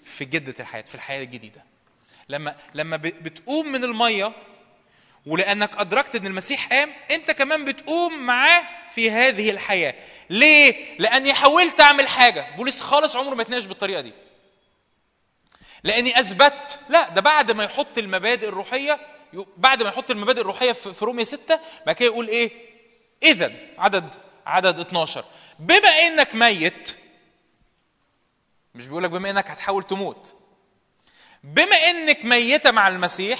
في جدة الحياة في الحياة الجديدة. لما لما بتقوم من المية ولأنك أدركت إن المسيح قام أنت كمان بتقوم معاه في هذه الحياة. ليه؟ لأني حاولت أعمل حاجة. بولس خالص عمره ما يتناقش بالطريقة دي. لأني أثبت لا ده بعد ما يحط المبادئ الروحية بعد ما يحط المبادئ الروحية في رومية 6 بعد كده يقول إيه؟ اذا عدد عدد 12 بما إنك ميت مش بيقول لك بما إنك هتحاول تموت. بما إنك ميتة مع المسيح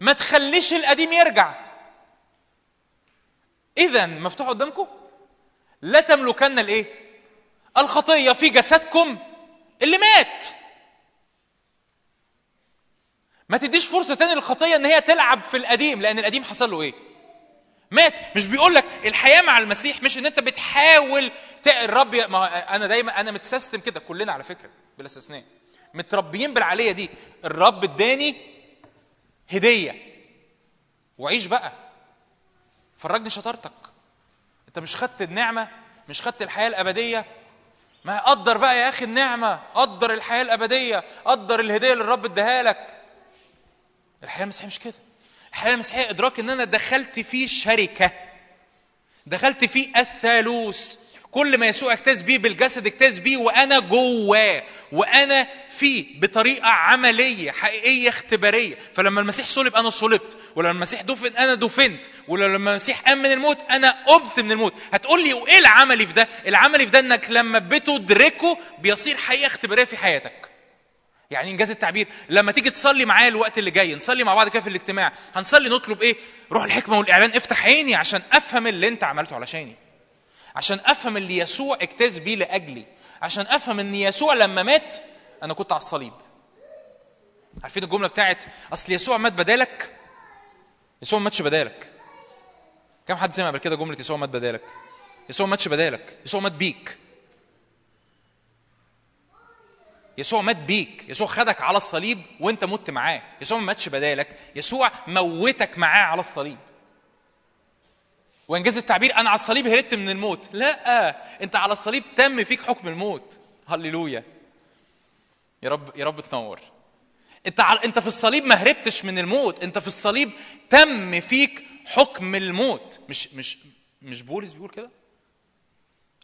ما تخليش القديم يرجع. اذا مفتوح قدامكم. لا تملكن الإيه؟ الخطية في جسدكم اللي مات. ما تديش فرصة تاني للخطية إن هي تلعب في القديم لأن القديم حصل له إيه؟ مات. مش بيقول لك الحياة مع المسيح مش إن أنت بتحاول. الرب ما أنا دايما أنا متسيستم كده كلنا على فكرة بلا استثناء. متربيين بالعاليه دي. الرب اداني هدية. وعيش بقى. فرجني شطارتك. انت مش خدت النعمة مش خدت الحياة الأبدية. ما قدر بقى يا أخي النعمة. قدر الحياة الأبدية. قدر الهدية اللي الرب اداها لك. الحياة المسيحية مش كده. الحياة المسيحية إدراك إن أنا دخلت في شركة. دخلت في الثالوث كل ما يسوع اجتاز بيه بالجسد اجتاز بيه وأنا جواه وأنا فيه بطريقة عملية حقيقية اختبارية. فلما المسيح صلب أنا صلبت. ولما المسيح دفن أنا دفنت. ولما المسيح قام من الموت أنا قمت من الموت. هتقول لي وإيه العملي في ده؟ العملي في ده إنك لما بتدركه بيصير حقيقة اختبارية في حياتك. يعني إنجاز التعبير لما تيجي تصلي معايا الوقت اللي جاي نصلي مع بعض كده في الاجتماع هنصلي نطلب إيه؟ روح الحكمة والإعلان. افتح عيني عشان أفهم اللي أنت عملته علشاني. عشان افهم اللي يسوع اجتاز بيه لاجلي. عشان افهم ان يسوع لما مات أنا كنت على الصليب. عارفين الجملة بتاعت اصل يسوع مات بدالك؟ يسوع ما ماتش بدالك. كم حد سمع قبل كده جملة يسوع مات بدالك؟ يسوع ما ماتش بدالك. يسوع مات بيك. يسوع مات بيك. يسوع خدك على الصليب وانت مت معاه. يسوع ما ماتش بدالك. يسوع موتك معاه على الصليب. وانجاز التعبير أنا على الصليب هربت من الموت. لا أنت على الصليب تم فيك حكم الموت. هللويا. يا رب يا رب تنور. أنت على أنت في الصليب ما هربتش من الموت. أنت في الصليب تم فيك حكم الموت. مش مش مش بولس بيقول كده؟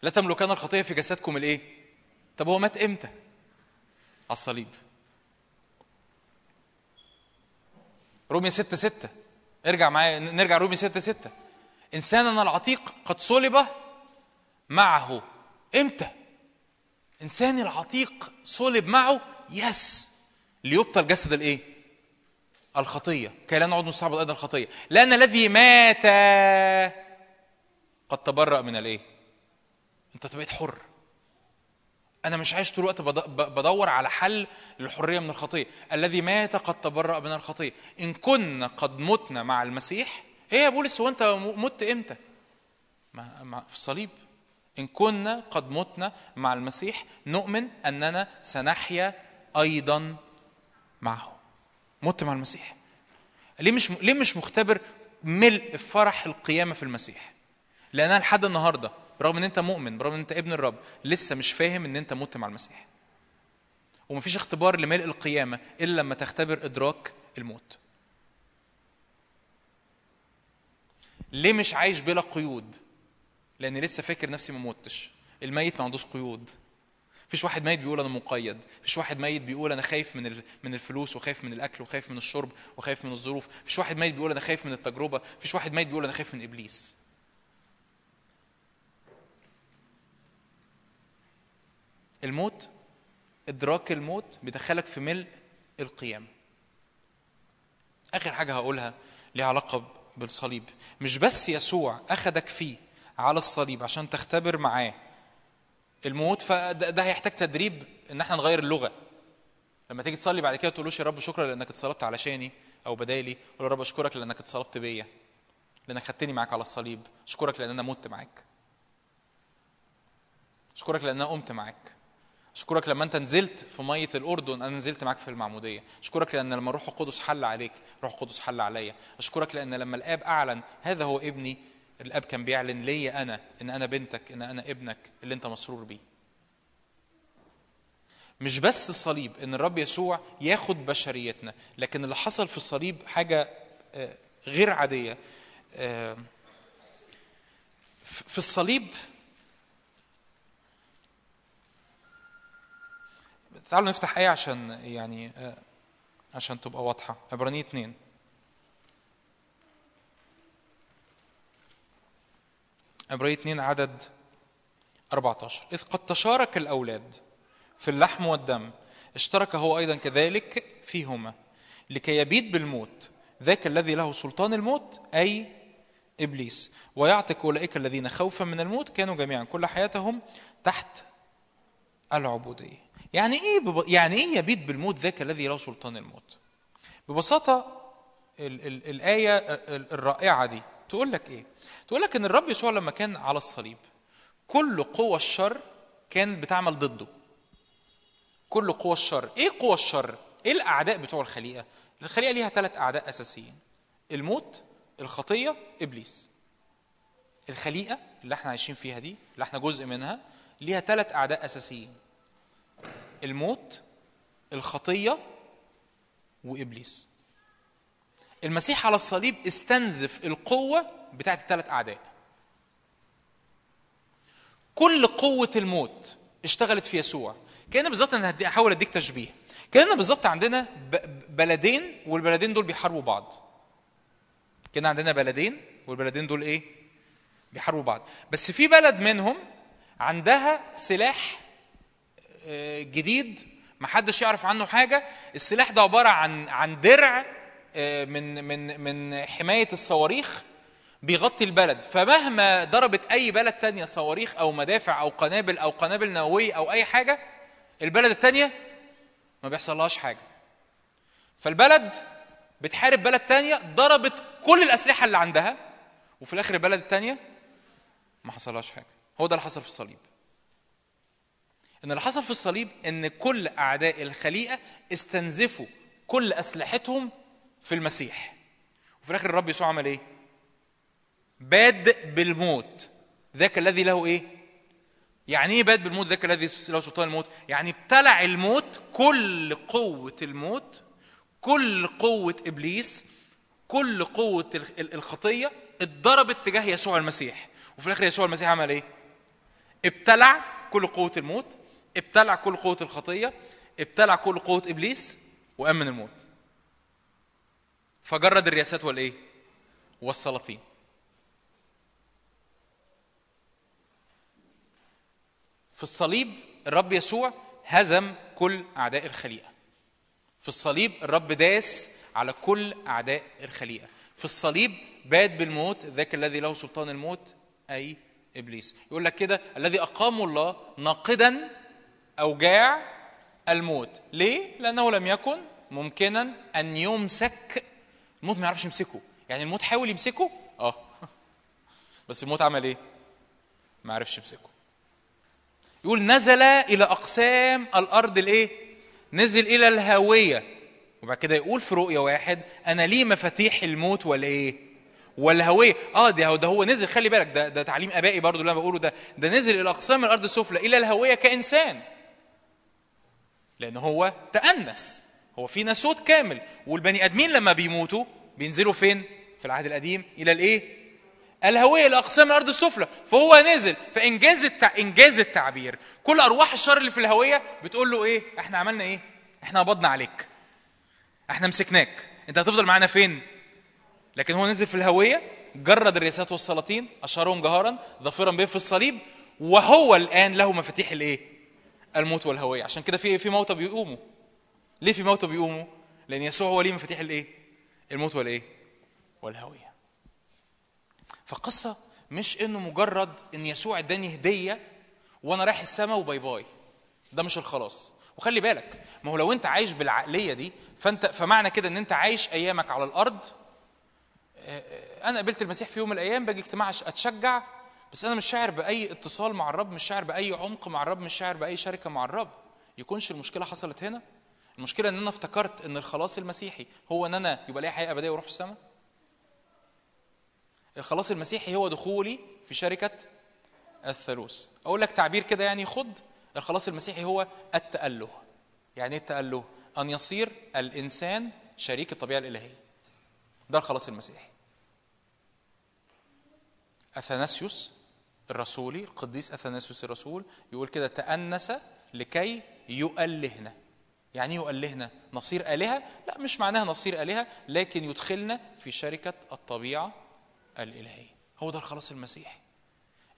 لا تملكن الخطيه في جسدكم الإيه؟ طب هو مات إمتى؟ على الصليب. رومية ستة ستة. ارجع معايا نرجع رومية ستة ستة. إنساننا العتيق قد صلب معه. إمتى؟ إنسان العتيق صلب معه يس. ليبطل جسد الإيه؟ الخطية. كي لا نعود نستعبد أيضا الخطية. لأن الذي مات قد تبرأ من الإيه؟ أنت بقيت حر. أنا مش عايش طول الوقت بدور على حل للحرية من الخطية. الذي مات قد تبرأ من الخطية. إن كنا قد متنا مع المسيح إيه يا بولس هو أنت م- مت إمتى؟ ما في الصليب. إن كنا قد متنا مع المسيح نؤمن أننا سنحيا أيضا معه. مت مع المسيح. ليه مش ليه مش مختبر ملء فرح القيامة في المسيح؟ لأن أنا لحد النهارده برغم إن أنت مؤمن برغم إن أنت ابن الرب لسه مش فاهم إن أنت مت مع المسيح. ومفيش اختبار لملء القيامة إلا لما تختبر إدراك الموت. ليه مش عايش بلا قيود؟ لأن لسه فاكر نفسي ما متش. الميت ما عندوش قيود. مفيش واحد ميت بيقول أنا مقيد. مفيش واحد ميت بيقول أنا خايف من من الفلوس وخايف من الأكل وخايف من الشرب وخايف من الظروف. مفيش واحد ميت بيقول أنا خايف من التجربة. مفيش واحد ميت بيقول أنا خايف من إبليس. الموت إدراك الموت بيدخلك في ملء القيامه آخر حاجة هقولها ليها علاقة بالصليب. مش بس يسوع أخدك فيه على الصليب عشان تختبر معاه الموت فده ده هيحتاج تدريب إن إحنا نغير اللغة. لما تيجي تصلي بعد كده تقولوش يا رب شكرا لأنك اتصلبت علشاني أو بدالي قول يا رب أشكرك لأنك اتصلبت بيا لأنك خدتني معاك على الصليب أشكرك لأن أنا مت معاك. أشكرك لأن أنا قمت معاك. أشكرك لما أنت نزلت في مية الأردن أنا نزلت معاك في المعمودية. أشكرك لأن لما الروح القدس حل عليك روح القدس حل عليا. أشكرك لأن لما الآب أعلن هذا هو ابني الآب كان بيعلن ليا أنا إن أنا بنتك إن أنا ابنك اللي أنت مسرور بيه. مش بس الصليب إن الرب يسوع ياخد بشريتنا. لكن اللي حصل في الصليب حاجة آه، غير عادية. آه، في الصليب تعالوا نفتح آية عشان يعني آه، عشان تبقى واضحة. عبرانية اتنين. عبرانية اتنين عدد 14 إذ قد تشارك الأولاد في اللحم والدم اشترك هو أيضا كذلك فيهما لكي يبيد بالموت ذاك الذي له سلطان الموت أي إبليس. ويعتق أولئك الذين خوفا من الموت كانوا جميعا كل حياتهم تحت العبودية. يعني إيه بب... يعني إيه يبيد بالموت ذاك الذي له سلطان الموت؟ ببساطة ال ال الآية ال- الرائعة دي. تقول لك إيه؟ تقول لك إن الرب يسوع لما كان على الصليب كل قوى الشر كانت بتعمل ضده. كل قوى الشر. إيه قوى الشر؟ إيه الأعداء بتوع الخليقة؟ الخليقة ليها ثلاث أعداء أساسيين. الموت الخطية إبليس. الخليقة اللي إحنا عايشين فيها دي اللي إحنا جزء منها ليها ثلاث أعداء أساسيين. الموت الخطية وإبليس. المسيح على الصليب استنزف القوة بتاعت الثلاث أعداء. كل قوة الموت اشتغلت في يسوع. كأن بالظبط أنا هدي احاول أديك تشبيه. كأن بالظبط عندنا بلدين والبلدين دول بيحاربوا بعض. كأن عندنا بلدين والبلدين دول إيه؟ بيحاربوا بعض. بس في بلد منهم عندها سلاح جديد محدش يعرف عنه حاجة. السلاح ده عبارة عن عن درع آه، من من من حماية الصواريخ بيغطي البلد. فمهما ضربت أي بلد تانية صواريخ أو مدافع أو قنابل أو قنابل نووية أو أي حاجة البلد التانية ما بيحصلهاش حاجة. فالبلد بتحارب بلد تانية ضربت كل الأسلحة اللي عندها وفي الآخر البلد التانية ما حصلهاش حاجة. هو ده اللي حصل في الصليب. إن اللي حصل في الصليب إن كل أعداء الخليقة استنزفوا كل أسلحتهم في المسيح. وفي الآخر الرب يسوع عمل إيه؟ باد بالموت. ذاك الذي له إيه؟ يعني إيه باد بالموت؟ ذاك الذي له سلطان الموت. يعني ابتلع الموت كل قوة الموت كل قوة إبليس كل قوة ال- ال- الخطية اتضربت تجاه يسوع المسيح. وفي الآخر يسوع المسيح عمل إيه؟ ابتلع كل قوة الموت. ابتلع كل قوة الخطية ابتلع كل قوة إبليس وأمن الموت. فجرد الرياسات والإيه؟ والسلاطين. في الصليب الرب يسوع هزم كل أعداء الخليقة. في الصليب الرب داس على كل أعداء الخليقة. في الصليب باد بالموت ذاك الذي له سلطان الموت أي إبليس. يقول لك كده الذي أقامه الله ناقدا أوجاع الموت. ليه؟ لأنه لم يكن ممكنا أن يمسك. الموت ما يعرفش يمسكه. يعني الموت حاول يمسكه؟ آه. بس الموت عمل إيه؟ ما عرفش يمسكه. يقول نزل إلى أقسام الأرض الإيه؟ نزل إلى الهاوية. وبعد كده يقول في رؤيا واحد أنا لي مفاتيح الموت والإيه؟ والهويه آه ده هو ده هو نزل. خلي بالك ده ده تعليم آبائي برضو اللي أنا بقوله ده. ده نزل إلى أقسام الأرض السفلى إلى الهويه كإنسان. لأن هو تأنس. هو في ناسوت كامل. والبني أدمين لما بيموتوا بينزلوا فين؟ في العهد القديم إلى الإيه؟ الهوية لاقسام الأرض السفلى. فهو نزل فإنجاز التع... إنجاز التعبير. كل أرواح الشر اللي في الهوية بتقول له إيه؟ إحنا عملنا إيه؟ إحنا قبضنا عليك. إحنا مسكناك. أنت هتفضل معانا فين؟ لكن هو نزل في الهوية جرد الرياسات والسلاطين أشهرهم جهارا ظافرا به في الصليب وهو الآن له مفاتيح الإيه؟ الموت والهوية. عشان كده في في موتى بيقوموا. ليه في موتى بيقوموا؟ لأن يسوع هو ليه مفاتيح الإيه؟ الموت والإيه؟ والهوية. فقصة مش إنه مجرد إن يسوع إداني هدية وأنا رايح السماء وباي باي. ده مش الخلاص. وخلي بالك ما هو لو أنت عايش بالعقلية دي فأنت فمعنى كده إن أنت عايش أيامك على الأرض آه، آه، أنا قابلت المسيح في يوم من الأيام باجي اجتماع أتشجع بس أنا مش شاعر بأي اتصال مع الرب مش شاعر بأي عمق مع الرب مش شاعر بأي شركة مع الرب. يكونش المشكلة حصلت هنا؟ المشكلة إن أنا افتكرت إن الخلاص المسيحي هو إن أنا يبقى لي حياة أبدية وأروح السماء؟ الخلاص المسيحي هو دخولي في شركة الثالوث. أقول لك تعبير كده يعني خد الخلاص المسيحي هو التأله. يعني إيه التأله؟ أن يصير الإنسان شريك الطبيعة الإلهية. ده الخلاص المسيحي. أثناسيوس الرسولي القديس أثناسيوس الرسول يقول كده تأنس لكي يؤلهنا يعني إيه يؤلهنا نصير آلهة؟ لا مش معناها نصير آلهة لكن يدخلنا في شركة الطبيعة الإلهية. هو ده الخلاص المسيحي.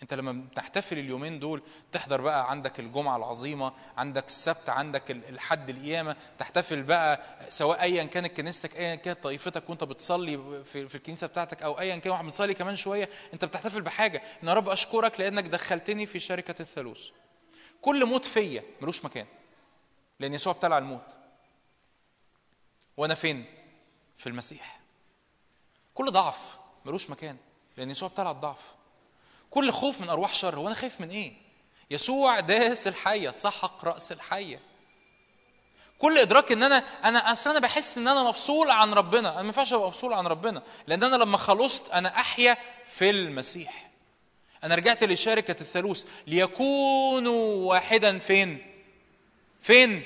انت لما بتحتفل اليومين دول تحضر بقى عندك الجمعة العظيمة عندك السبت عندك ال- الحد القيامة تحتفل بقى سواء ايا كانت كنيستك ايا كانت طائفتك وأنت بتصلي في, الكنيسة بتاعتك أو ايا كان واحد بنصلي كمان شوية أنت بتحتفل بحاجة. ان يا رب أشكرك لأنك دخلتني في شركة الثالوث. كل موت فيا ملوش مكان لأن يسوع ابتلع الموت. وأنا فين؟ في المسيح. كل ضعف ملوش مكان لأن يسوع ابتلع الضعف. كل خوف من أرواح شر هو أنا خايف من إيه؟ يسوع داس الحية سحق رأس الحية. كل إدراك إن أنا أنا أصل أنا بحس إن أنا مفصول عن ربنا. أنا ما ينفعش أبقى مفصول عن ربنا لأن أنا لما خلصت أنا أحيا في المسيح. أنا رجعت لشركة الثالوث. ليكونوا واحدا فين؟ فين؟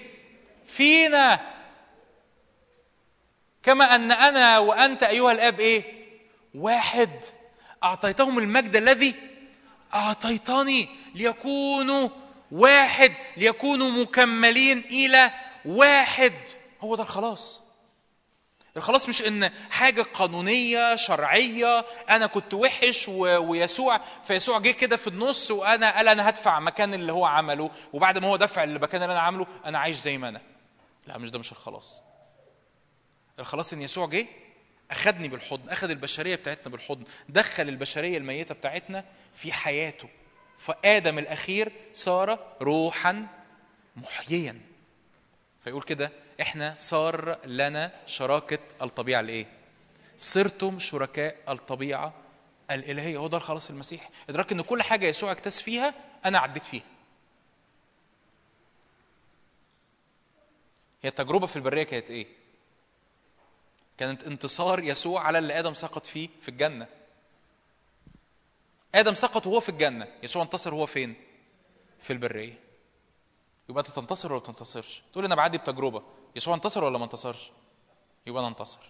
فينا. كما أن أنا وأنت أيها الآب إيه؟ واحد. أعطيتهم المجد الذي أعطيتني ليكونوا واحد ليكونوا مكملين إلى واحد. هو ده الخلاص. الخلاص مش إن حاجة قانونية شرعية أنا كنت وحش و... ويسوع فيسوع جه كده في النص وأنا قال أنا هدفع مكان اللي هو عمله وبعد ما هو دفع المكان اللي أنا عامله أنا عايش زي ما أنا. لا مش ده مش الخلاص. الخلاص إن يسوع جه أخدني بالحضن أخد البشرية بتاعتنا بالحضن دخل البشرية الميتة بتاعتنا في حياته. فآدم الأخير صار روحا محييا. فيقول كده إحنا صار لنا شراكة الطبيعة الايه صرتم شركاء الطبيعة الإلهية. هو ده الخلاص المسيحي إدراك إن كل حاجة يسوع اكتس فيها أنا عديت فيها. هي التجربة في البرية كانت إيه؟ كانت انتصار يسوع على اللي آدم سقط فيه في الجنة. آدم سقط وهو في الجنة. يسوع انتصر وهو فين؟ في البرية. يبقى أنت تنتصر ولا ما تنتصرش؟ تقول أنا بعدي بتجربة. يسوع انتصر ولا ما انتصرش؟ يبقى أنا انتصر.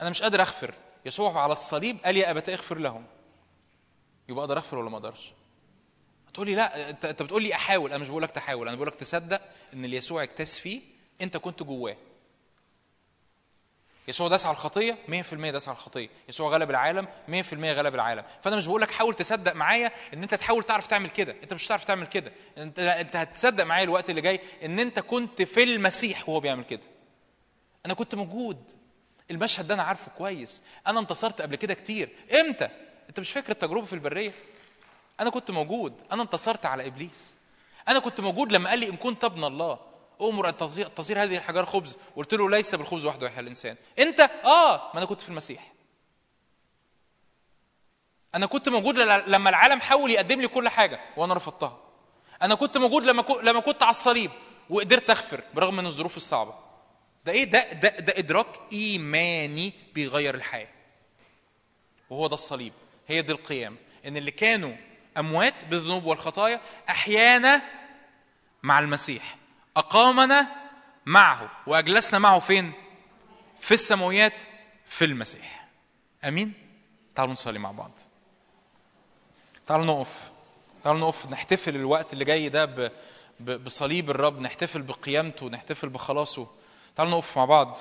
أنا مش قادر أغفر. يسوع على الصليب قال يا ابتاه اغفر لهم. يبقى أقدر أغفر ولا ما أقدرش؟ تقول لي لا انت أنت بتقول لي أحاول. أنا مش بقول لك تحاول. أنا بقول لك تصدق إن اللي يسوع اكتاس فيه أنت كنت جواه. يسوع داس على الخطية 100% داس على الخطية. يسوع غلب العالم 100% غلب العالم. فأنا مش بقول لك حاول تصدق معايا إن أنت تحاول تعرف تعمل كده. أنت مش هتعرف تعمل كده. أنت أنت هتصدق معايا الوقت اللي جاي إن أنت كنت في المسيح وهو بيعمل كده. أنا كنت موجود. المشهد ده أنا عارفه كويس. أنا انتصرت قبل كده كتير. إمتى؟ أنت مش فاكر التجربة في البرية؟ أنا كنت موجود. أنا انتصرت على إبليس. أنا كنت موجود لما قال لي إن كنت ابن الله. أمر ان تصير- هذه الحجار خبز. قلت له ليس بالخبز وحده يحيى الإنسان. أنت؟ آه ما أنا كنت في المسيح. أنا كنت موجود لما العالم حاول يقدم لي كل حاجة وأنا رفضتها. أنا كنت موجود لما لما كنت على الصليب وقدرت أغفر برغم من الظروف الصعبة. ده إيه؟ ده ده, ده إدراك إيماني بيغير الحياة. وهو ده الصليب. هي دي القيام. إن اللي كانوا أموات بالذنوب والخطايا أحيانا مع المسيح. أقامنا معه وأجلسنا معه فين؟ في السماويات في المسيح. آمين؟ تعالوا نصلي مع بعض. تعالوا نقف. تعالوا نقف. نحتفل الوقت اللي جاي ده. بصليب الرب. نحتفل بقيامته. نحتفل بخلاصه. تعالوا نقف مع بعض.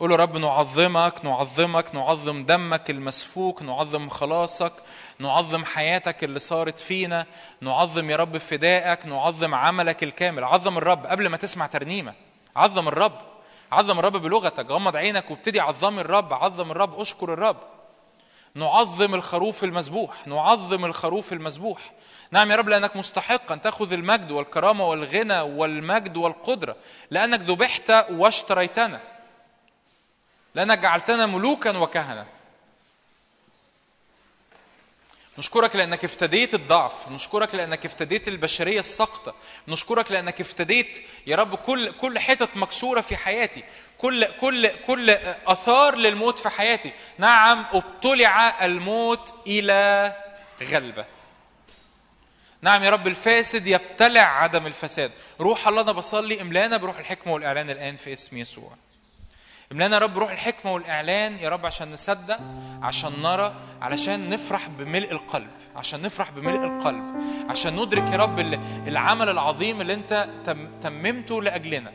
قولوا رب نعظمك نعظمك نعظم دمك المسفوك نعظم خلاصك نعظم حياتك اللي صارت فينا نعظم يا رب فدائك نعظم عملك الكامل. عظم الرب قبل ما تسمع ترنيمة. عظم الرب. عظم الرب بلغتك. غمض عينك وابتدي عظم الرب. عظم الرب. اشكر الرب. نعظم الخروف المذبوح نعظم الخروف المذبوح نعم يا رب لأنك مستحق أن تأخذ المجد والكرامة والغنى والمجد والقدرة. لأنك ذبحت واشتريتنا. لأنك جعلتنا ملوكا وكهنة. نشكرك لأنك افتديت الضعف. نشكرك لأنك افتديت البشرية الساقطة. نشكرك لأنك افتديت يا رب كل كل حتت مكسورة في حياتي. كل كل كل أثار للموت في حياتي. نعم ابتلع الموت إلى غلبة. نعم يا رب الفاسد يبتلع عدم الفساد. روح الله أنا بصلي إملانا بروح الحكمة والإعلان الآن في اسم يسوع. املانا يا رب روح الحكمة والإعلان يا رب عشان نصدق عشان نرى علشان نفرح بملء القلب عشان نفرح بملء القلب عشان ندرك يا رب ال- العمل العظيم اللي انت تم تممته لأجلنا.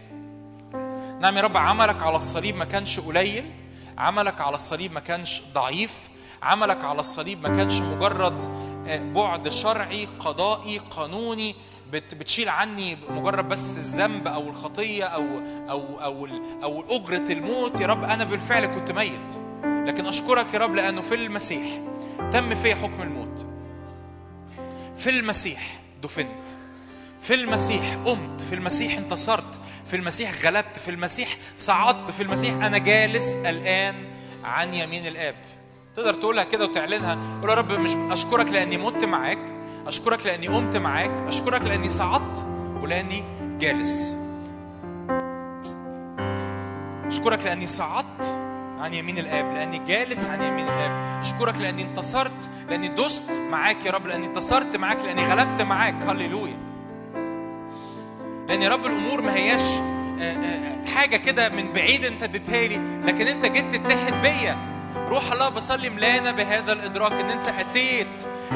نعم يا رب عملك على الصليب ما كانش قليل عملك على الصليب ما كانش ضعيف عملك على الصليب ما كانش مجرد آه، بعد شرعي قضائي قانوني بتشيل عني مجرد بس الذنب أو الخطية أو أو أو أو أجرة الموت. يا رب أنا بالفعل كنت ميت لكن أشكرك يا رب لأنه في المسيح تم في حكم الموت. في المسيح دفنت في المسيح قمت في المسيح انتصرت في المسيح غلبت في المسيح صعدت في المسيح أنا جالس الآن عن يمين الآب. تقدر تقولها كده وتعلنها؟ قول يا رب مش أشكرك لأني مت معاك أشكرك لأني قمت معاك أشكرك لأني صعدت ولأني جالس. أشكرك لأني صعدت عن يمين الآب لأني جالس عن يمين الآب. أشكرك لأني انتصرت لأني دست معاك يا رب لأني انتصرت معاك لأني غلبت معاك. هللويا. لأن يا رب الأمور ما هياش آه، آه، حاجة كده من بعيد أنت اديتها لي لكن أنت جيت تتحد بيا. روح الله بصلي ملانا بهذا الإدراك إن أنت أتيت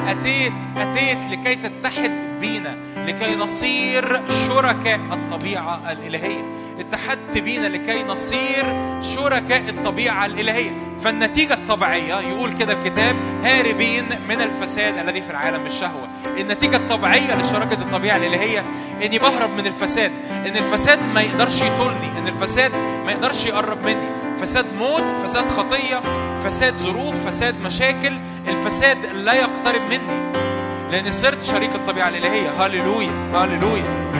أتيت أتيت لكي تتحد بينا لكي نصير شركاء الطبيعة الإلهية. اتحدت بينا لكي نصير شركاء الطبيعة الإلهية. فالنتيجة الطبيعية يقول كده الكتاب هاربين من الفساد الذي في العالم بالشهوه النتيجة الطبيعية لشراكه الطبيعة الإلهية إني بهرب من الفساد. إن الفساد ما يقدرش يطولني. إن الفساد ما يقدرش يقرب مني. فساد موت فساد خطية فساد ظروف فساد مشاكل الفساد لا يقترب مني لأن صرت شريك الطبيعة الإلهية. هللويا هللويا.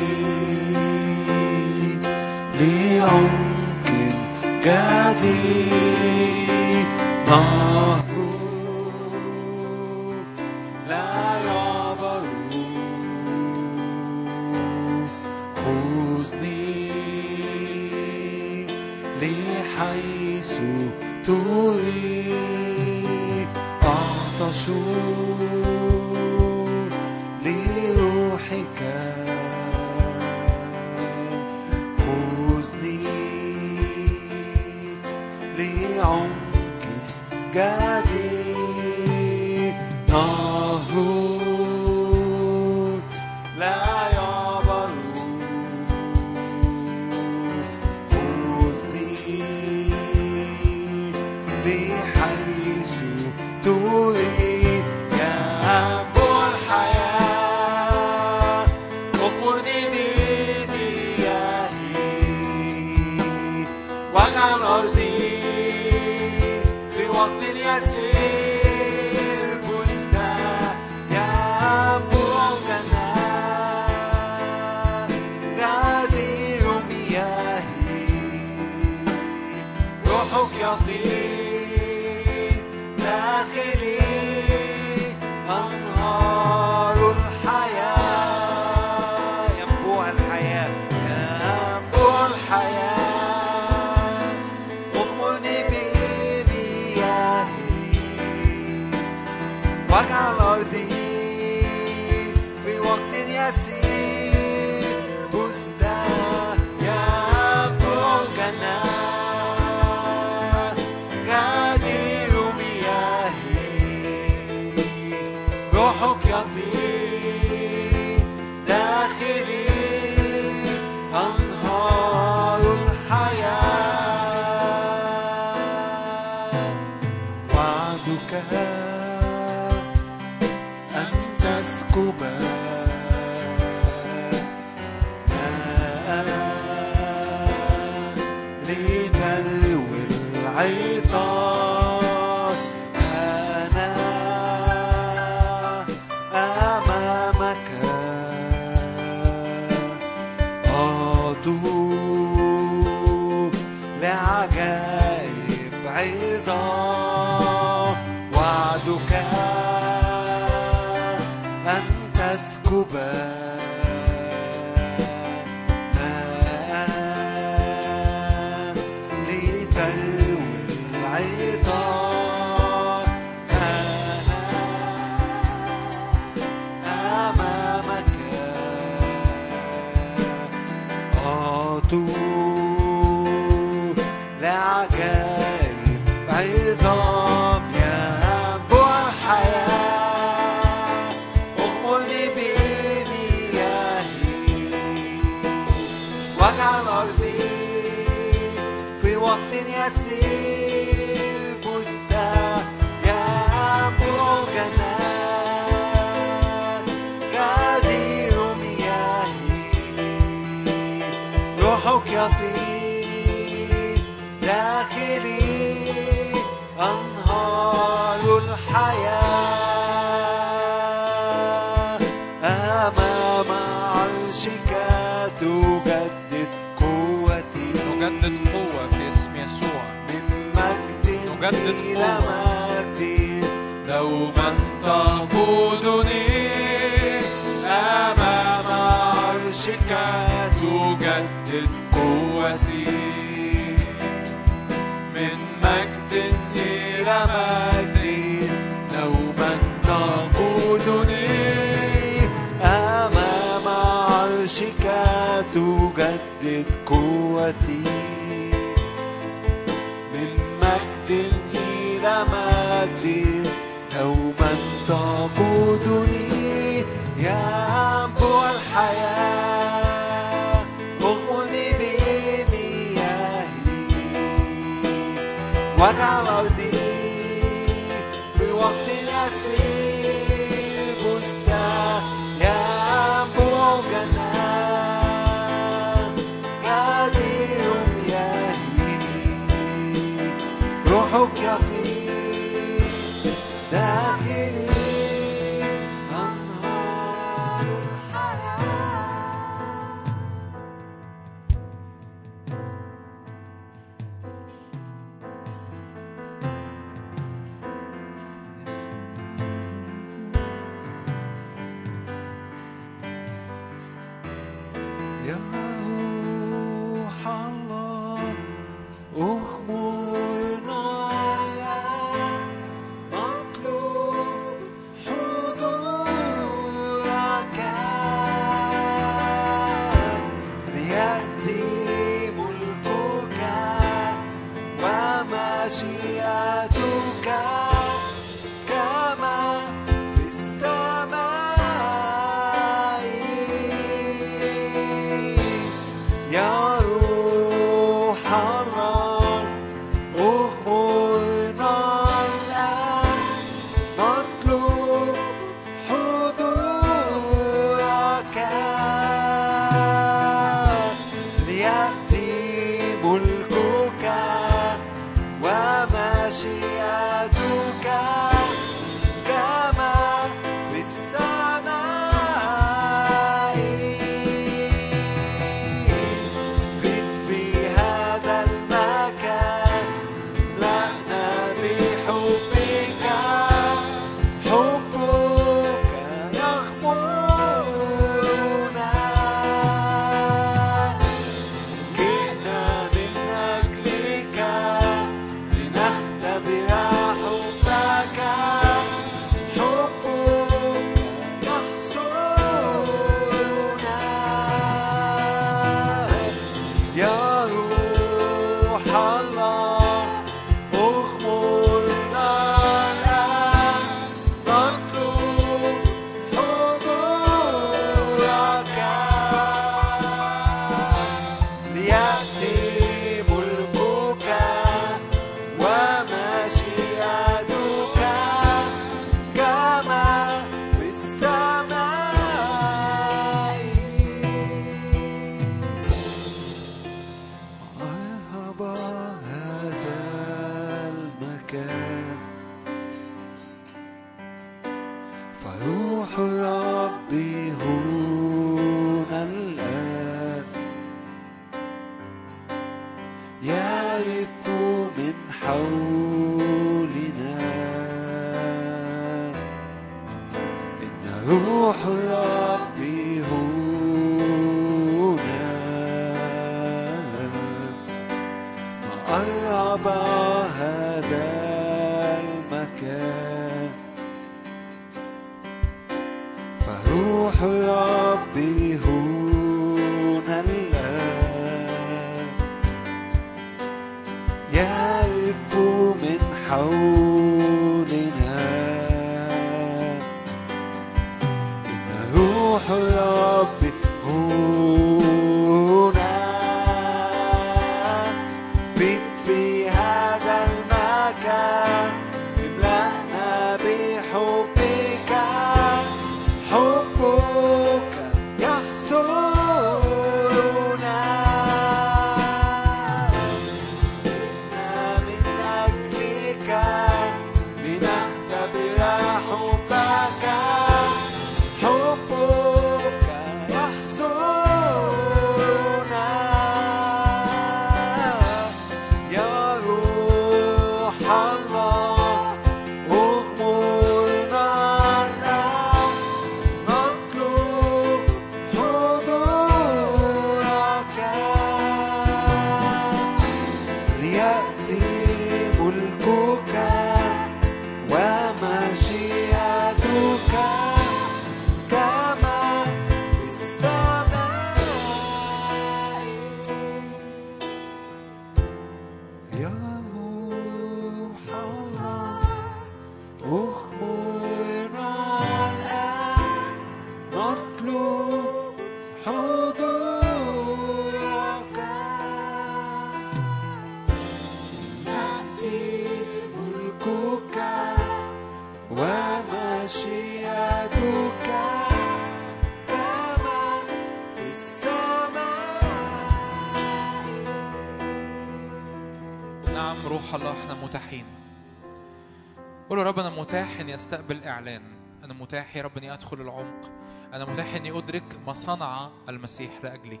استقبل إعلان. أنا متاح يا رب إني أدخل العمق. أنا متاح إني أدرك ما صنع المسيح لأجلي.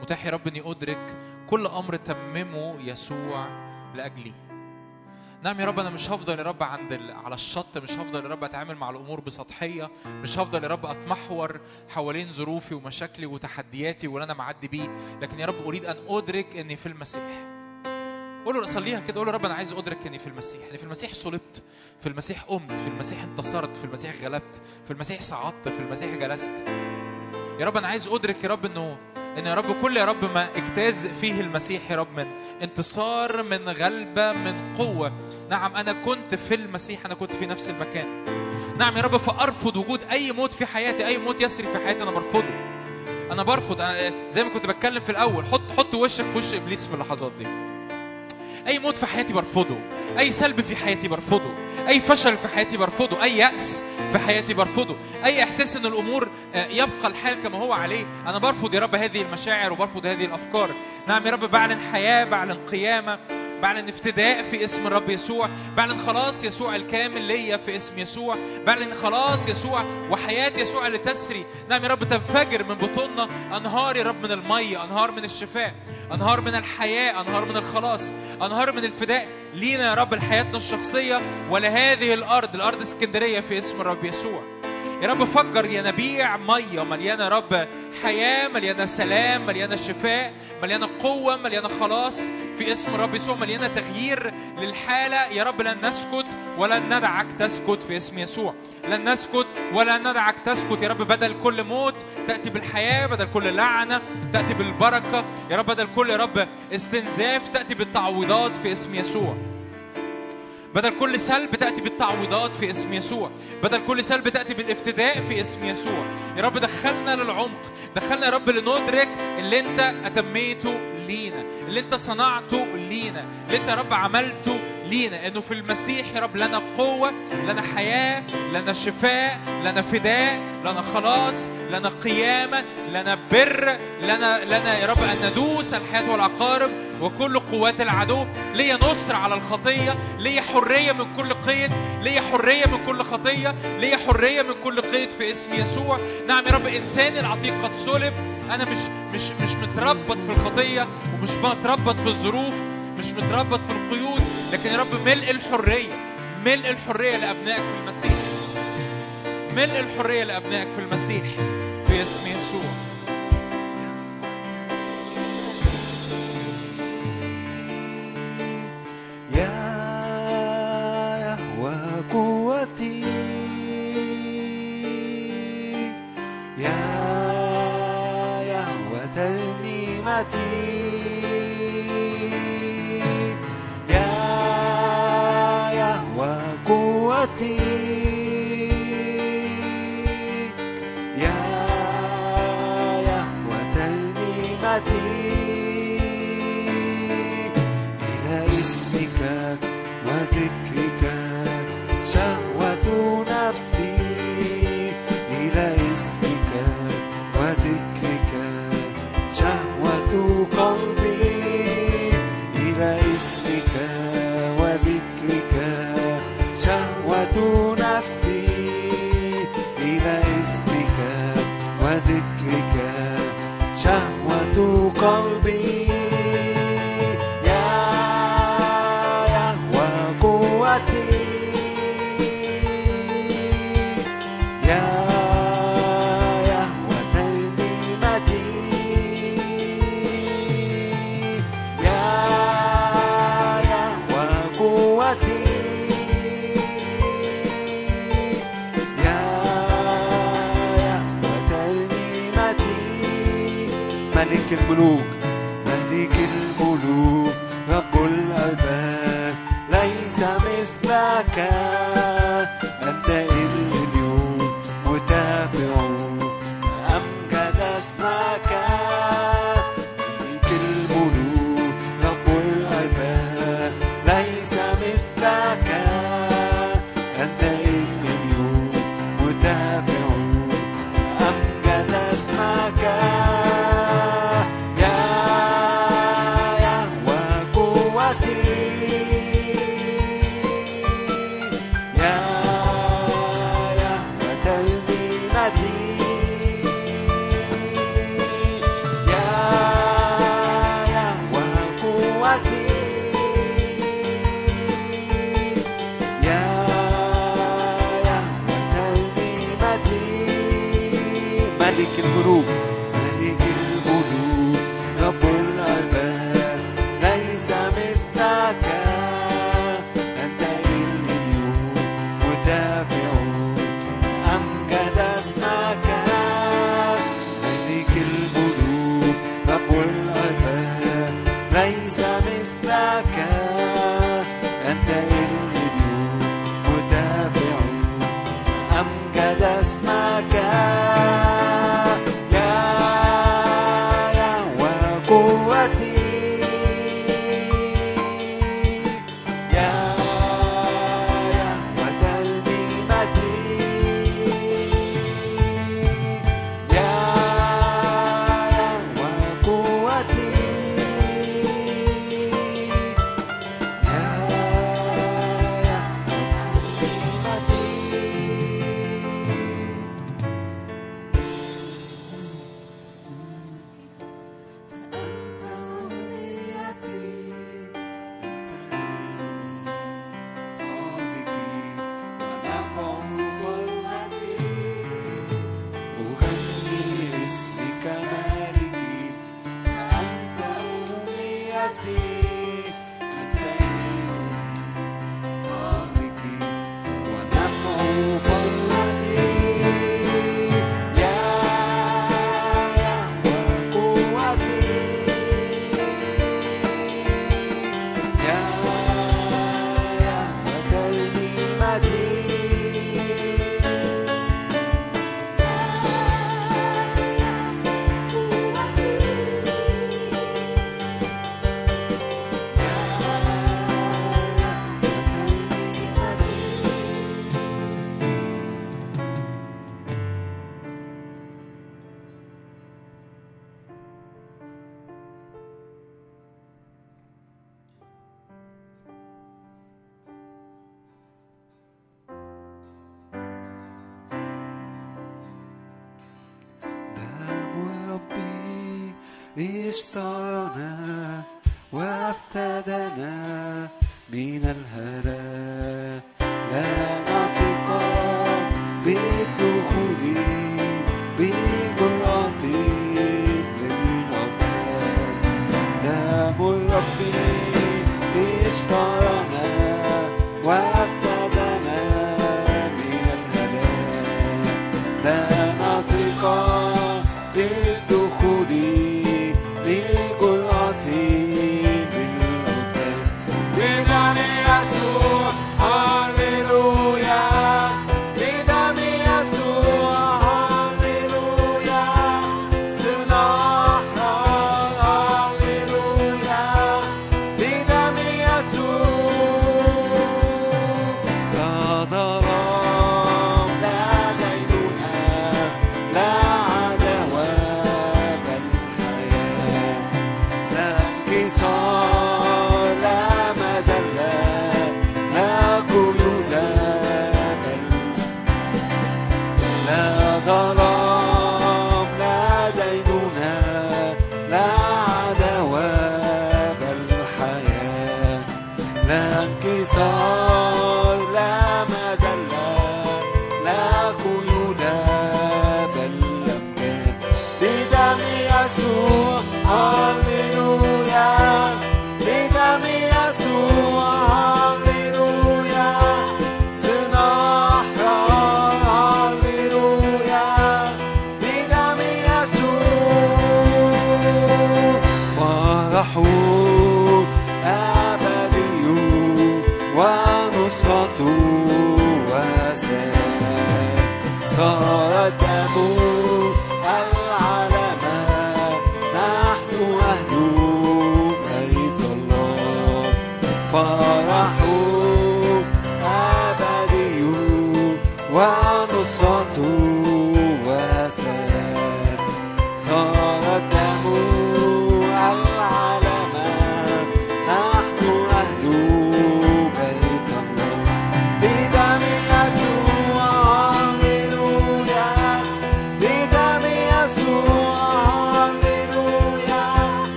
متاح يا رب إني أدرك كل أمر تممه يسوع لأجلي. نعم يا رب أنا مش هفضل يا رب عند ال... على الشط. مش هفضل يا رب أتعامل مع الأمور بسطحية. مش هفضل يا رب أتمحور حوالين ظروفي ومشاكلي وتحدياتي واللي أنا معدي بيه. لكن يا رب أريد أن أدرك إني في المسيح. قول له صليها كده قول له رب أنا عايز أدرك إني في المسيح. إني في المسيح صلبت في المسيح قمت في المسيح انتصرت في المسيح غلبت في المسيح صعدت في المسيح جلست. يا رب أنا عايز أدرك يا رب إنه إن يا رب كل يا رب ما اجتاز فيه المسيح يا رب من انتصار من غلبة من قوة. نعم أنا كنت في المسيح أنا كنت في نفس المكان. نعم يا رب فأرفض وجود أي موت في حياتي أي موت يسري في حياتي أنا برفضه. أنا برفض أنا زي ما كنت بتكلم في الأول حط حط وشك في وش إبليس في اللحظات دي. أي موت في حياتي برفضه أي سلب في حياتي برفضه أي فشل في حياتي برفضه أي يأس في حياتي برفضه أي إحساس إن الأمور آه، يبقى الحال كما هو عليه. أنا برفض يا رب هذه المشاعر وبرفض هذه الأفكار. نعم يا رب بعلن حياة بعلن قيامة. بعلن افتداء في اسم الرب يسوع بعلن خلاص يسوع الكامل ليا في اسم يسوع بعلن خلاص يسوع وحياة يسوع اللي تسري. نعم يا رب تنفجر من بطوننا أنهار يا رب من المية أنهار من الشفاء أنهار من الحياة أنهار من الخلاص أنهار من الفداء لينا يا رب لحياتنا الشخصية ولهذه الأرض الأرض اسكندرية في اسم الرب يسوع. يا رب فجر ينابيع مية مليانه يا رب حياة مليانه سلام مليانه شفاء مليانه قوة مليانه خلاص. في اسم الرب يسوع مليانه تغيير للحالة. يا رب لن نسكت ولن ندعك تسكت في اسم يسوع. لن نسكت ولا ندعك تسكت يا رب. بدل كل موت تأتي بالحياة بدل كل لعنة تأتي بالبركة. يا رب بدل كل يا رب استنزاف تأتي بالتعويضات في اسم يسوع. بدل كل سلب تأتي بالتعويضات في اسم يسوع. بدل كل سلب تأتي بالافتداء في اسم يسوع. يا رب دخلنا للعمق. دخلنا يا رب لندرك اللي انت أتميته لينا اللي انت صنعته لينا اللي انت يا رب عملته لينا إنه في المسيح يا رب لنا قوة لنا حياة لنا شفاء لنا فداء لنا خلاص لنا قيامة لنا بر لنا لنا يا رب أن ندوس الحياة والعقارب وكل قوات العدو. ليا نصر على الخطية ليا حرية من كل قيد ليا حرية من كل خطية ليا حرية من كل قيد في اسم يسوع. نعم يا رب انساني العتيق قد صلب أنا مش مش مش متربط في الخطية ومش متربط في الظروف مش متربط في القيود. لكن يا رب ملء الحرية ملء الحرية لأبنائك في المسيح. ملء الحرية لأبنائك في المسيح في اسم يسوع.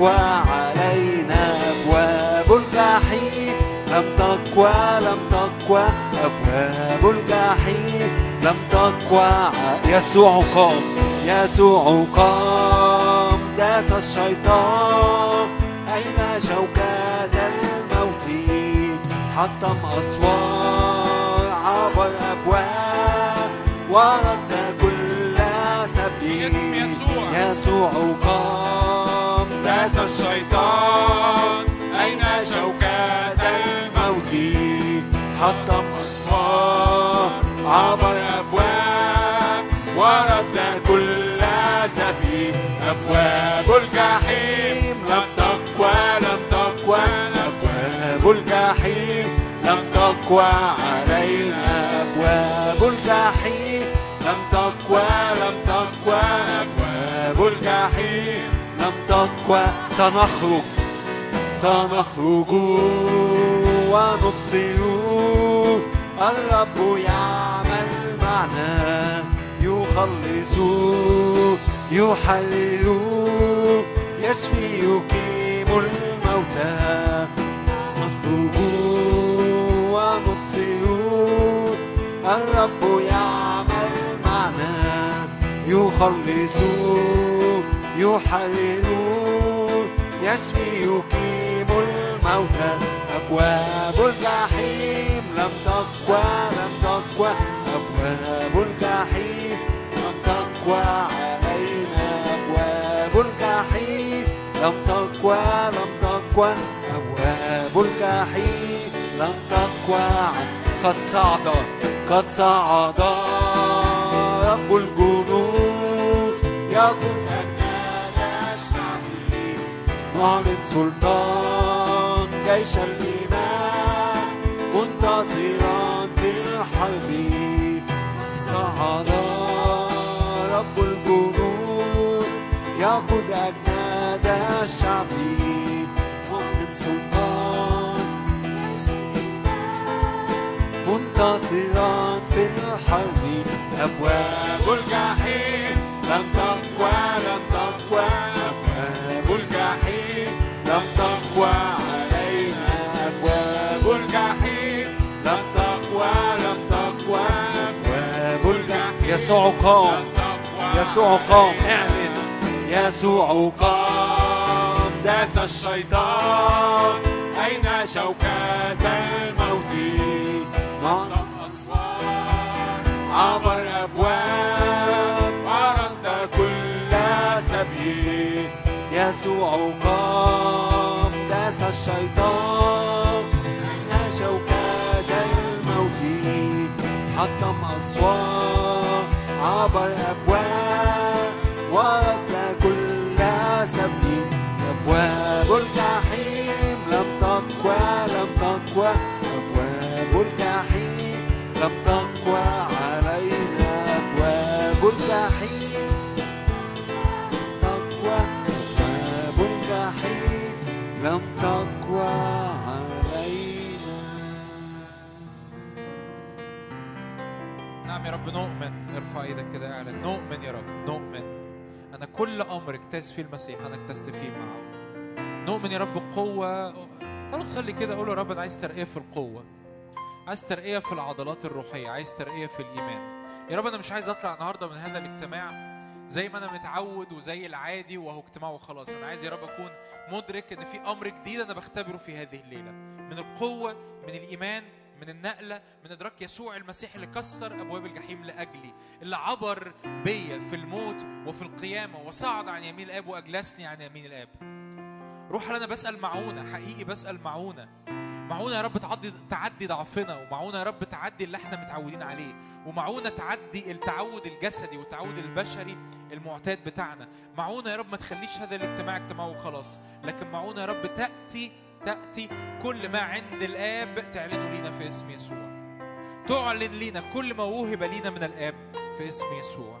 تقوى علينا أبواب الجحيم. لم تقوى لم تقوى أبواب الجحيم. لم تقوى يسوع قام يسوع قام. داس الشيطان. أين شوكة الموت؟ حطم أسوار عبر أبواب ورد كل سبيل. يسوع. قام. الشيطان؟ أين شوكة الموت؟ حطم أسوار عبر أبواب ورد كل سبيل. أبواب الجحيم لم تقوى لم تقوى. أبواب الجحيم لم تقوى علينا. أبواب الجحيم تقوى سنخرج سنخرج ونبصر. الرب يعمل معنا يخلص يحرر. يشفي يقيم الموتى. نخرج ونبصر. الرب يعمل معنا يخلص. يحرر يشفي يقيم الموتى أبواب الجحيم لم تقوى لم تقوى أبواب الجحيم لم تقوى علينا أبواب الجحيم لم تقوى لم تقوى أبواب الجحيم لم تقوى. قد صعد قد صعد رب الجنود يقود معلن سلطان جيش الإيمان منتصرا في الحرب. صعد رب الجنود يقود أجناد الشعب. معلن سلطان منتصرا في الحرب. أبواب الجحيم لم تقوى لم تقوى. يسوع قام يسوع قام اعلن. يسوع قام داس الشيطان. أين شوكات الموت؟ نعلم عبر أبواب ورد كل سبيل. يسوع قام داس الشيطان. أين شوكات الموت؟ حطم أسوار عبر أبواب ورد كل سبيل أبواب الجحيم لم تقوى لم تقوى. أبواب الجحيم لم تقوى علينا. أبواب الجحيم تقوى أبواب الجحيم لم تقوى علينا. نعم يا رب نؤمن. ارفع إيدك كده اعلن نؤمن يا رب نؤمن. أنا كل أمر اجتاز فيه المسيح أنا اجتزت فيه معه. نؤمن يا رب قوه تعالوا نصلي كده قول يا رب أنا عايز ترقية في القوة. عايز ترقية في العضلات الروحية عايز ترقية في الإيمان. يا رب أنا مش عايز أطلع النهارده من هذا الاجتماع زي ما أنا متعود وزي العادي وهو اجتماع وخلاص. أنا عايز يا رب أكون مدرك إن في أمر جديد أنا بختبره في هذه الليلة. من القوة من الإيمان من النقلة من إدراك يسوع المسيح اللي كسر أبواب الجحيم لأجلي اللي عبر بيا في الموت وفي القيامة وصعد عن يمين الآب وأجلسني عن يمين الآب. روح أنا بسأل معونة حقيقي بسأل معونة. معونة يا رب تعدي تعدي ضعفنا ومعونة يا رب تعدي اللي إحنا متعودين عليه ومعونة تعدي التعود الجسدي والتعود البشري المعتاد بتاعنا. معونة يا رب ما تخليش هذا الاجتماع اجتماع وخلاص لكن معونة يا رب تأتي تأتي كل ما عند الآب تعلنه لينا في اسم يسوع. تعلن لينا كل ما وهب لينا من الآب في اسم يسوع.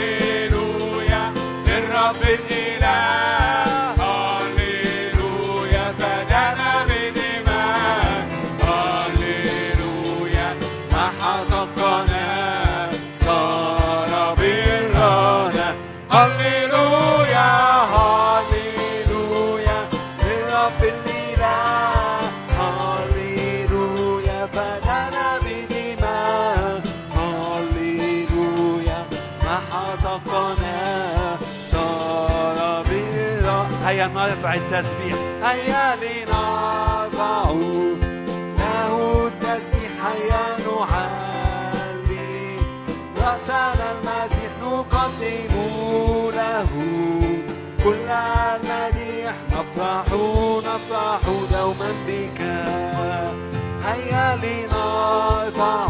التسبيح. هيا لنرفع له التسبيح هيا نعلي. رأسنا المسيح نقدم له. كل المديح نفرح نفرح دوما بك. هيا لنرفع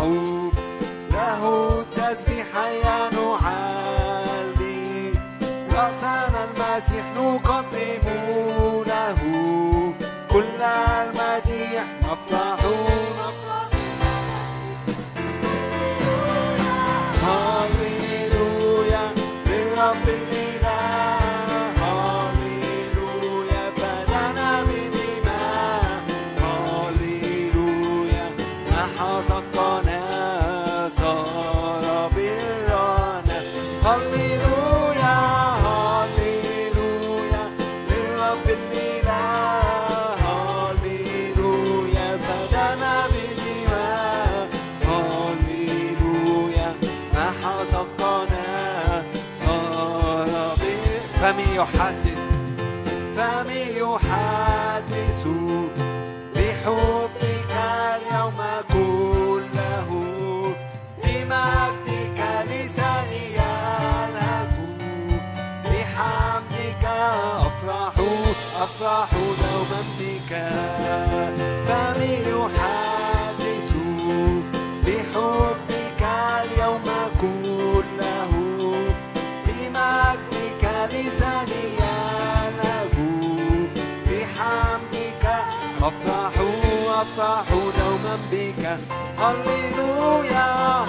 هللويا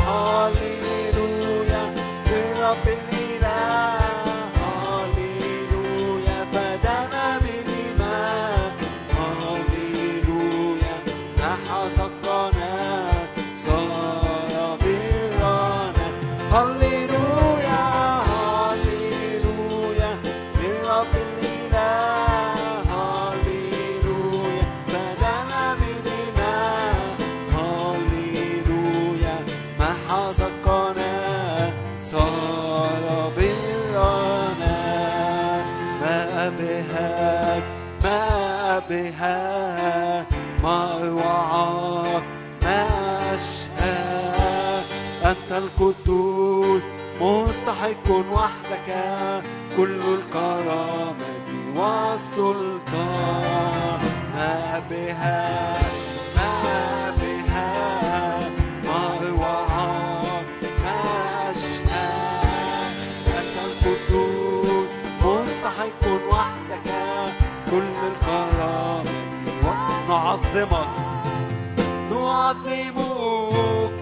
وحدك كل الكرامة والسلطان. ما بهاك ما بهاك ما أروعك ما أشهاك أنت القدوس مستحق وحدك كل الكرامة. نعظمك نعظمك.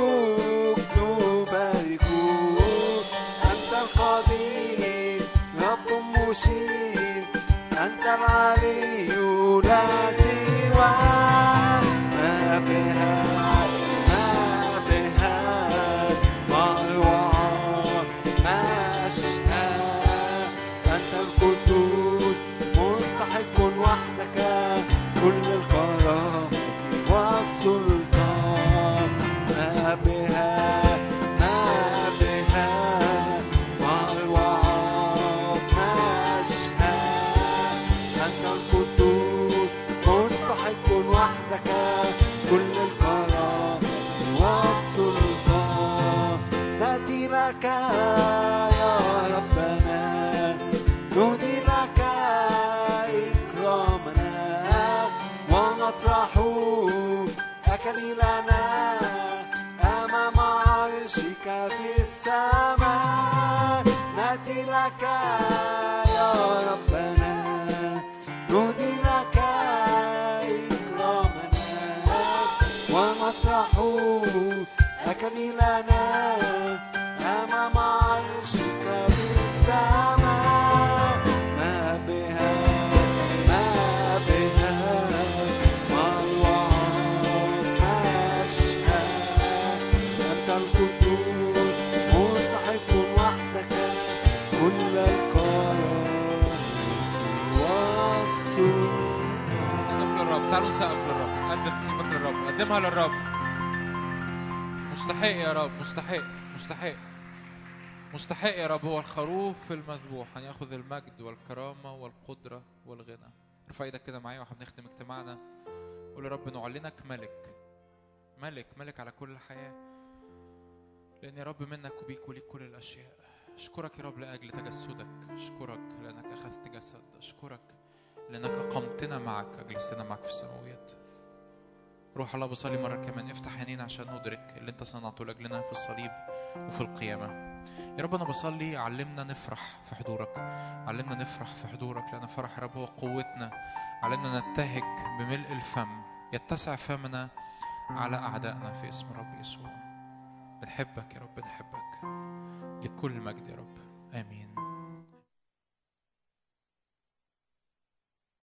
Oh. تسيبك للرب. مستحق يا رب مستحق مستحق. مستحق يا رب هو الخروف المذبوح. أن يأخذ المجد والكرامة والقدرة والغنى. ارفع إيدك كده معايا وإحنا بنختم اجتماعنا قول يا رب نعلنك ملك. ملك ملك على كل الحياة. لأن يا رب منك وبيك وليك كل الأشياء. أشكرك يا رب لأجل تجسدك. أشكرك لأنك أخذت جسد. أشكرك لأنك أقمتنا معك. أجلسنا معك في السماويات. روح الله بصلي مرة كمان. افتح عينينا عشان ندرك اللي انت صنعته لأجلنا في الصليب وفي القيامة. يا رب أنا بصلي علمنا نفرح في حضورك. علمنا نفرح في حضورك لأن فرح يا رب هو قوتنا. علمنا نبتهج بملء الفم يتسع فمنا على أعدائنا في اسم الرب يسوع. بنحبك يا رب بنحبك. لكل مجد يا رب. آمين.